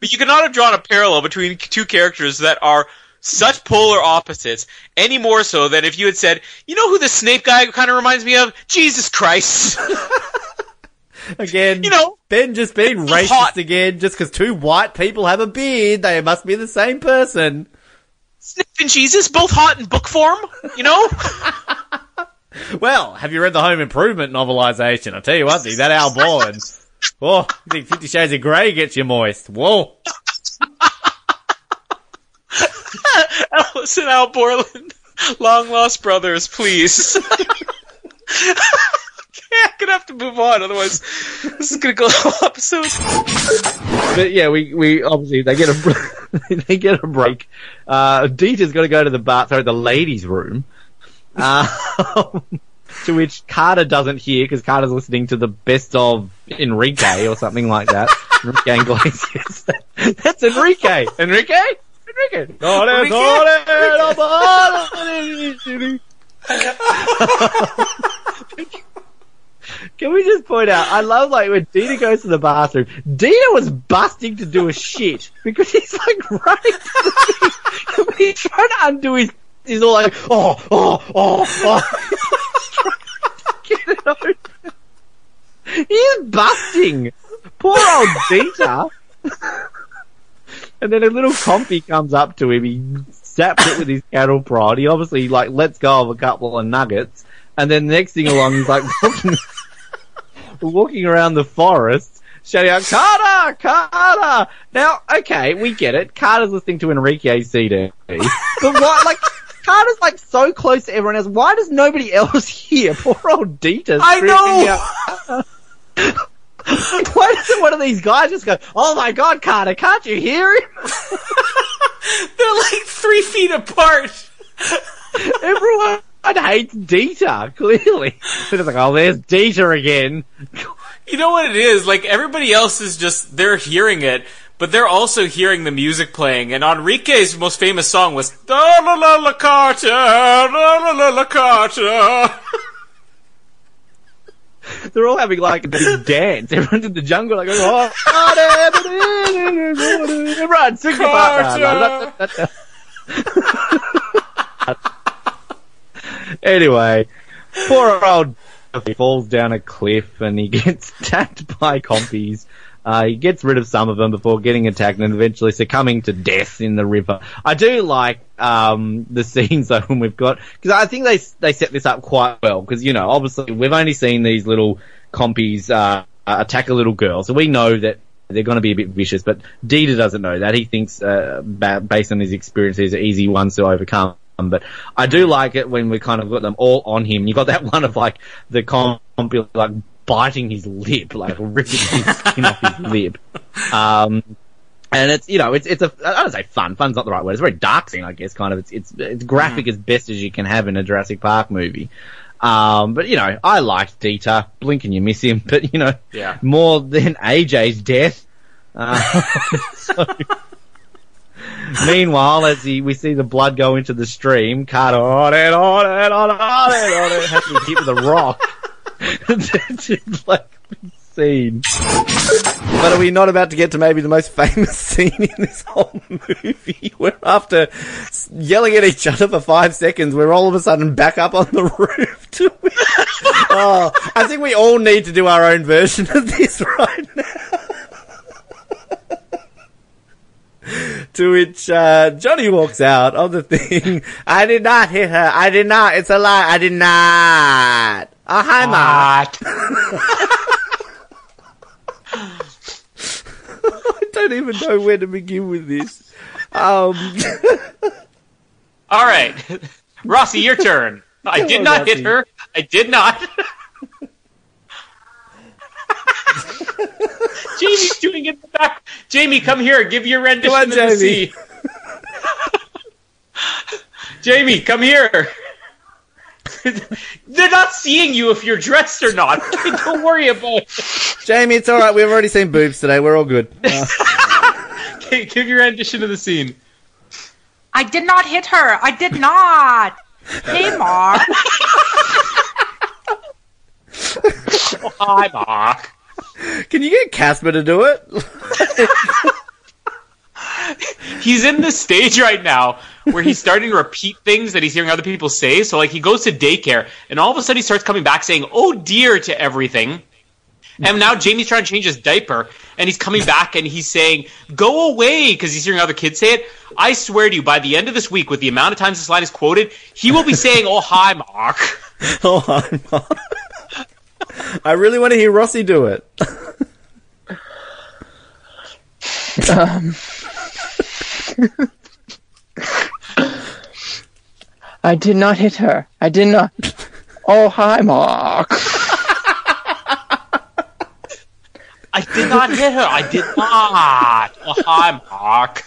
but you cannot not have drawn a parallel between two characters that are such polar opposites, any more so than if you had said, you know who the Snape guy kind of reminds me of? Jesus Christ. Again, You know, Ben just being racist hot. again. Just because two white people have a beard, they must be the same person. Snape and Jesus, both hot in book form, you know? Well, have you read the Home Improvement novelization? I'll tell you one thing, that Al Borland. Oh, you think Fifty Shades of Grey gets you moist? Whoa. Ellis and Al Borland, long lost brothers, please. okay, I'm gonna have to move on, otherwise this is gonna go the whole episode. But yeah, we, we obviously they get a they get a break. Uh, Dieter's got to go to the bar, sorry, the ladies' room. Uh, to which Carter doesn't hear because Carter's listening to the best of Enrique or something like that. Enrique Iglesias. That's Enrique. Enrique. Enrique. Can we just point out? I love like when Dina goes to the bathroom. Dina was busting to do a shit because he's like running to the. He's trying to undo his. He's all like, oh, oh, oh, oh. Get it open. He's busting. Poor old Dieter. and then a little compy comes up to him. He zaps it with his cattle prod. He obviously like lets go of a couple of nuggets. And then the next thing along, he's like walking, walking around the forest, shouting out, Carter! Carter! Now, okay, we get it. Carter's listening to Enrique CD. But what, like, Carter's like so close to everyone else. Why does nobody else hear? Poor old Dieter's I out. Why doesn't one of these guys just go, oh my god, Carter, can't you hear him? They're like three feet apart. Everyone hates Dieter, clearly. They're like, oh, there's Dieter again. You know what it is? Like everybody else is just they're hearing it, but they're also hearing the music playing. And Enrique's most famous song was "Da la la la Carter, da la la la Carter." They're all having like a big dance. Everyone's in the jungle, like, oh, everyone, sing part. anyway, poor old he falls down a cliff and he gets attacked by compies. Uh, he gets rid of some of them before getting attacked and eventually succumbing to death in the river. I do like um, the scenes though when we've got because I think they they set this up quite well because you know obviously we've only seen these little compies uh, attack a little girl, so we know that they're going to be a bit vicious. But Dieter doesn't know that. He thinks uh, based on his experiences, are easy ones to overcome. But I do like it when we kind of got them all on him. You got that one of like the comp like biting his lip, like ripping his skin off his lip. Um, and it's you know it's it's a I don't say fun. Fun's not the right word. It's a very dark scene, I guess. Kind of it's it's it's graphic as best as you can have in a Jurassic Park movie. Um, but you know I liked Dieter. Blink and you miss him, but you know Yeah. more than AJ's death. Uh, so- Meanwhile, as he, we see the blood go into the stream, cut on it, on it, on it, on on has to be hit with a rock. It's like scene. But are we not about to get to maybe the most famous scene in this whole movie? Where after yelling at each other for five seconds, we're all of a sudden back up on the roof. To oh, I think we all need to do our own version of this right now. to which uh, Johnny walks out of the thing. I did not hit her. I did not. It's a lie. I did not. Hi, Mark. I don't even know where to begin with this. Um, All right, Rossi, your turn. I did on, not Rossi. hit her. I did not. Jamie's doing it in the back. Jamie, come here. Give your rendition Come on, Jamie. Jamie, come here. They're not seeing you if you're dressed or not. Don't worry about it. Jamie, it's all right. We've already seen boobs today. We're all good. Uh, Okay, give your rendition of the scene. I did not hit her. I did not. Hey, Mark. Oh, hi, Mark. can you get Casper to do it? he's in the stage right now where he's starting to repeat things that he's hearing other people say. So like he goes to daycare and all of a sudden he starts coming back saying, "Oh dear" to everything. And now Jamie's trying to change his diaper and he's coming back and he's saying, "Go away" because he's hearing other kids say it. I swear to you, by the end of this week, with the amount of times this line is quoted, he will be saying, "Oh hi, Mark." oh, I'm not. I really want to hear Rossi do it. Um, I did not hit her. I did not. Oh, hi, Mark. I did not hit her. I did not. Oh hi, Mark.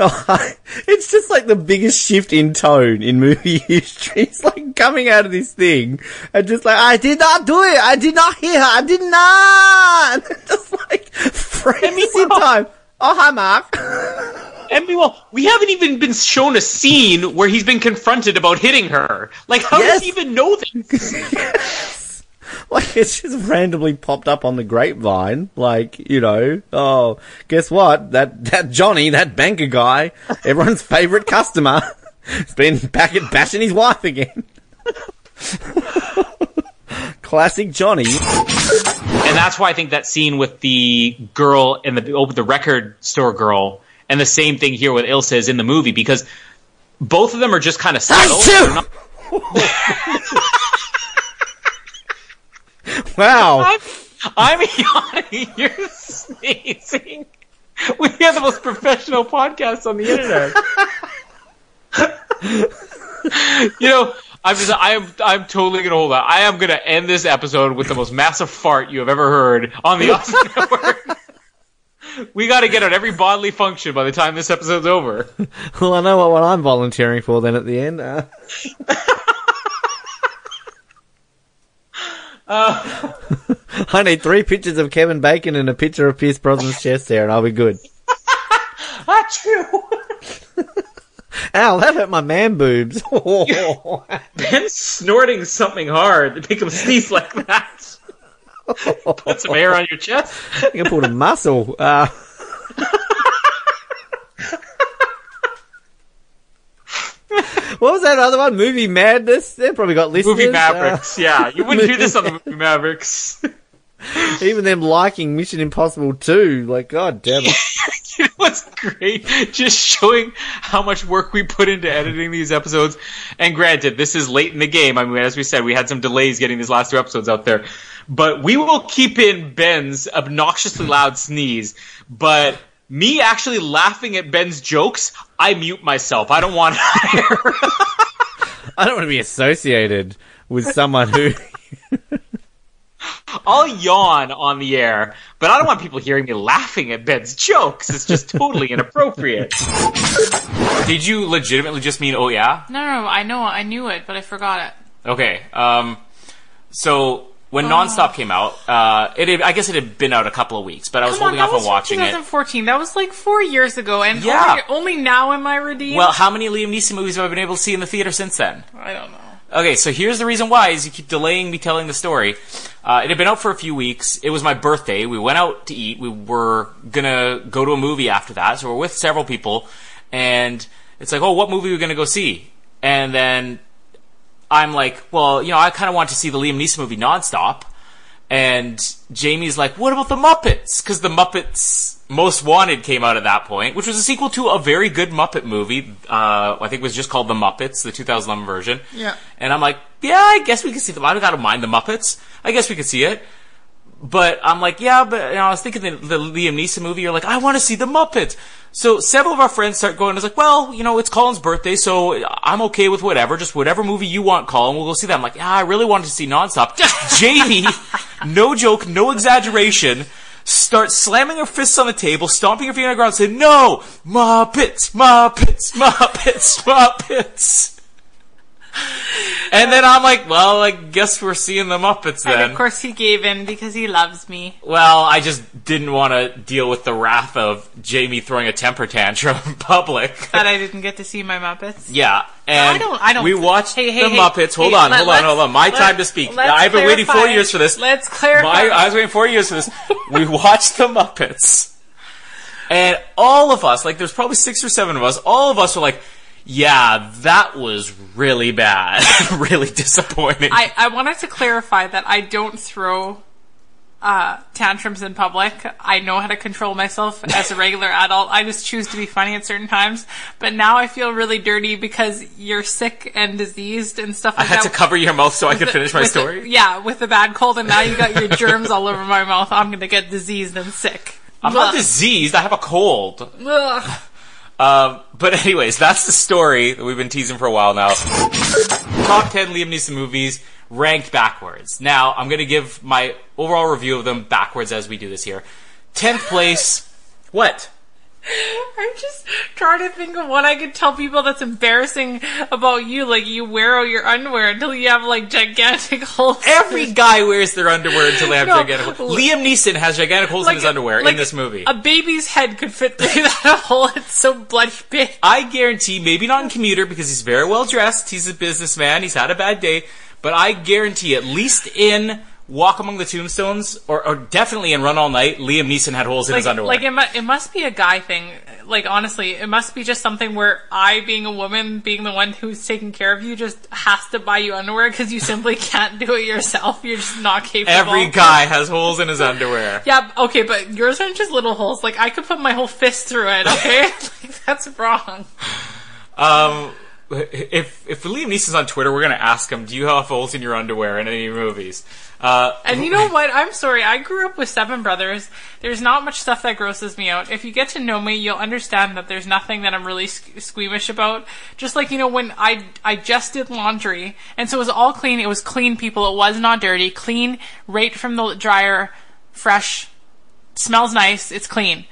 Oh, hi. It's just like the biggest shift in tone in movie history. It's like coming out of this thing and just like, I did not do it. I did not hit her. I did not. just like phrases in time. Oh, hi, Mark. And meanwhile, we haven't even been shown a scene where he's been confronted about hitting her. Like, how does he even know this? Like it's just randomly popped up on the grapevine. Like you know, oh, guess what? That that Johnny, that banker guy, everyone's favorite customer, has been back at bashing his wife again. Classic Johnny. And that's why I think that scene with the girl and the oh, the record store girl, and the same thing here with Ilsa is in the movie because both of them are just kind of subtle. They're not- Wow. I'm, I'm yawning. You're sneezing. We have the most professional podcast on the internet. you know, I'm just, I am, I'm totally gonna hold on. I am gonna end this episode with the most massive fart you have ever heard on the Awesome Network. we got to get out every bodily function by the time this episode's over. well, I know what, what I'm volunteering for then at the end. Uh, Uh, I need three pictures of Kevin Bacon and a picture of Pierce Brosnan's chest there, and I'll be good. Achoo! Ow, that hurt my man boobs. Ben's snorting something hard to make him sneeze like that. Put some air on your chest. I can I pulled a muscle. Uh, what was that other one? Movie Madness? They probably got listeners. Movie Mavericks, Uh, yeah. You wouldn't do this on the Movie Mavericks. Even them liking Mission Impossible 2. Like, god damn it. you was great? Just showing how much work we put into editing these episodes. And granted, this is late in the game. I mean, as we said, we had some delays getting these last two episodes out there. But we will keep in Ben's obnoxiously loud sneeze. But me actually laughing at Ben's jokes, I mute myself. I don't want I don't want to be associated with someone who. I'll yawn on the air, but I don't want people hearing me laughing at Ben's jokes. It's just totally inappropriate. Did you legitimately just mean, oh yeah? No, no, I know, I knew it, but I forgot it. Okay. Um, so when Oh. Nonstop came out, uh, it had, I guess it had been out a couple of weeks, but I was Come on, holding that off on watching from it. 2014. That was like four years ago, and Yeah. only, only now am I redeemed. Well, how many Liam Neeson movies have I been able to see in the theater since then? I don't know. Okay, so here's the reason why: is you keep delaying me telling the story. Uh, it had been out for a few weeks. It was my birthday. We went out to eat. We were gonna go to a movie after that, so we're with several people, and it's like, oh, what movie are we gonna go see? And then I'm like, well, you know, I kind of want to see the Liam Neeson movie nonstop. And Jamie's like, what about the Muppets? Because the Muppets Most Wanted came out at that point, which was a sequel to a very good Muppet movie. Uh, I think it was just called The Muppets, the 2011 version. Yeah. And I'm like, yeah, I guess we could see them. I don't gotta mind the Muppets. I guess we could see it. But I'm like, yeah, but you know, I was thinking the, the Liam Neeson movie. You're like, I want to see the Muppets. So several of our friends start going. I was like, well, you know, it's Colin's birthday, so I'm okay with whatever. Just whatever movie you want, Colin. We'll go see that. I'm like, yeah, I really wanted to see Nonstop. Jamie, no joke, no exaggeration. Starts slamming her fists on the table, stomping her feet on the ground, saying, "No, Muppets, Muppets, Muppets, Muppets." And then I'm like, well, I guess we're seeing the Muppets then. And of course he gave in because he loves me. Well, I just didn't want to deal with the wrath of Jamie throwing a temper tantrum in public. That I didn't get to see my Muppets. Yeah, and I don't- I don't- we watched Hey, hey, the hey, Muppets. Hold on, let- hold on, hold on. My time to speak. I've been waiting four years for this. Let's clarify. My, I was waiting four years for this. we watched the Muppets, and all of us, like, there's probably six or seven of us. All of us were like, "Yeah, that was really bad, really disappointing." I, I wanted to clarify that I don't throw uh, tantrums in public. I know how to control myself as a regular adult. I just choose to be funny at certain times. But now I feel really dirty because you're sick and diseased and stuff I had that. to cover your mouth so I could the- finish my with the- story. yeah, with a bad cold, and now you got your germs all over my mouth. I'm gonna get diseased and sick. I'm not diseased. I have a cold. Ugh. Um, but anyways, that's the story that we've been teasing for a while now. Top 10 Liam Neeson movies ranked backwards. Now, I'm gonna give my overall review of them backwards as we do this here. 10th place. What? I'm just trying to think of what I could tell people that's embarrassing about you. Like you wear all your underwear until you have like gigantic holes. Every guy wears their underwear until they have No, gigantic holes. Liam Neeson has gigantic holes in his underwear like in this movie. A baby's head could fit through that hole. It's so bloody big. I guarantee, maybe not in commuter because he's very well dressed. He's a businessman. He's had a bad day, but I guarantee, at least in Walk Among the Tombstones, or, or definitely in Run All Night, Liam Neeson had holes in Like, his underwear. like it, mu- it must be a guy thing. Like honestly, it must be just something where I, being a woman, being the one who's taking care of you, just has to buy you underwear because you simply can't do it yourself. You're just not capable. Every guy has holes in his underwear. Yeah, okay, but yours aren't just little holes. Like I could put my whole fist through it. Okay, like, that's wrong. Um, if if Liam Neeson's on Twitter, we're gonna ask him, "Do you have holes in your underwear in any movies?" Uh, And you know what? I'm sorry. I grew up with seven brothers. There's not much stuff that grosses me out. If you get to know me, you'll understand that there's nothing that I'm really squeamish about. Just like you know, when I I just did laundry, and so it was all clean. It was clean, people. It was not dirty. Clean, right from the dryer, fresh. smells nice, it's clean.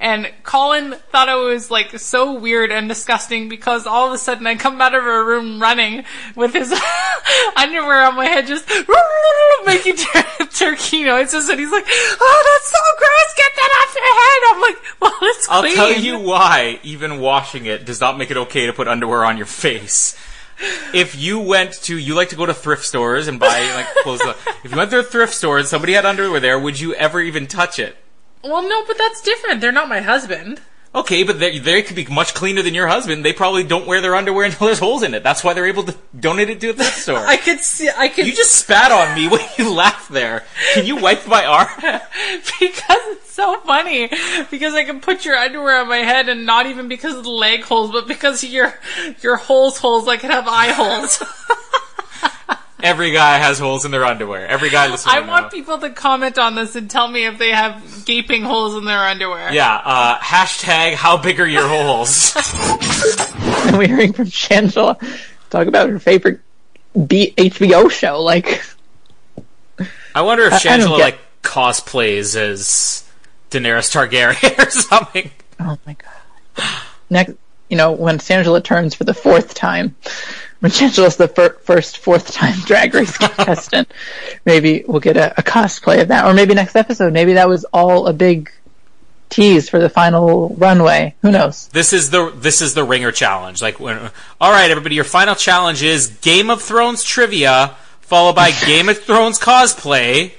And Colin thought it was like so weird and disgusting because all of a sudden I come out of her room running with his underwear on my head, just making tur- turkey noises, and he's like, "Oh, that's so gross! Get that off your head!" I'm like, "Well, it's I'll clean." tell you why even washing it does not make it okay to put underwear on your face. If you went to, you like to go to thrift stores and buy like clothes. If you went to a thrift store and somebody had underwear there, would you ever even touch it? Well, no, but that's different. They're not my husband. Okay, but they, they could be much cleaner than your husband. They probably don't wear their underwear until there's holes in it. That's why they're able to donate it to a thrift store. I could see. I could. You just spat on me when you laughed there. Can you wipe my arm? because it's so funny. Because I can put your underwear on my head, and not even because of the leg holes, but because your your holes holes. I could have eye holes. Every guy has holes in their underwear. Every guy listening. I now. want people to comment on this and tell me if they have gaping holes in their underwear. Yeah, uh, hashtag how big are your holes? and we're hearing from Shangela talk about her favorite B- HBO show. Like, I wonder if I- I Shangela get- like cosplays as Daenerys Targaryen or something. oh my god! Next, you know, when Shangela turns for the fourth time, when Shangela's the fir- first fourth time Drag Race contestant, maybe we'll get a, a cosplay of that, or maybe next episode, maybe that was all a big tease for the final runway. Who knows? This is the this is the ringer challenge. Like, when, all right, everybody, your final challenge is Game of Thrones trivia, followed by Game of Thrones cosplay.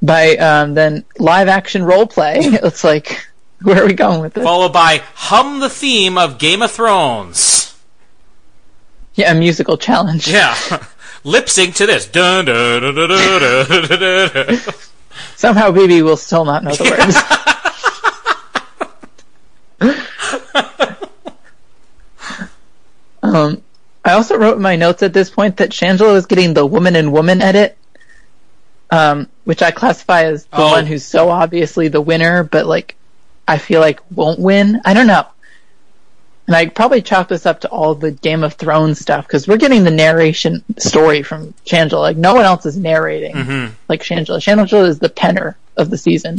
By um, then live action role play. It's like, Where are we going with this? Followed by hum the theme of Game of Thrones. Yeah, a musical challenge. Yeah. Lip sync to this. Dun, dun, dun, dun, dun, dun, dun, Somehow BB will still not know the yeah. words. um, I also wrote in my notes at this point that Shangela is getting the woman and woman edit, um, which I classify as the oh. one who's so obviously the winner, but like I feel like won't win. I don't know. And I probably chalk this up to all the Game of Thrones stuff because we're getting the narration story from Shangela. Like no one else is narrating Mhm. like Shangela. Shangela is the penner of the season.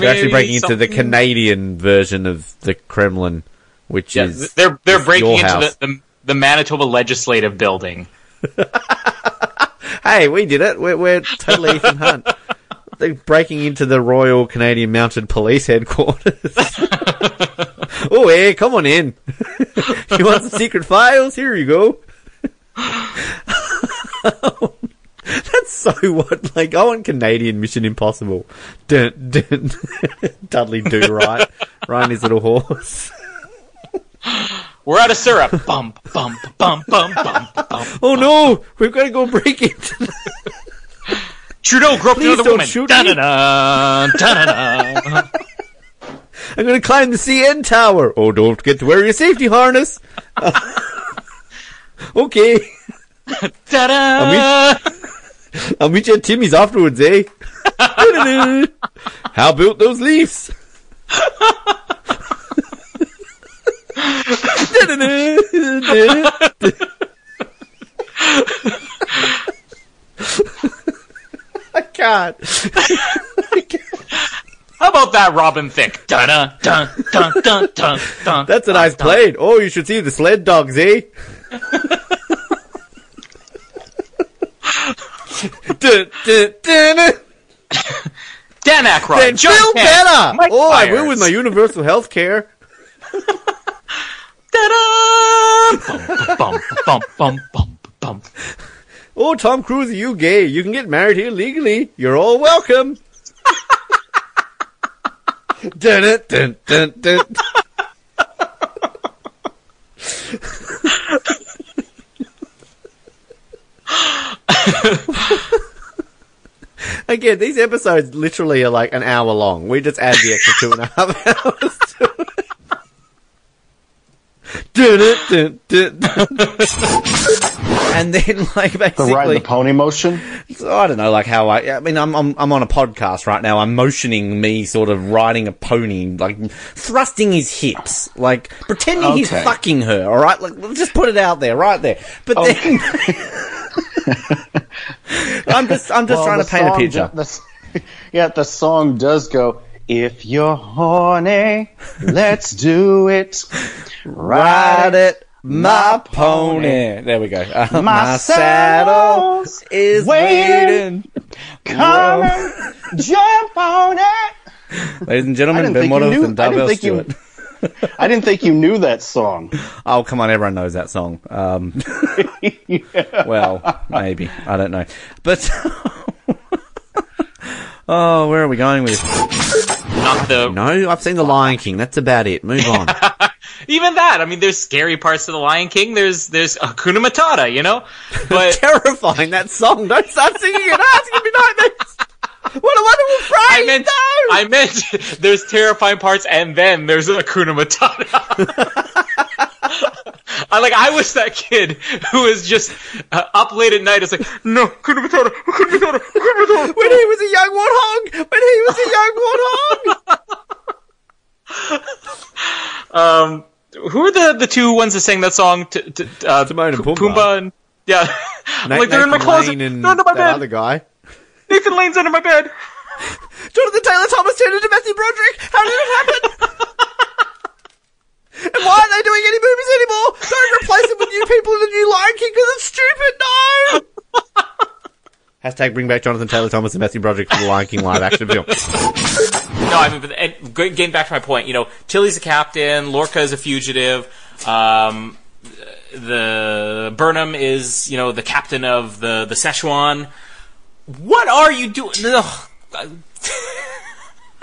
They're actually breaking into the Canadian version of the Kremlin, which Yeah, is they're they're is breaking your into the, the the Manitoba Legislative Building. Hey, we did it. We're, we're totally Ethan Hunt. They're breaking into the Royal Canadian Mounted Police headquarters. oh, hey, come on in. you want some secret files? Here you go. That's so what? Like, I want Canadian Mission Impossible. Dun, dun. Dudley Do Right. Riding his little horse. We're out of syrup. bump, bump, bump, bump, bump, bump. Oh no! We've got to go break into Trudeau groped Please another don't woman. shoot. Da-da-da, da-da-da. I'm going to climb the CN tower. Oh, don't forget to wear your safety harness. okay. Ta-da! I'll meet, I'll meet you at Timmy's afterwards, eh? How about those Leafs? I can't. How about that, Robin Thicke? Dun dun dun dun dun dun dun. That's a nice plane. Oh, you should see the sled dogs, eh? dun, dun, dun, dun. Dan Aykroyd. Then John Phil Bella. Mike Oh, I Myers. will with my universal health care. Ta-da! Bump, bump, bump, bump, bump. Oh, Tom Cruise, you gay? You can get married here legally. You're all welcome. dun, dun, dun, dun, dun. Again, these episodes literally are like an hour long. We just add the extra two and a half hours to it. Dun, dun, dun, dun, dun. and then, like, The basically, ride the pony motion. I don't know, like how I. I mean, I'm I'm I'm on a podcast right now. I'm motioning me sort of riding a pony, like thrusting his hips, like pretending he's fucking her. All right, like just put it out there, right there. But then, I'm just, I'm just Well, trying to paint a picture. the- yeah, the song does go. If you're horny, let's do it. Ride it, my pony. There we go. Uh, My saddle is waiting. waiting. Come and jump on it. Ladies and gentlemen, Ben think you Waddle knew- and I didn't Darvell think you- Stewart. I didn't think you knew that song. Oh, come on, everyone knows that song. Um, Well, maybe. I don't know. But, oh, where are we going with this? Not the. No, I've seen The Lion King. That's about it. Move on. Even that. I mean, there's scary parts of the Lion King. There's there's Hakuna Matata, you know. But terrifying that song. Don't start singing it. It's gonna be nightmares. What a wonderful phrase! I meant, I meant there's terrifying parts, and then there's Akuna Matata. I like. I wish that kid who was just uh, up late at night is like, no, Akuna Matata, Akuna Matata, Akuna Matata. When he was a young warthog. When he was a young warthog. Um, who are the the two ones that sang that song? T- t- uh, Timon and Pumbaa. Pumbaa and yeah. Na- like they're in my closet. Lane and They're under my that bed. other guy. Nathan Lane's under my bed. Jonathan Taylor Thomas turned into Matthew Broderick. How did it happen? and why aren't they doing any movies anymore? Don't replace it with new people in the new Lion King because it's stupid. No. Hashtag bring back Jonathan Taylor Thomas and Matthew Broderick for the Lion King live action film. No, I mean, but and getting back to my point, you know, Tilly's a captain, Lorca is a fugitive, um, the Burnham is, you know, the captain of the the Shenzhou. What are you doing?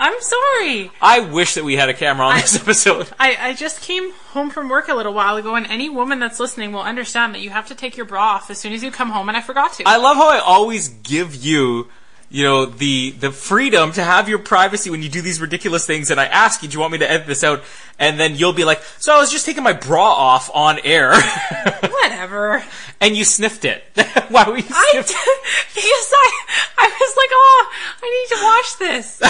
I'm sorry. I wish that we had a camera on this episode. I, I just came home from work a little while ago, and any woman that's listening will understand that you have to take your bra off as soon as you come home, and I forgot to. I love how I always give you, you know, the the freedom to have your privacy when you do these ridiculous things. And I ask you, do you want me to edit this out? And then you'll be like, so I was just taking my bra off on air, Whatever. and you sniffed it. Why were you I sniffed? d- because I I was like, oh, I need to wash this.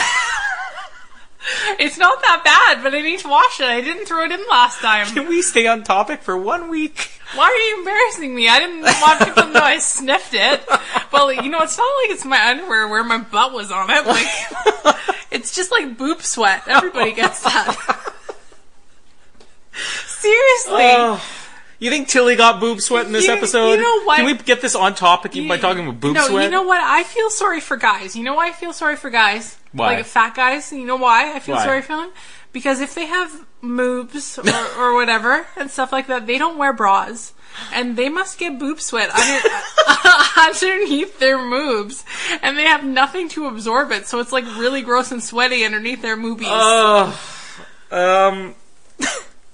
It's not that bad, but I need to wash it. I didn't throw it in last time. Can we stay on topic for one week? Why are you embarrassing me? I didn't want people to know I sniffed it. Well, you know, it's not like it's my underwear where my butt was on it. Like, it's just like boob sweat. Everybody gets that. Seriously. Oh. You think Tilly got boob sweat in this You- episode? you know what? Can we get this on topic even by talking about boob no, sweat? you know what? I feel sorry for guys. You know why I feel sorry for guys? Why? Like fat guys. You know why I feel Why? sorry for them? Because if they have moobs or, or whatever and stuff like that, they don't wear bras. And they must get boob sweat under, underneath their moobs, and they have nothing to absorb it, so it's like really gross and sweaty underneath their moobies. Oh, um,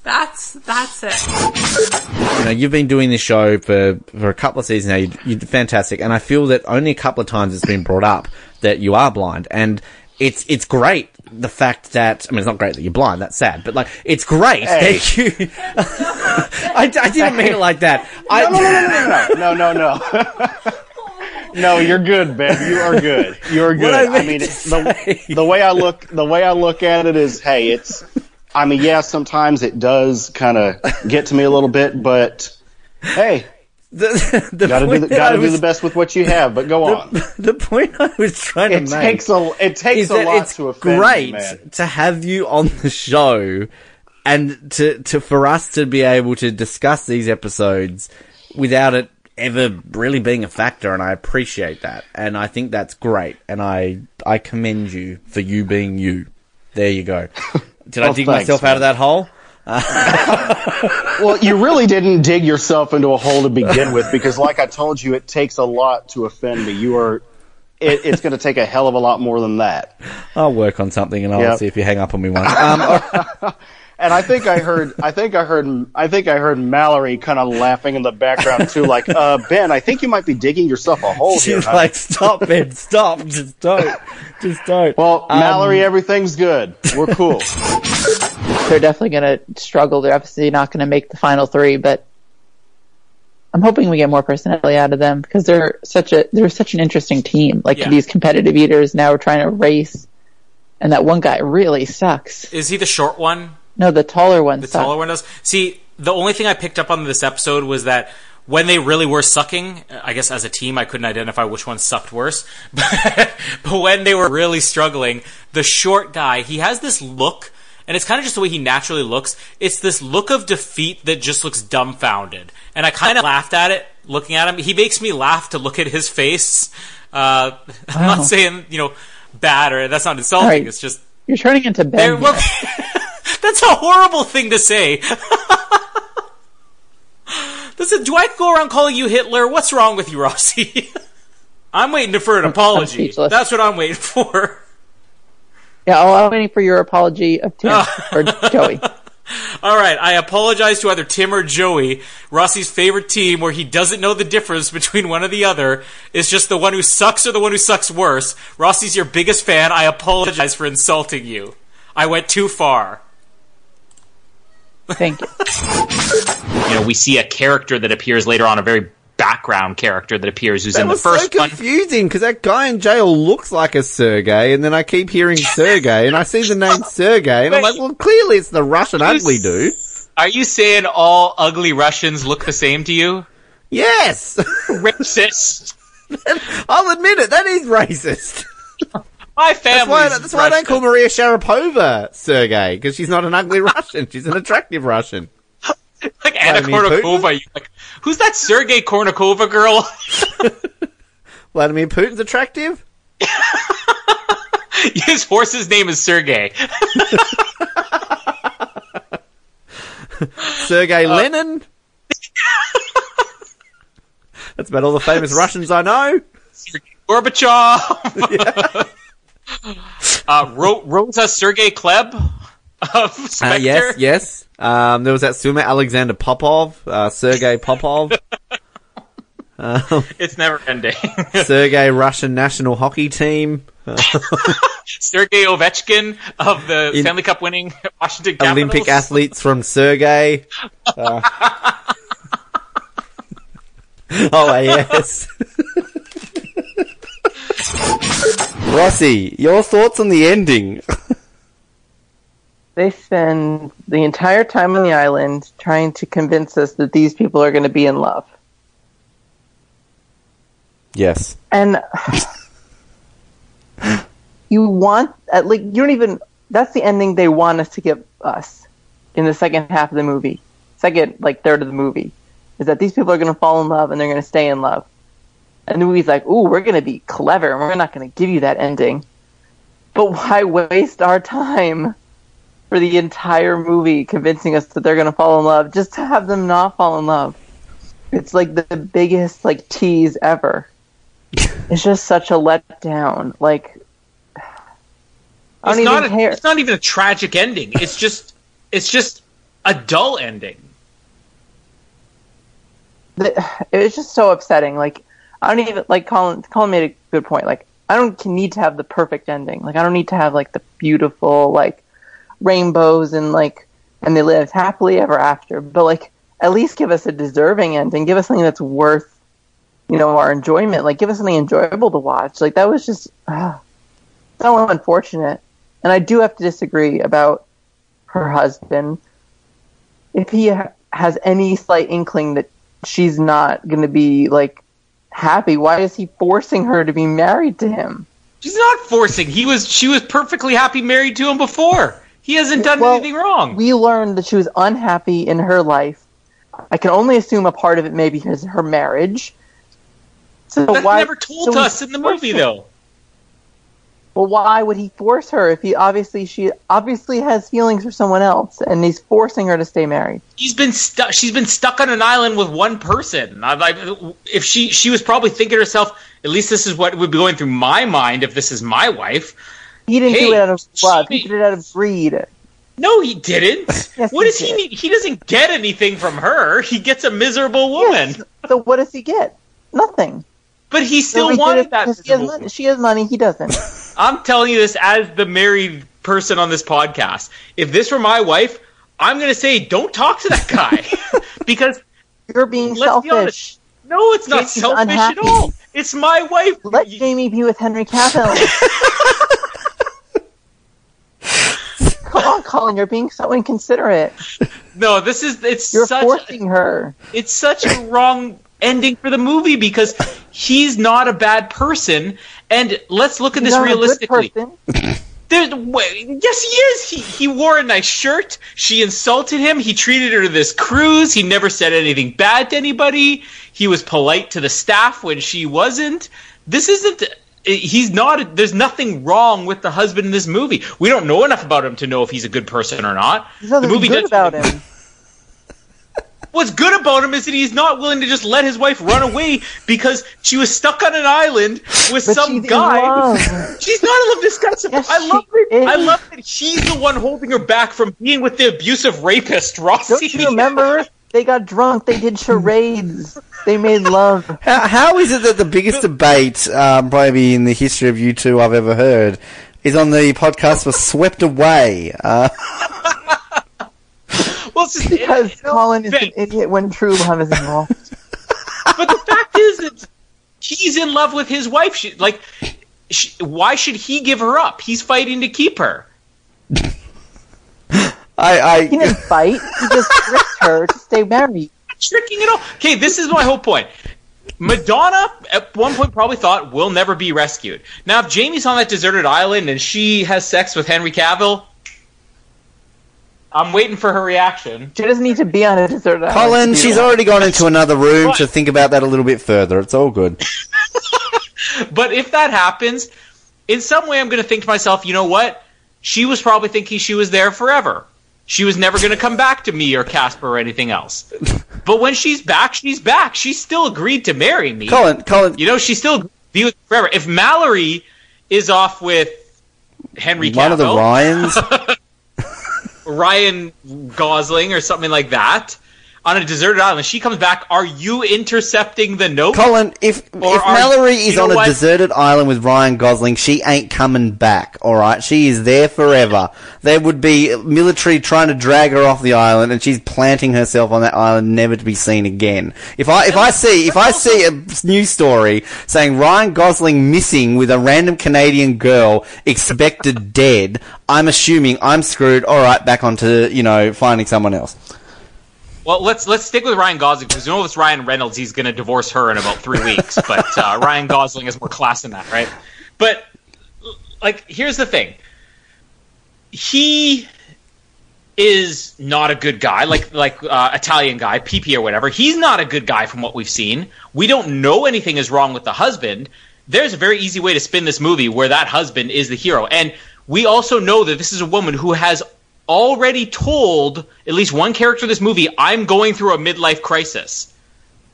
that's that's it. you know, you've been doing this show for, for a couple of seasons now. You, you're fantastic, and I feel that only a couple of times it's been brought up that you are blind, and it's it's great the fact that I mean it's not great that you're blind. That's sad, but like it's great Hey. that you. I, I didn't mean it like that. I, No, no, no, no, no, no, no, no. No, you're good, Ben. You are good. You're good. What I I, mean, the the way I look the way I look at it is, hey, it's. I mean, yeah, sometimes it does kind of get to me a little bit, but hey, the, the gotta do the, gotta I do the best with what you have. But go on. the, the point I was trying to It make takes a it takes a lot it's to offend great me, to have you on the show and to, to for us to be able to discuss these episodes without it ever really being a factor and I appreciate that and I think that's great and I I commend you for you being you. There you go. Did I dig thanks, myself out of that hole? well, you really didn't dig yourself into a hole to begin with because, like I told you, it takes a lot to offend me. You are, it, it's going to take a hell of a lot more than that. I'll work on something and I'll Yep. see if you hang up on me once. Um, And I think I heard, I think I heard, I think I heard Mallory kind of laughing in the background too, like, uh, Ben, I think you might be digging yourself a hole here. She's huh?" like, stop, Ben, stop, just don't, just don't. Well, Um, Mallory, everything's good. We're cool. They're definitely going to struggle. They're obviously not going to make the final three, but I'm hoping we get more personality out of them because they're such a they're such an interesting team. Like Yeah. these competitive eaters now are trying to race, and that one guy really sucks. is he the short one? No, the taller one The taller one does. See, the only thing I picked up on this episode was that when they really were sucking, I guess as a team, I couldn't identify which one sucked worse. But, when they were really struggling, the short guy, he has this look, and it's kind of just the way he naturally looks. It's this look of defeat that just looks dumbfounded. And I kind of laughed at it, looking at him. He makes me laugh to look at his face. Uh, I'm Wow. not saying, you know, bad or that's not insulting. Alright. It's just, You're turning into Ben. That's a horrible thing to say. Listen, do I go around calling you Hitler? What's wrong with you, Rossi? I'm waiting for an apology. That's what I'm waiting for. Yeah, oh, I'm waiting for your apology of Tim ah. or Joey. All right, I apologize to either Tim or Joey. Rossi's favorite team, where he doesn't know the difference between one or the other, is just the one who sucks or the one who sucks worse. Rossi's your biggest fan. I apologize for insulting you. I went too far. Thank you. You know, we see a character that appears later on, a very background character that appears who's That in the was so first one. confusing because that guy in jail looks like a Sergey, and then I keep hearing Sergey, and I see the name Sergey, and I'm like, well, clearly it's the Russian ugly dude. Are you saying all ugly Russians look the same to you? Yes, racist. I'll admit it. That is racist. My That's why, that's why I don't call Maria Sharapova Sergey because she's not an ugly Russian. She's an attractive Russian. like Anna Vladimir Kournikova. Like, who's that Sergey Kournikova girl? Vladimir Putin's attractive. His horse's name is Sergey. Sergey uh, Lenin. That's about all the famous Russians I know. Gorbachev. Uh, Ro- Rosa Sergey Klebb of Spectre. Uh, yes, yes. Um, there was that swimmer Alexander Popov, uh, Sergey Popov. um, It's never ending. Sergey Russian national hockey team. Sergey Ovechkin of the In- Stanley Cup winning Washington Capitals. Olympic athletes from Sergey. Uh, oh, yes. Rossi, your thoughts on the ending? They spend the entire time on the island trying to convince us that these people are going to be in love. Yes. And you want at like you don't even that's the ending they want us to give us in the second half of the movie. Second like third of the movie. Is that these people are gonna fall in love and they're gonna stay in love. And the movie's like, ooh, we're gonna be clever and we're not gonna give you that ending. But why waste our time for the entire movie convincing us that they're gonna fall in love just to have them not fall in love? It's like the biggest like tease ever. It's just such a letdown. Like I It's not. even A, care. it's not even a tragic ending. It's just. It's just a dull ending. it was just so upsetting. Like I don't even like Colin. Colin made a good point. Like I don't need to have the perfect ending. Like I don't need to have like the beautiful like rainbows and like and they lived happily ever after. But like at least give us a deserving ending. Give us something that's worth you know our enjoyment. Like give us something enjoyable to watch. Like that was just ah, so unfortunate. And I do have to disagree about her husband. If he ha- has any slight inkling that she's not going to be like happy, why is he forcing her to be married to him? She's not forcing. He was. She was perfectly happy married to him before. He hasn't done anything wrong. We learned that she was unhappy in her life. I can only assume a part of it maybe is her marriage. So That's why never told so us in the movie, though. Well, why would he force her if he obviously she obviously has feelings for someone else and he's forcing her to stay married? He's been stuck. She's been stuck on an island with one person. I, I, if she she was probably thinking to herself, at least this is what would be going through my mind if this is my wife. He didn't Hey, do it out of love. He did it out of greed. No, he didn't. Yes, what he does he need? He doesn't get anything from her. He gets a miserable woman. So what does he get? Nothing. But he still So he wanted it that. because He has money. She has money. He doesn't. I'm telling you this as the married person on this podcast. If this were my wife, I'm going to say don't talk to that guy because you're being let's Be selfish. honest. No, it's not Jamie's selfish unhappy. at all. It's my wife. Let Jamie be with Henry Cavill. Come on, Colin, you're being so inconsiderate. No, this is it's You're such forcing her. it's such a wrong ending for the movie because he's not a bad person. And let's look at He's this not a good realistically. There's, yes, he is. He he wore a nice shirt. She insulted him. He treated her to this cruise. He never said anything bad to anybody. He was polite to the staff when she wasn't. This isn't. He's not. There's nothing wrong with the husband in this movie. We don't know enough about him to know if he's a good person or not. There's nothing the movie good about him. What's good about him is that he's not willing to just let his wife run away because she was stuck on an island with But some she's guy. She's not in love. This guy's. I love it. I love that he's the one holding her back from being with the abusive rapist, Rossi. Don't you remember? They got drunk. They did charades. They made love. How, how is it that the biggest debate, um, probably in the history of you two I've ever heard, is on the podcast for Swept Away? Uh, well, it's just, because Colin is an idiot when true love is involved. but the fact is that he's in love with his wife. She, like, she, why should he give her up? He's fighting to keep her. I, I He didn't fight. He just tricked her to stay married. tricking it all. Okay, this is my whole point. Madonna at one point probably thought we'll never be rescued. Now, if Jamie's on that deserted island and she has sex with Henry Cavill, I'm waiting for her reaction. She doesn't need to be on a deserted island. Colin, she's alone. already gone into another room to think about that a little bit further. It's all good. But if that happens, in some way, I'm going to think to myself, you know what? She was probably thinking she was there forever. She was never going to come back to me or Casper or anything else. But when she's back, she's back. She still agreed to marry me. Colin, Colin, you know, she still agreed be with forever. If Mallory is off with Henry One of the Cavill, Ryans. Ryan Gosling or something like that on a deserted island, she comes back. Are you intercepting the note? Colin, if Or if Mallory is you on a what? deserted island with Ryan Gosling, she ain't coming back. All right, she is there forever. There would be military trying to drag her off the island, and she's planting herself on that island, never to be seen again. If I if I see if I see a news story saying Ryan Gosling missing with a random Canadian girl expected dead, I'm assuming I'm screwed. All right, back onto you know finding someone else. Well, let's let's stick with Ryan Gosling because you know it's Ryan Reynolds. He's going to divorce her in about three weeks, but uh, Ryan Gosling is more class than that, right? But like, here's the thing: he is not a good guy, like like uh, Italian guy, PP or whatever. He's not a good guy from what we've seen. We don't know anything is wrong with the husband. There's a very easy way to spin this movie where that husband is the hero, and we also know that this is a woman who has already told at least one character in this movie, "I'm going through a midlife crisis."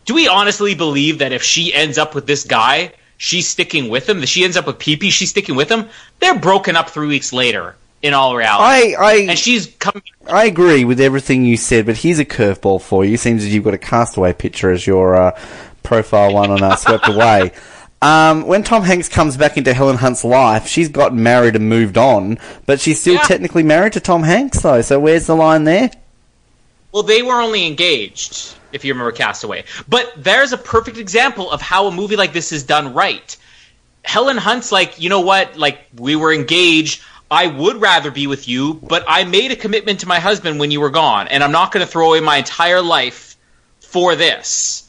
Do we honestly believe that if she ends up with this guy, she's sticking with him? That she ends up with PP, she's sticking with him? They're broken up three weeks later. In all reality, I, I and she's coming. I agree with everything you said, but here's a curveball for you. Seems as you've got a castaway picture as your uh, profile one on uh, Swept Away. Um, when Tom Hanks comes back into Helen Hunt's life, she's gotten married and moved on, but she's still Yeah. technically married to Tom Hanks, though. So where's the line there? Well, they were only engaged, if you remember Castaway. But there's a perfect example of how a movie like this is done right. Helen Hunt's like, you know what? Like, we were engaged. I would rather be with you, but I made a commitment to my husband when you were gone, and I'm not going to throw away my entire life for this.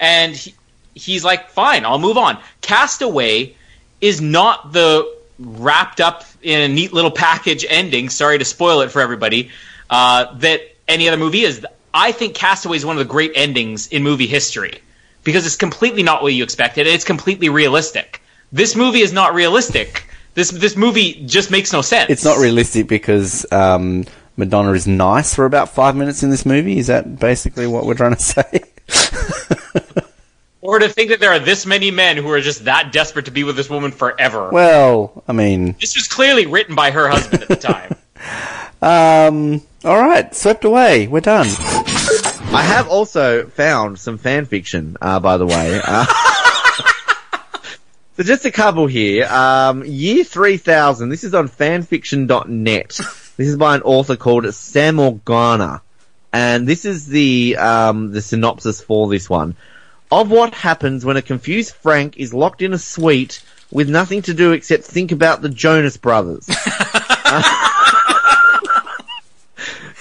And he, he's like, fine, I'll move on. Castaway is not the wrapped up in a neat little package ending. Sorry to spoil it for everybody. Uh, that any other movie is. I think Castaway is one of the great endings in movie history because it's completely not what you expected. and It's completely realistic. This movie is not realistic. This this movie just makes no sense. It's not realistic because um, Madonna is nice for about five minutes in this movie. Is that basically what we're trying to say? Or to think that there are this many men who are just that desperate to be with this woman forever. well, I mean, this was clearly written by her husband at the time. um, all right, swept away. We're done. I have also found some fan fiction, uh, by the way. Uh, so just a couple here. Um, year 3000, this is on fanfiction.net. This is by an author called Sam Organa. And this is the, um, the synopsis for this one. Of what happens when a confused Frank is locked in a suite with nothing to do except think about the Jonas Brothers.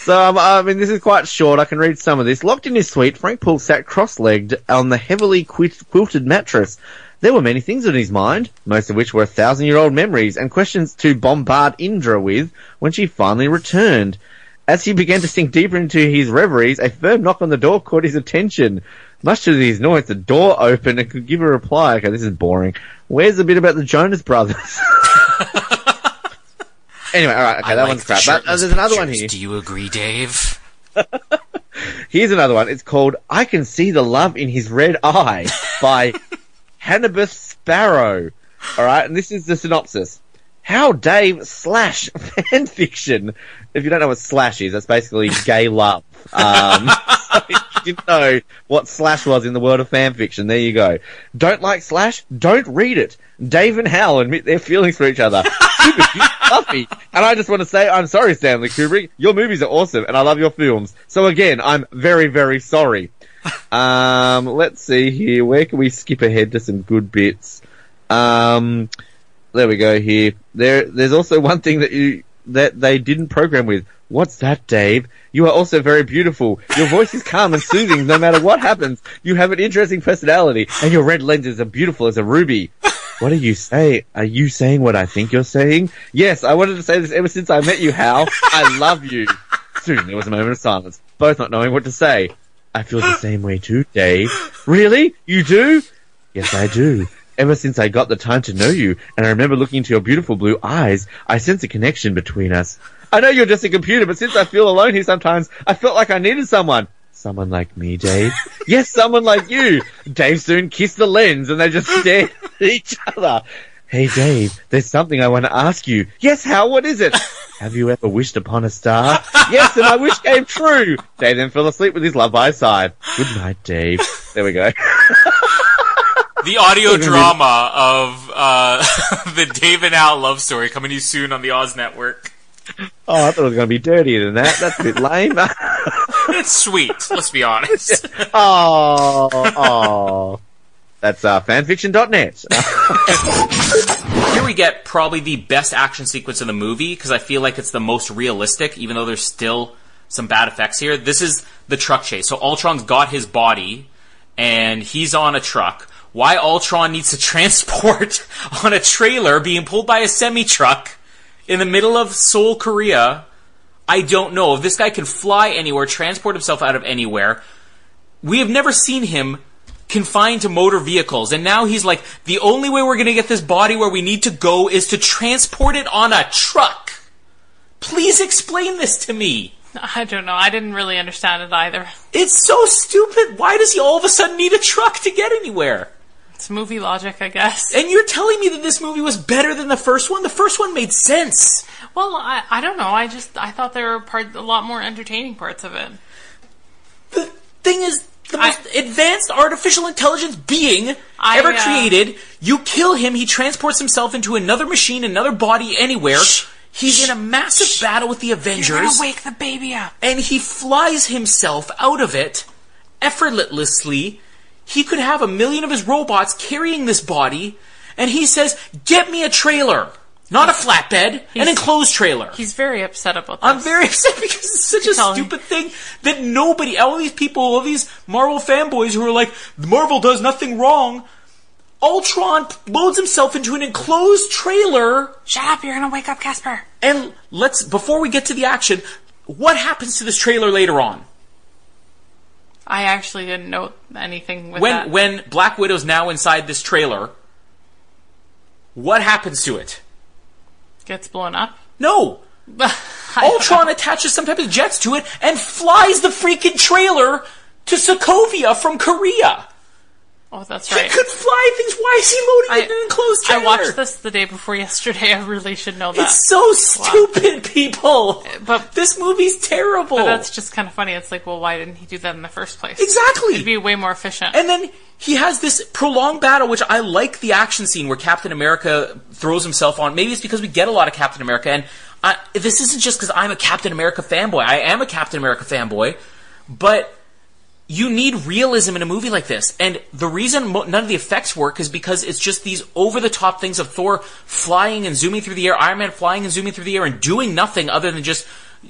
So, um, I mean, this is quite short. I can read some of this. Locked in his suite, Frank Poole sat cross-legged on the heavily quilted mattress. There were many things on his mind, most of which were thousand-year-old memories and questions to bombard Indra with when she finally returned. As he began to sink deeper into his reveries, a firm knock on the door caught his attention. Much to his annoyance, the door opened and could give a reply. Okay, this is boring. Where's the bit about the Jonas Brothers? anyway, alright, okay, I that like one's crap. But uh, there's another one here. Do you agree, Dave? Here's another one. It's called I Can See the Love in His Red Eye by Hannibus Sparrow. Alright, and this is the synopsis. How Dave slash fan fiction. If you don't know what slash is, that's basically gay love. Um, so didn't know what slash was in the world of fan fiction, there you go. Don't like slash? Don't read it. Dave and Hal admit their feelings for each other. Cute. And I just want to say, I'm sorry, Stanley Kubrick. Your movies are awesome, and I love your films. So again, I'm very, very sorry. Um, let's see here. Where can we skip ahead to some good bits? Um, there we go here. There, there's also one thing that you, that they didn't program with. What's that, Dave? You are also very beautiful. Your voice is calm and soothing no matter what happens. You have an interesting personality and your red lenses are beautiful as a ruby. What are you saying? Are you saying what I think you're saying? Yes, I wanted to say this ever since I met you, Hal. I love you. Soon there was a moment of silence, both not knowing what to say. I feel the same way too, Dave. Really? You do? Yes, I do. Ever since I got the time to know you, and I remember looking into your beautiful blue eyes, I sense a connection between us. I know you're just a computer, but since I feel alone here sometimes, I felt like I needed someone. Someone like me, Dave? yes, someone like you! Dave soon kissed the lens and they just stared at each other. Hey Dave, there's something I want to ask you. Yes, Hal? what is it? Have you ever wished upon a star? yes, and my wish came true. Dave then fell asleep with his love by his side. Good night, Dave. There we go. The audio drama of uh, the Dave and Al love story coming to you soon on the Oz Network. Oh, I thought it was going to be dirtier than that. That's a bit lame. It's sweet, let's be honest. oh, oh. That's uh, fanfiction.net. Here we get probably the best action sequence in the movie because I feel like it's the most realistic, even though there's still some bad effects here. This is the truck chase. So Ultron's got his body and he's on a truck. Why Ultron needs to transport on a trailer being pulled by a semi truck in the middle of Seoul, Korea, I don't know. If this guy can fly anywhere, transport himself out of anywhere, we have never seen him confined to motor vehicles. And now he's like, the only way we're going to get this body where we need to go is to transport it on a truck. Please explain this to me. I don't know. I didn't really understand it either. It's so stupid. Why does he all of a sudden need a truck to get anywhere? It's movie logic, I guess. And you're telling me that this movie was better than the first one? The first one made sense. Well, I, I don't know. I just I thought there were part a lot more entertaining parts of it. The thing is, the most advanced artificial intelligence being I, ever uh, created. You kill him, he transports himself into another machine, another body, anywhere. He's in a massive battle with the Avengers. Wake the baby up. and he flies himself out of it effortlessly. He could have a million of his robots carrying this body, and he says, "Get me a trailer, not a flatbed, an enclosed trailer." He's very upset about this. I'm very upset because it's such a him. stupid thing that nobody, all these people, all these Marvel fanboys who are like, Marvel does nothing wrong. Ultron loads himself into an enclosed trailer. Shut up! You're gonna wake up Casper. And let's, before we get to the action, what happens to this trailer later on? I actually didn't know anything with when that. when Black Widow's now inside this trailer, what happens to it? Gets blown up. No. Ultron attaches some type of jets to it and flies the freaking trailer to Sokovia from Korea. Oh, that's right. He could fly things. Why is he loading it in an enclosed trailer? I watched this the day before yesterday. I really should know that. It's so stupid, people. But this movie's terrible. But that's just kind of funny. It's like, well, why didn't he do that in the first place? Exactly. It'd be way more efficient. And then he has this prolonged battle, which I like the action scene where Captain America throws himself on. Maybe it's because we get a lot of Captain America, and I, this isn't just because I'm a Captain America fanboy. I am a Captain America fanboy, but you need realism in a movie like this. And the reason mo- none of the effects work is because it's just these over the top things of Thor flying and zooming through the air, Iron Man flying and zooming through the air and doing nothing other than just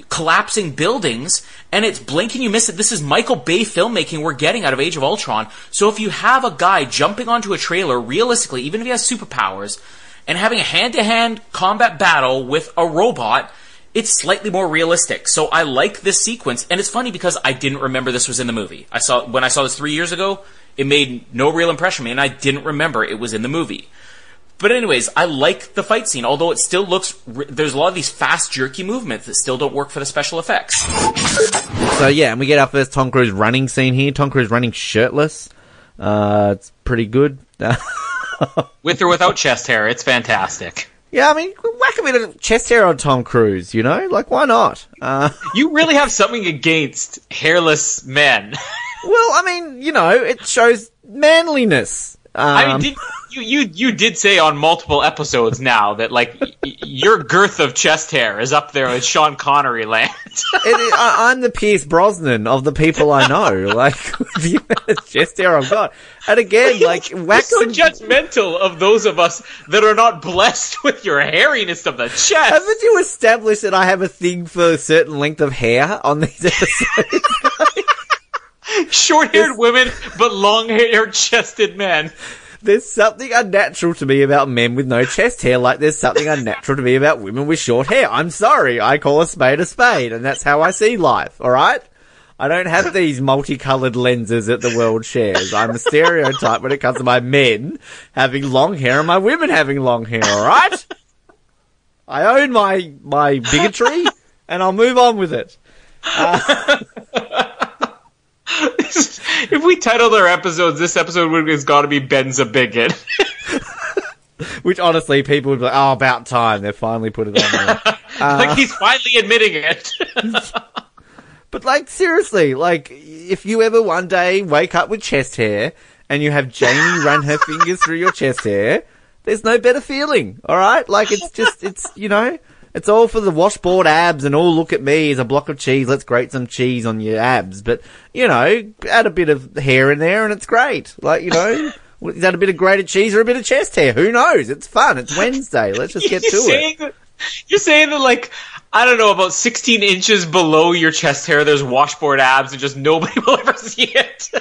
collapsing buildings. And it's blink and you miss it. This is Michael Bay filmmaking we're getting out of Age of Ultron. So if you have a guy jumping onto a trailer realistically, even if he has superpowers, and having a hand to hand combat battle with a robot, it's slightly more realistic. So I like this sequence, and it's funny because I didn't remember this was in the movie. I saw when I saw this three years ago, it made no real impression on me, and I didn't remember it was in the movie. But anyways, I like the fight scene, although it still looks. There's a lot of these fast, jerky movements that still don't work for the special effects. So yeah, and we get our first Tom Cruise running scene here. Tom Cruise running shirtless. Uh, it's pretty good. With or without chest hair, it's fantastic. Yeah, I mean, whack a bit of chest hair on Tom Cruise, you know? Like, why not? Uh, You really have something against hairless men. well, I mean, you know, it shows manliness. Um, I mean, did, you you you did say on multiple episodes now that like y- your girth of chest hair is up there with Sean Connery land. it, I, I'm the Pierce Brosnan of the people I know. Like, the amount of chest hair I've got. And again, like, wax so and judgmental of those of us that are not blessed with your hairiness of the chest. Haven't you established that I have a thing for a certain length of hair on these episodes? Short-haired women, but long-haired chested men. There's something unnatural to me about men with no chest hair, like there's something unnatural to me about women with short hair. I'm sorry, I call a spade a spade, and that's how I see life, alright? I don't have these multicolored lenses that the world shares. I'm a stereotype when it comes to my men having long hair and my women having long hair, alright? I own my, my bigotry, and I'll move on with it. Uh, If we titled our episodes, this episode would has got to be Ben's a bigot. Which honestly, people would be like, oh, about time. They've finally put it on there. Uh, like he's finally admitting it. But like seriously, like if you ever one day wake up with chest hair and you have Jamie run her fingers through your chest hair, there's no better feeling. All right, like it's just it's you know it's all for the washboard abs and all look at me as a block of cheese. Let's grate some cheese on your abs, but you know add a bit of hair in there and it's great. Like you know. Is that a bit of grated cheese or a bit of chest hair? Who knows? It's fun. It's Wednesday. Let's just get to it. That, you're saying that like I don't know about 16 inches below your chest hair, there's washboard abs, and just nobody will ever see it.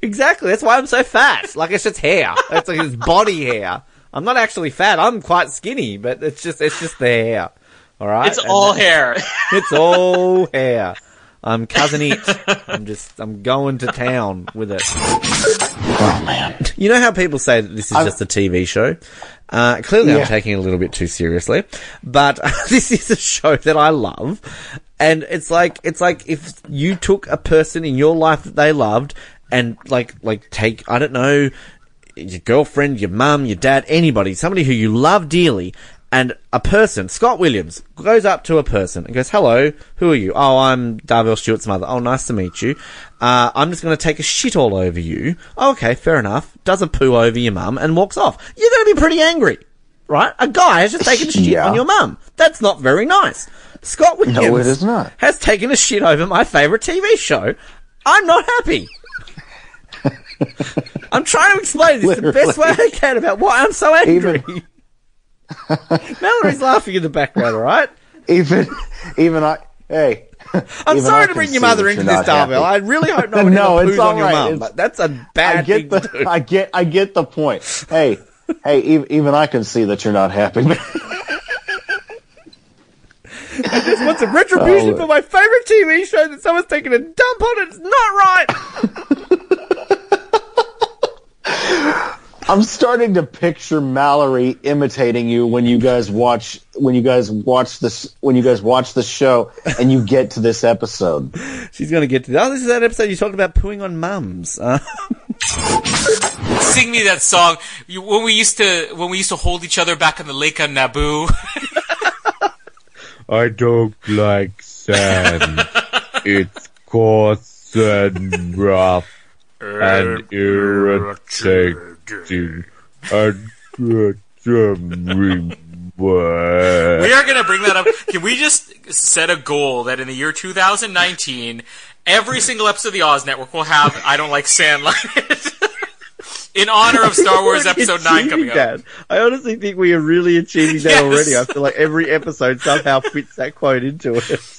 Exactly. That's why I'm so fat. Like it's just hair. It's like it's body hair. I'm not actually fat. I'm quite skinny, but it's just it's just the hair. All right. It's all hair. It's all hair. I'm cousin it. I'm just I'm going to town with it. Oh man. You know how people say that this is I've- just a TV show? Uh, clearly I'm taking it a little bit too seriously, but this is a show that I love. And it's like, it's like if you took a person in your life that they loved and like, like take, I don't know, your girlfriend, your mum, your dad, anybody, somebody who you love dearly, and a person, Scott Williams, goes up to a person and goes, hello, who are you? Oh, I'm Darvell Stewart's mother. Oh, nice to meet you. Uh, I'm just going to take a shit all over you. Oh, okay, fair enough. Does a poo over your mum and walks off. You're going to be pretty angry, right? A guy has just taken a shit Yeah. on your mum. That's not very nice. Scott Williams No, it is not. has taken a shit over my favourite TV show. I'm not happy. I'm trying to explain this the best way I can about why I'm so angry. Mallory's laughing in the background, alright? Even, even I. Hey. I'm sorry I to bring your mother into this, Darvell. I really hope no one no, ever it's all on your right. mum, It's- but that's a bad I get thing the, to do. I get, I get the point. Hey, hey, even, even I can see that you're not happy. I just want some retribution Oh. for my favourite TV show that someone's taking a dump on. It's not right. I'm starting to picture Mallory imitating you when you guys watch when you guys watch this when you guys watch the show and you get to this episode. She's going to get to. Oh, this is that episode you talked about pooing on mums. Uh, Sing me that song you, when we used to when we used to hold each other back on the lake on Naboo. I don't like sand. it's coarse and rough and irritating and we are going to bring that up. Can we just set a goal that in the year 2019, Every single episode of the Oz Network will have "I Don't Like Sandline" in honor of Star Wars Episode Nine coming achieving out. I honestly think we are really achieving that Yes. already. I feel like every episode somehow fits that quote into it.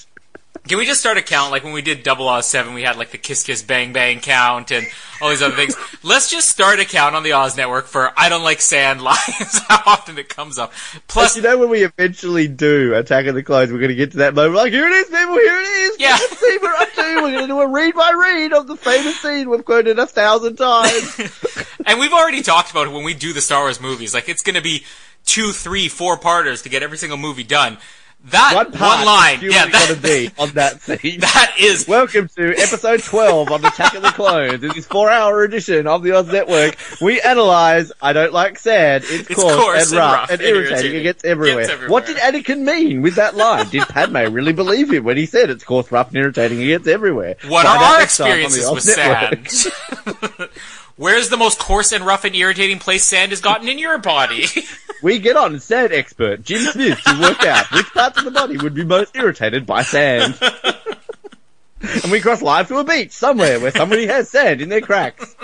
Can we just start a count? Like when we did Double Oz Seven, we had like the Kiss Kiss Bang Bang count and all these other things. Let's just start a count on the Oz Network for "I Don't Like Sand Lines." How often it comes up? Plus, you know when we eventually do Attack of the Clones, we're going to get to that moment. Like, here it is, people. Here it is. Yeah. Let's see what we're up to. We're going to do a read by read of the famous scene we've quoted a thousand times. And we've already talked about it when we do the Star Wars movies. Like it's going to be two, three, four parters to get every single movie done. That One one, line, yeah, purely that, gonna be on that scene. That is. Welcome to episode 12 of the Attack of the Clones. In this four-hour edition of the Oz Network, we analyze. I don't like sad. It's, It's coarse, coarse and rough and, irritating. irritating. It gets everywhere. Gets everywhere. What did Anakin mean with that line? Did Padme really believe him when he said it's coarse, rough, and irritating? It gets everywhere. What Find are our next time on the experiences with Network. sand? Where's the most coarse and rough and irritating place sand has gotten in your body? We get on sand expert Jim Smith to work out which parts of the body would be most irritated by sand. and we cross live to a beach somewhere where somebody has sand in their cracks.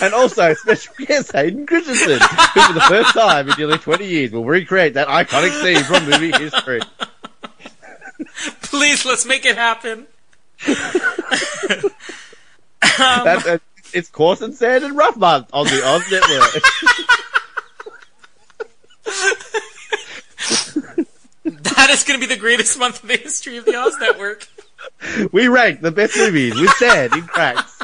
and also special guest Hayden Christensen, who for the first time in nearly 20 years will recreate that iconic scene from movie history. Please, let's make it happen. Um, that, that- it's coarse and sand and rough month on the Oz Network. That is going to be the greatest month in the history of the Oz Network. we rank the best movies with sand in cracks.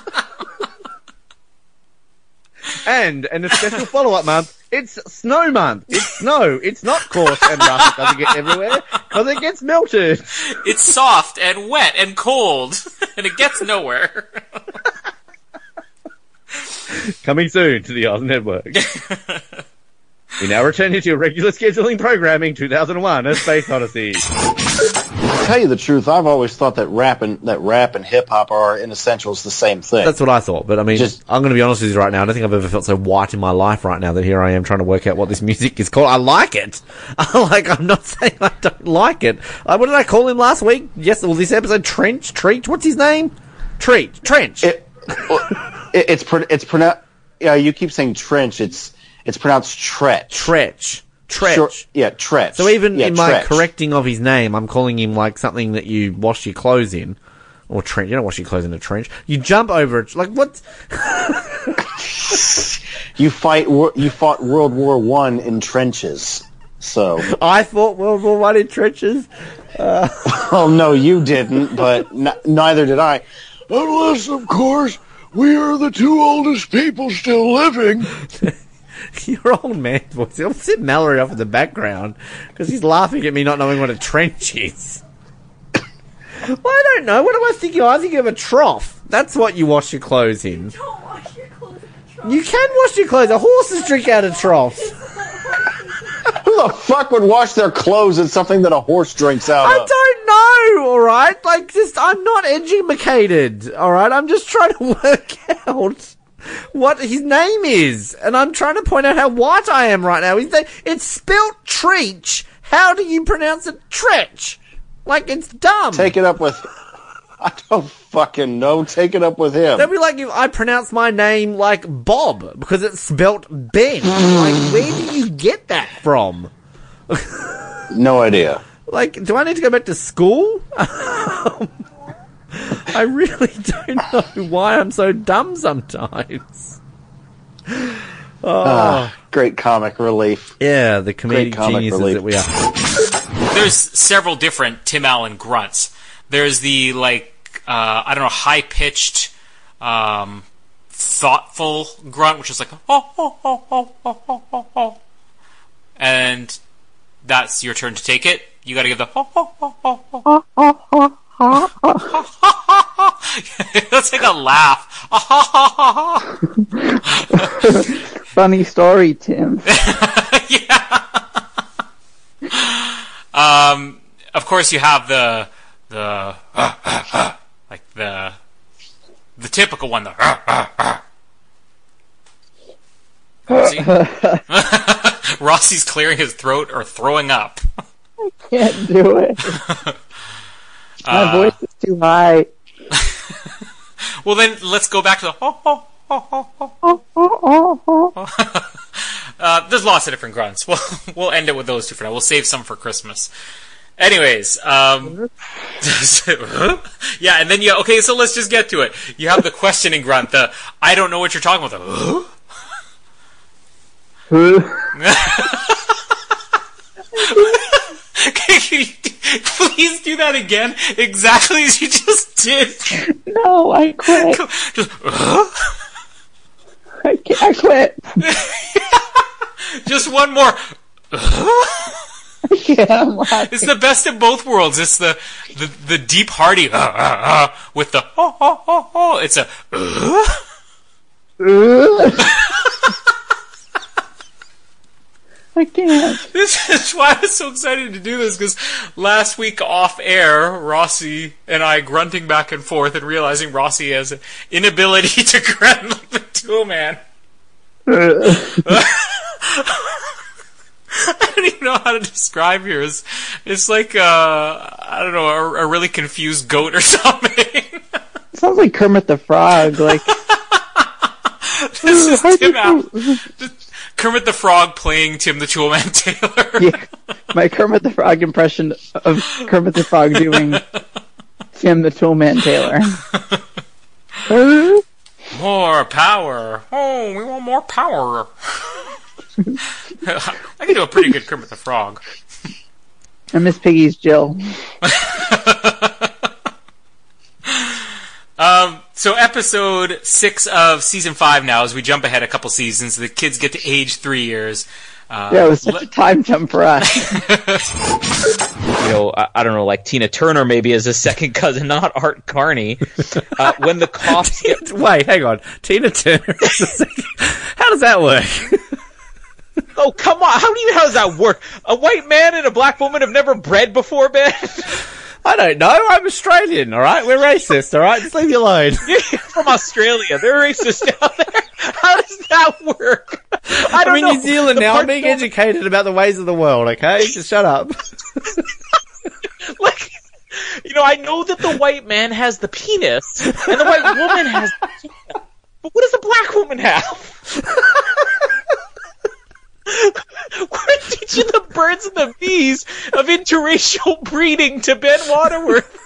And in a special follow-up month, it's snow month. It's snow. It's not coarse and rough. It doesn't get everywhere because it gets melted. It's soft and wet and cold, and it gets nowhere. Coming soon to the Oz Network. we now return you to your regular scheduling programming 2001: A Space Odyssey. To tell you the truth, I've always thought that rap and that rap and hip hop are in essentials the same thing. That's what I thought, but I mean, Just- I'm going to be honest with you right now. I don't think I've ever felt so white in my life right now that here I am trying to work out what this music is called. I like it. like, I'm not saying I don't like it. Uh, what did I call him last week? Yes, well, this episode, Trench, Treat. What's his name? Treat, Trench. It, it, it's pro- it's pronounced. Yeah, you keep saying trench. It's it's pronounced tretch. Tretch. Tretch. Sure, yeah, tretch. So even yeah, in my tretch. correcting of his name, I'm calling him like something that you wash your clothes in. Or trench. You don't wash your clothes in a trench. You jump over it. Like, what? you fight. You fought World War One in trenches. So I fought World War One in trenches. Uh, oh no, you didn't. But n- neither did I. Unless, of course, we are the two oldest people still living. Your old man voice. I'll sit Mallory off in the background because he's laughing at me not knowing what a trench is. well, I don't know. What am I thinking? I think of a trough. That's what you wash your clothes in. You can wash your clothes. A horses drink out of troughs. Who the fuck would wash their clothes in something that a horse drinks out I of? don't know. All right, like just I'm not educated. All right, I'm just trying to work out what his name is, and I'm trying to point out how white I am right now. He's it's spelt Treach. How do you pronounce it? Tretch. Like it's dumb. Take it up with. I don't fucking know. Take it up with him. That'd be like if I pronounce my name like Bob because it's spelt Ben. like, where do you get that from? No idea. Like, do I need to go back to school? Um, I really don't know why I'm so dumb sometimes. Oh, Ah, great comic relief. yeah, the comedic comic geniuses relief. that we are. There's several different Tim Allen grunts. There's the like uh, I don't know high pitched, um, thoughtful grunt, which is like oh oh oh oh oh oh oh oh, and that's your turn to take it. You got to give the oh oh oh oh oh oh. That's like a laugh. Funny story, Tim. yeah. Um, of course, you have the the like the the typical one. The Rossi? Rossi's clearing his throat or throwing up. I can't do it. My Uh, voice is too high. Well, then let's go back to the. Ho, ho, ho, ho, ho. Uh, there's lots of different grunts. We'll we'll end it with those two for now. We'll save some for Christmas. Anyways, um, yeah, and then you okay. So let's just get to it. You have the questioning grunt. The I don't know what you're talking about. The, you please do that again, exactly as you just did. No, I quit. Just I, can't, I quit. just one more. yeah, I'm laughing. It's the best of both worlds. It's the the, the deep hearty uh, uh, uh, with the oh, oh, oh, oh. It's a I can't. This is why I was so excited to do this because last week off air, Rossi and I grunting back and forth and realizing Rossi has an inability to grunt like the tool man. I don't even know how to describe here. It's, like uh, I don't know a, a really confused goat or something. Sounds like Kermit the Frog. Like this is Tim Al- Kermit the Frog playing Tim the Toolman Taylor. yeah, my Kermit the Frog impression of Kermit the Frog doing Tim the Toolman Taylor. More power. Oh, we want more power. I can do a pretty good Kermit the Frog. and Miss Piggy's Jill. Um, so episode six of season five now, as we jump ahead a couple seasons, the kids get to age three years. Uh, yeah, it was such a time jump for us. you know, I, I don't know, like Tina Turner maybe as a second cousin, not Art Carney. Uh, when the cops get Wait, hang on. Tina Turner. is the second- How does that work? Oh, come on. How do you, how does that work? A white man and a black woman have never bred before, Ben? I don't know. I'm Australian, alright? We're racist, alright? Just leave me alone. You're from Australia. They're racist down there. How does that work? I don't I'm in know. New Zealand The now. I'm being educated about the ways of the world, okay? Just shut up. Like, you know, I know that the white man has the penis and the white woman has the penis. But what does the black woman have? We're teaching the birds and the bees of interracial breeding to Ben Waterworth.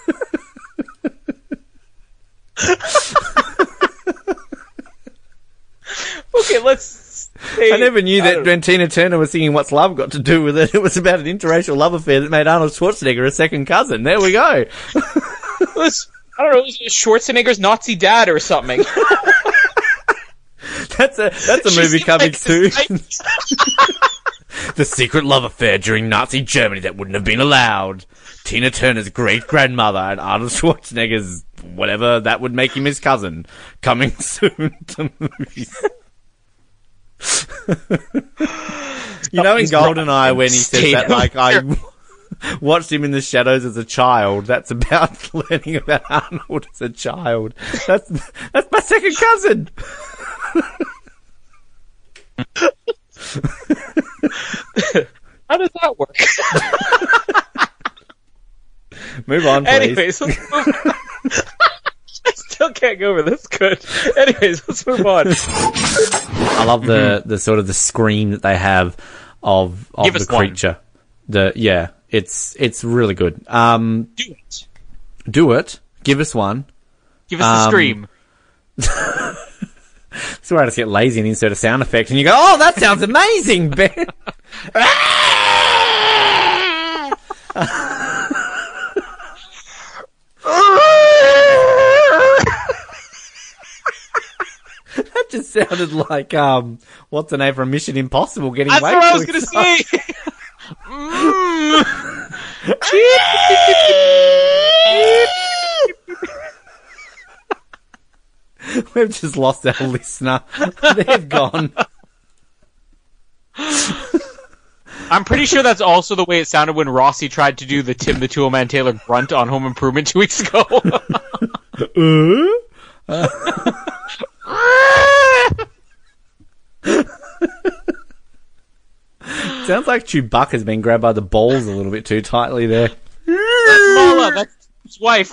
okay, let's. Hey, I never knew I that when Tina Turner was singing What's Love Got to Do with it, it was about an interracial love affair that made Arnold Schwarzenegger a second cousin. There we go. I don't know, it was Schwarzenegger's Nazi dad or something. That's a that's a She movie coming like soon. the secret love affair during Nazi Germany that wouldn't have been allowed. Tina Turner's great grandmother and Arnold Schwarzenegger's whatever that would make him his cousin. Coming soon to movies. you know in Goldeneye when he says that like I watched him in the shadows as a child. That's about learning about Arnold as a child. That's that's my second cousin. How does that work? Move on, please. Anyways, let's move on. I still can't go over this. Good. Anyways, let's move on. I love the the sort of the scream that they have of of Give the us one. creature. The yeah, it's it's really good. Um, Do it. do it. Give us one. Give us the Um, scream. It's where I just get lazy and insert a sound effect, and you go, "Oh, that sounds amazing, Ben." that just sounded like um, what's the name from Mission Impossible getting That's way what I was gonna excited. say. Mm. We've just lost our listener. They've gone. I'm pretty sure that's also the way it sounded when Rossi tried to do the Tim the Toolman Taylor grunt on Home Improvement two weeks ago. Uh? Sounds like Chewbacca's been grabbed by the balls a little bit too tightly there. That's Malla. That's his wife.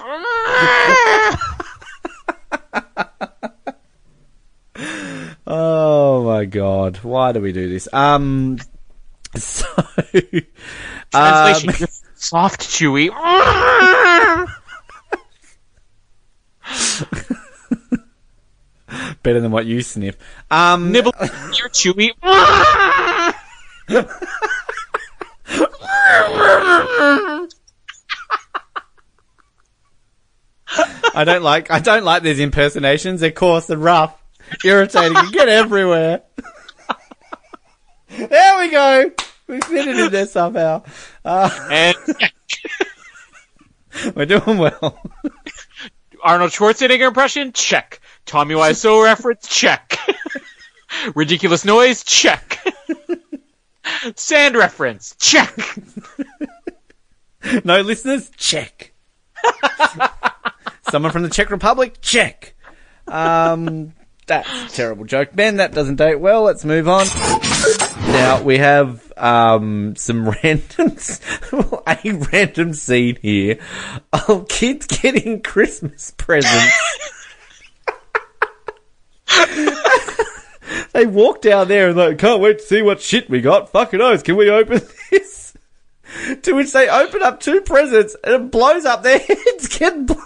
Oh my god, why do we do this? Um, so Translation: um, soft, chewy. better than what you sniff. Um, Nibble, you're chewy. I don't like I don't like these impersonations. They're coarse and rough, irritating, and get everywhere. there we go. We fit it in there somehow. Uh, and we're doing well. Arnold Schwarzenegger impression? Check. Tommy Wiseau reference? Check. Ridiculous noise? Check. Sand reference? Check. No listeners? Check. Someone from the Czech Republic? Check. Um, that's a terrible joke. Ben, that doesn't date well. Let's move on. Now, we have um, some random, a random scene here of kids getting Christmas presents. they walk down there and like, can't wait to see what shit we got. Fucking oath, can we open this? To which they open up two presents and it blows up their heads get blown.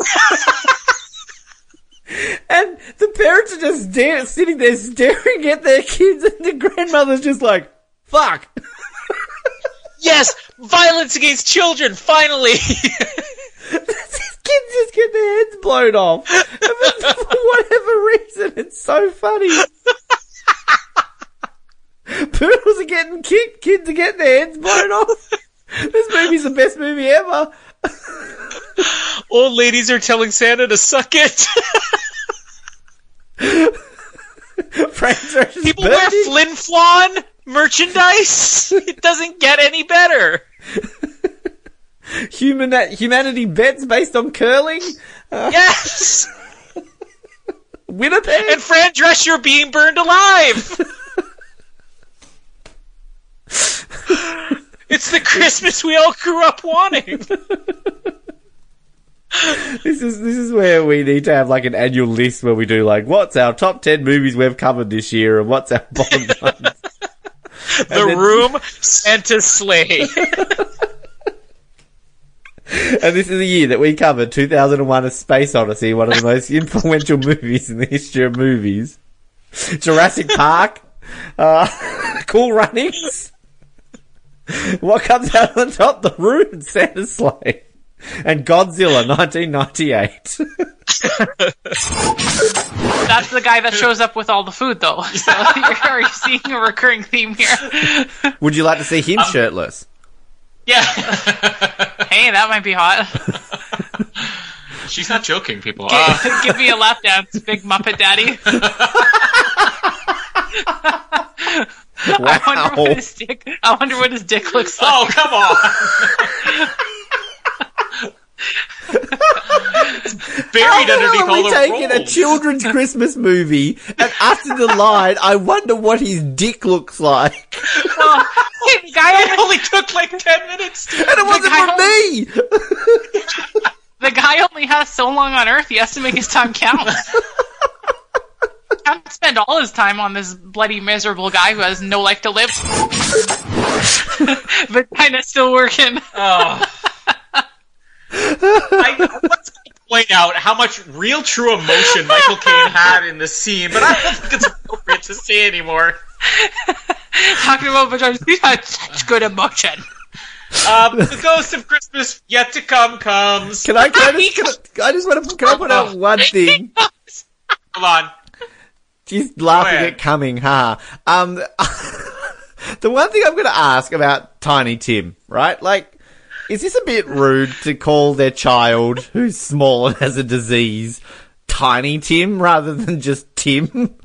And the parents are just stare- sitting there staring at their kids and the grandmother's just like, fuck. Yes, violence against children. Finally. Kids just get their heads blown off. And for whatever reason, it's so funny. Poodles are getting kicked, kids are getting their heads blown off. This movie's the best movie ever. Old ladies are telling Santa to suck it. People wear Flin Flon merchandise. It doesn't get any better. Human humanity bets based on curling. Uh, Yes. Winnipeg and Fran Drescher being burned alive. it's the Christmas we all grew up wanting. This is this is where we need to have like an annual list where we do like what's our top ten movies we've covered this year and what's our bottom ones. The then- Room, Santa's Slay. and this is the year that we covered 2001: A Space Odyssey, one of the most influential movies in the history of movies. Jurassic Park, uh, Cool Runnings. What comes out on top? The Room Santa's Slay. And Godzilla 1998. That's the guy that shows up with all the food, though. So you're already seeing a recurring theme here. Would you like to see Um, him shirtless? Yeah. hey, that might be hot. She's not joking, people. Give, Uh, give me a lap dance, big Muppet Daddy. I wonder what his dick. I wonder what his dick looks like. Oh, come on! Buried How the hell underneath are all we the taking a children's Christmas movie and after the line, I wonder what his dick looks like. Well, hey, the guy It only took like ten minutes. And it wasn't guy from me! The guy only has so long on Earth. He has to make his time count. Can't spend all his time on this bloody miserable guy who has no life to live. but kind of still working. Oh. I, let's point out how much real true emotion Michael Caine had in this scene, but I don't think it's appropriate to say anymore. Talking about vaginas, he had such good emotion. Um, the ghost of Christmas yet to come comes. Can I, can I just, can I, I just want to, can I put out one thing? Come on. She's laughing at coming, ha. Um, the one thing I'm going to ask about Tiny Tim, right? Like, is this a bit rude to call their child who's small and has a disease Tiny Tim rather than just Tim?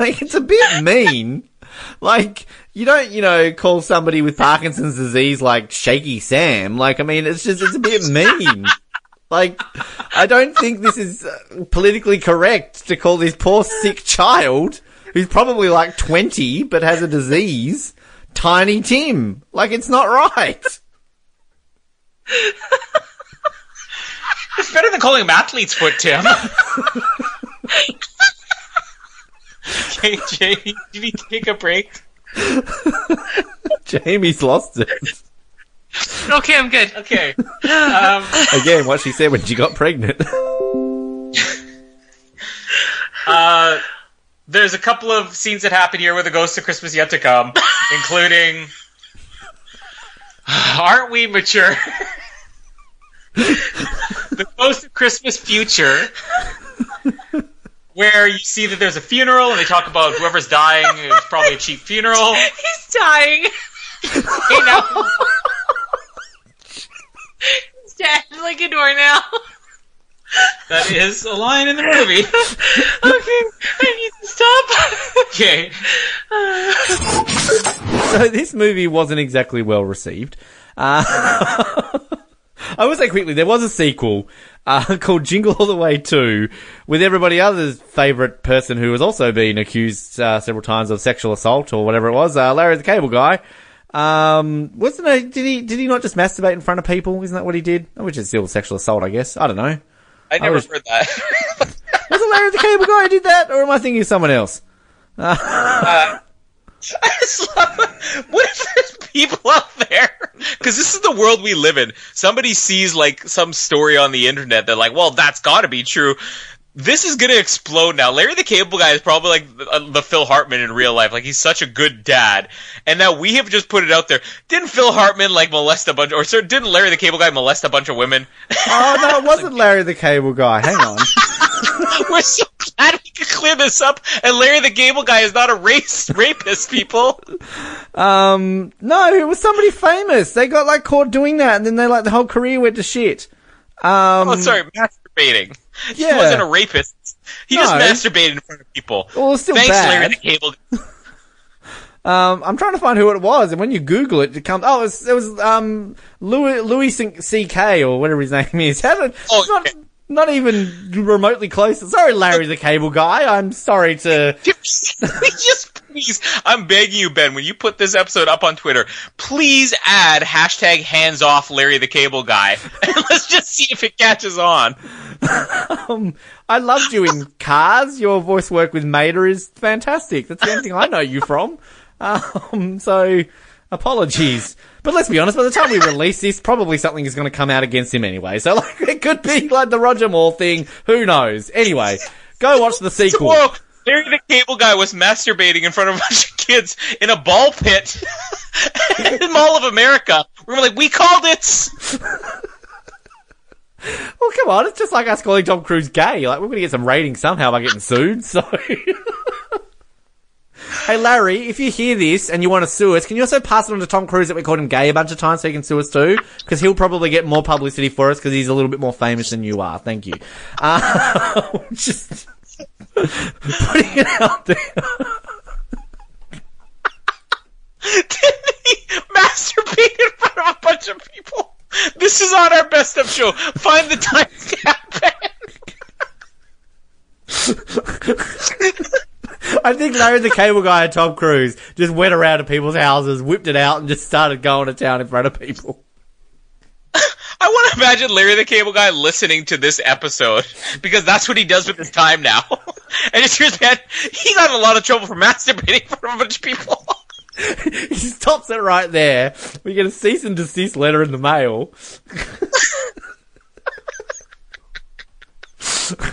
like, it's a bit mean. Like, you don't, you know, call somebody with Parkinson's disease like Shaky Sam. Like, I mean, it's just, it's a bit mean. Like, I don't think this is uh, politically correct to call this poor sick child, who's probably like 20 but has a disease, Tiny Tim. Like, it's not right. It's better than calling him athlete's foot, Tim. okay, Jamie, you need to take a break. Jamie's lost it. Okay, I'm good. Okay. Um, Again, what she said when she got pregnant. uh, there's a couple of scenes that happen here with the ghost of Christmas yet to come, including. Aren't we mature? the ghost of Christmas future, where you see that there's a funeral and they talk about whoever's dying is probably a cheap funeral. He's dying. Hey, now, He's dead like a doornail. that is a line in the movie. okay, I need to stop. Okay. so this movie wasn't exactly well received. Uh, I will say quickly, there was a sequel uh, called Jingle All the Way 2 with everybody else's favourite person who has also been accused uh, several times of sexual assault or whatever it was, uh, Larry the Cable Guy. Um, wasn't it, did he, did he not just masturbate in front of people? Isn't that what he did? Which is still sexual assault, I guess. I don't know. I never was- heard that. Was it Larry the Cable Guy who did that? Or am I thinking of someone else? Uh, I what if there's people out there? Because this is the world we live in. Somebody sees like some story on the internet. They're like, "Well, that's got to be true." This is gonna explode now. Larry the Cable Guy is probably like the, uh, the Phil Hartman in real life. Like he's such a good dad, and now we have just put it out there. Didn't Phil Hartman like molest a bunch, or sir, didn't Larry the Cable Guy molest a bunch of women? oh no, it wasn't Larry the Cable Guy. Hang on. We're so glad we could clear this up, and Larry the Cable Guy is not a race rapist. People. Um, no, it was somebody famous. They got like caught doing that, and then they like the whole career went to shit. Um, oh, sorry, masturbating. He Yeah. wasn't a rapist. He just masturbated in front of people. Well, it's still Thanks, bad. Larry the Cable. Um, I'm trying to find who it was, and when you Google it, it comes. Oh, it was, it was um Louis Louis C.K. or whatever his name is. How did, Oh, not not even remotely close. Sorry, Larry the Cable Guy. I'm sorry to. just please, I'm begging you, Ben, when you put this episode up on Twitter, please add hashtag hands off Larry the Cable Guy, and let's just see if it catches on. Um, I loved you in Cars. Your voice work with Mater is fantastic. That's the only thing I know you from. Um, so apologies. But let's be honest, by the time we release this, probably something is going to come out against him anyway. So like, it could be like the Roger Moore thing. Who knows? Anyway, go watch the sequel. Whoa, Larry the Cable Guy was masturbating in front of a bunch of kids in a ball pit in Mall of America. We were like, we called it. Well, come on, it's just like us calling Tom Cruise gay. Like, we're going to get some ratings somehow by getting sued, so. Hey, Larry, if you hear this and you want to sue us, can you also pass it on to Tom Cruise that we called him gay a bunch of times so he can sue us too? Because he'll probably get more publicity for us because he's a little bit more famous than you are. Thank you. Uh, just putting it out there. Did he Masturbate in front of a bunch of people. This is on our best of show. Find the timestamp. I think Larry the Cable Guy and Tom Cruise just went around to people's houses, whipped it out, and just started going to town in front of people. I want to imagine Larry the Cable Guy listening to this episode because that's what he does with his time now. and it's just man, he got in a lot of trouble for masturbating in front of a bunch of people. he stops it right there. We get a cease and desist letter in the mail.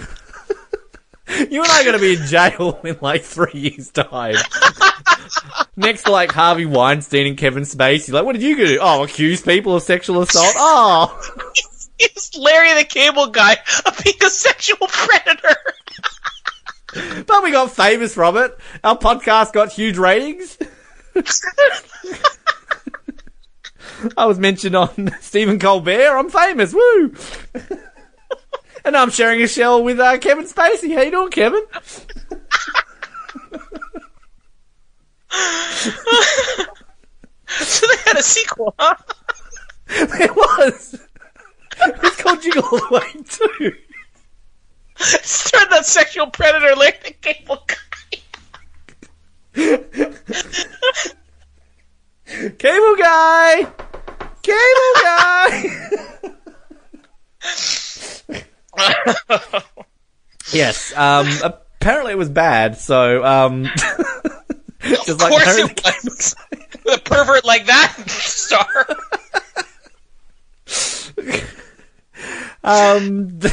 you and I are going to be in jail in like three years' time. Next to like Harvey Weinstein and Kevin Spacey. Like, what did you do? Oh, accuse people of sexual assault? Oh. It's Larry the Cable Guy of being a sexual predator. But we got famous from it. Our podcast got huge ratings. I was mentioned on Stephen Colbert. I'm famous. Woo! And I'm sharing a shell with uh, Kevin Spacey. How you doing, Kevin? so they had a sequel, huh? it was. It's called Jiggle All the Way too. Turn that sexual predator like the Cable guy. Cable guy. Cable guy. Yes. Um, apparently it was bad. So, um, just of course it was. With a pervert like that, star. Um,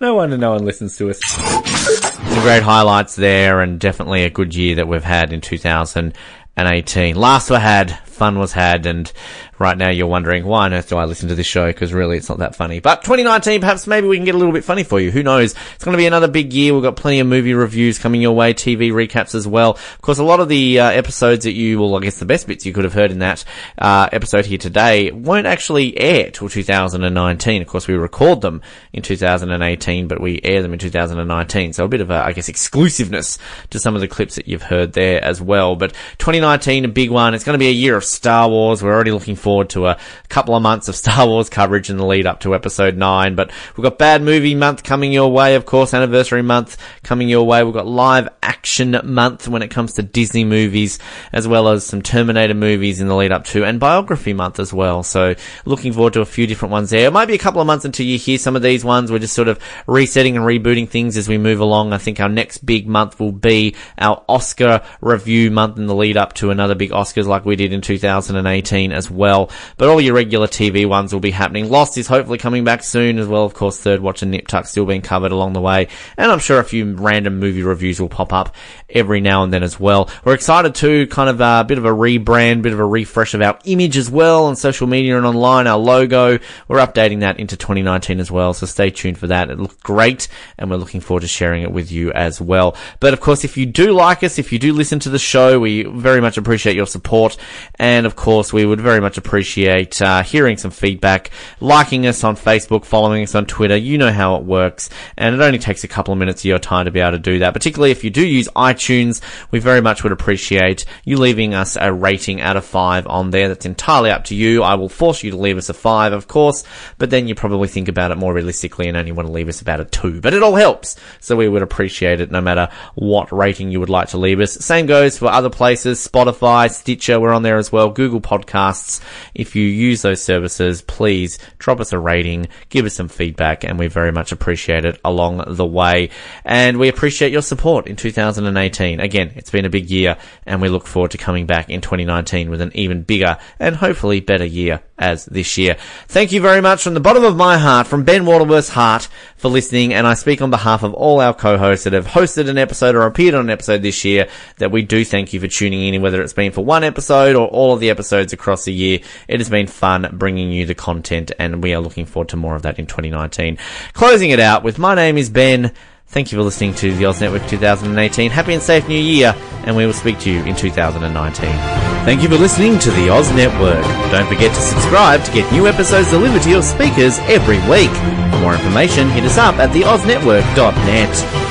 no wonder no one listens to us. Some great highlights there, and definitely a good year that we've had in 2018. Last we had, fun was had, and right now you're wondering why on earth do I listen to this show? Because really, it's not that funny. But 2019, perhaps maybe we can get a little bit funny for you. Who knows? It's going to be another big year. We've got plenty of movie reviews coming your way, TV recaps as well. Of course, a lot of the uh, episodes that you, well, I guess the best bits you could have heard in that uh, episode here today won't actually air till 2019. Of course, we record them in 2018, but we air them in 2019. So a bit of a, I guess, exclusiveness to some of the clips that you've heard there as well. But 2019, a big one. It's going to be a year of Star Wars. We're already looking forward to a couple of months of Star Wars coverage in the lead up to episode 9. But we've got Bad Movie Month coming your way, of course, Anniversary Month coming your way. We've got Live Action Month when it comes to Disney movies, as well as some Terminator movies in the lead up to, and Biography Month as well. So looking forward to a few different ones there. It might be a couple of months until you hear some of these ones. We're just sort of resetting and rebooting things as we move along. I think our next big month will be our Oscar review month in the lead up to another big Oscars like we did in 2018 as well. But all your regular TV ones will be happening. Lost is hopefully coming back soon as well. Of course, Third Watch and Nip Tuck still being covered along the way. And I'm sure a few random movie reviews will pop up every now and then as well. We're excited to kind of a bit of a rebrand, bit of a refresh of our image as well on social media and online. Our logo, we're updating that into 2019 as well. So stay tuned for that. It looks great and we're looking forward to sharing it with you as well. But of course, if you do like us, if you do listen to the show, we very much appreciate your support. And of course, we would very much appreciate uh, hearing some feedback, liking us on Facebook, following us on Twitter. You know how it works. And it only takes a couple of minutes of your time to be able to do that. Particularly if you do use iTunes, we very much would appreciate you leaving us a rating out of five on there. That's entirely up to you. I will force you to leave us a five, of course, but then you probably think about it more realistically and only want to leave us about a two. But it all helps. So we would appreciate it no matter what rating you would like to leave us. Same goes for other places, Spotify, Stitcher, we're on there as well, Google Podcasts. If you use those services, please drop us a rating, give us some feedback, and we very much appreciate it along the way. And we appreciate your support in 2018. Again, it's been a big year, and we look forward to coming back in 2019 with an even bigger and hopefully better year as this year. Thank you very much from the bottom of my heart, from Ben Waterworth's heart, for listening, and I speak on behalf of all our co-hosts that have hosted an episode or appeared on an episode this year, that we do thank you for tuning in, whether it's been for one episode or all of the episodes across the year. It has been fun bringing you the content, and we are looking forward to more of that in 2019. Closing it out with my name is Ben. Thank you for listening to the Oz Network 2018. Happy and safe new year, and we will speak to you in 2019. Thank you for listening to the Oz Network. Don't forget to subscribe to get new episodes delivered to your speakers every week. For more information, hit us up at theoznetwork.net.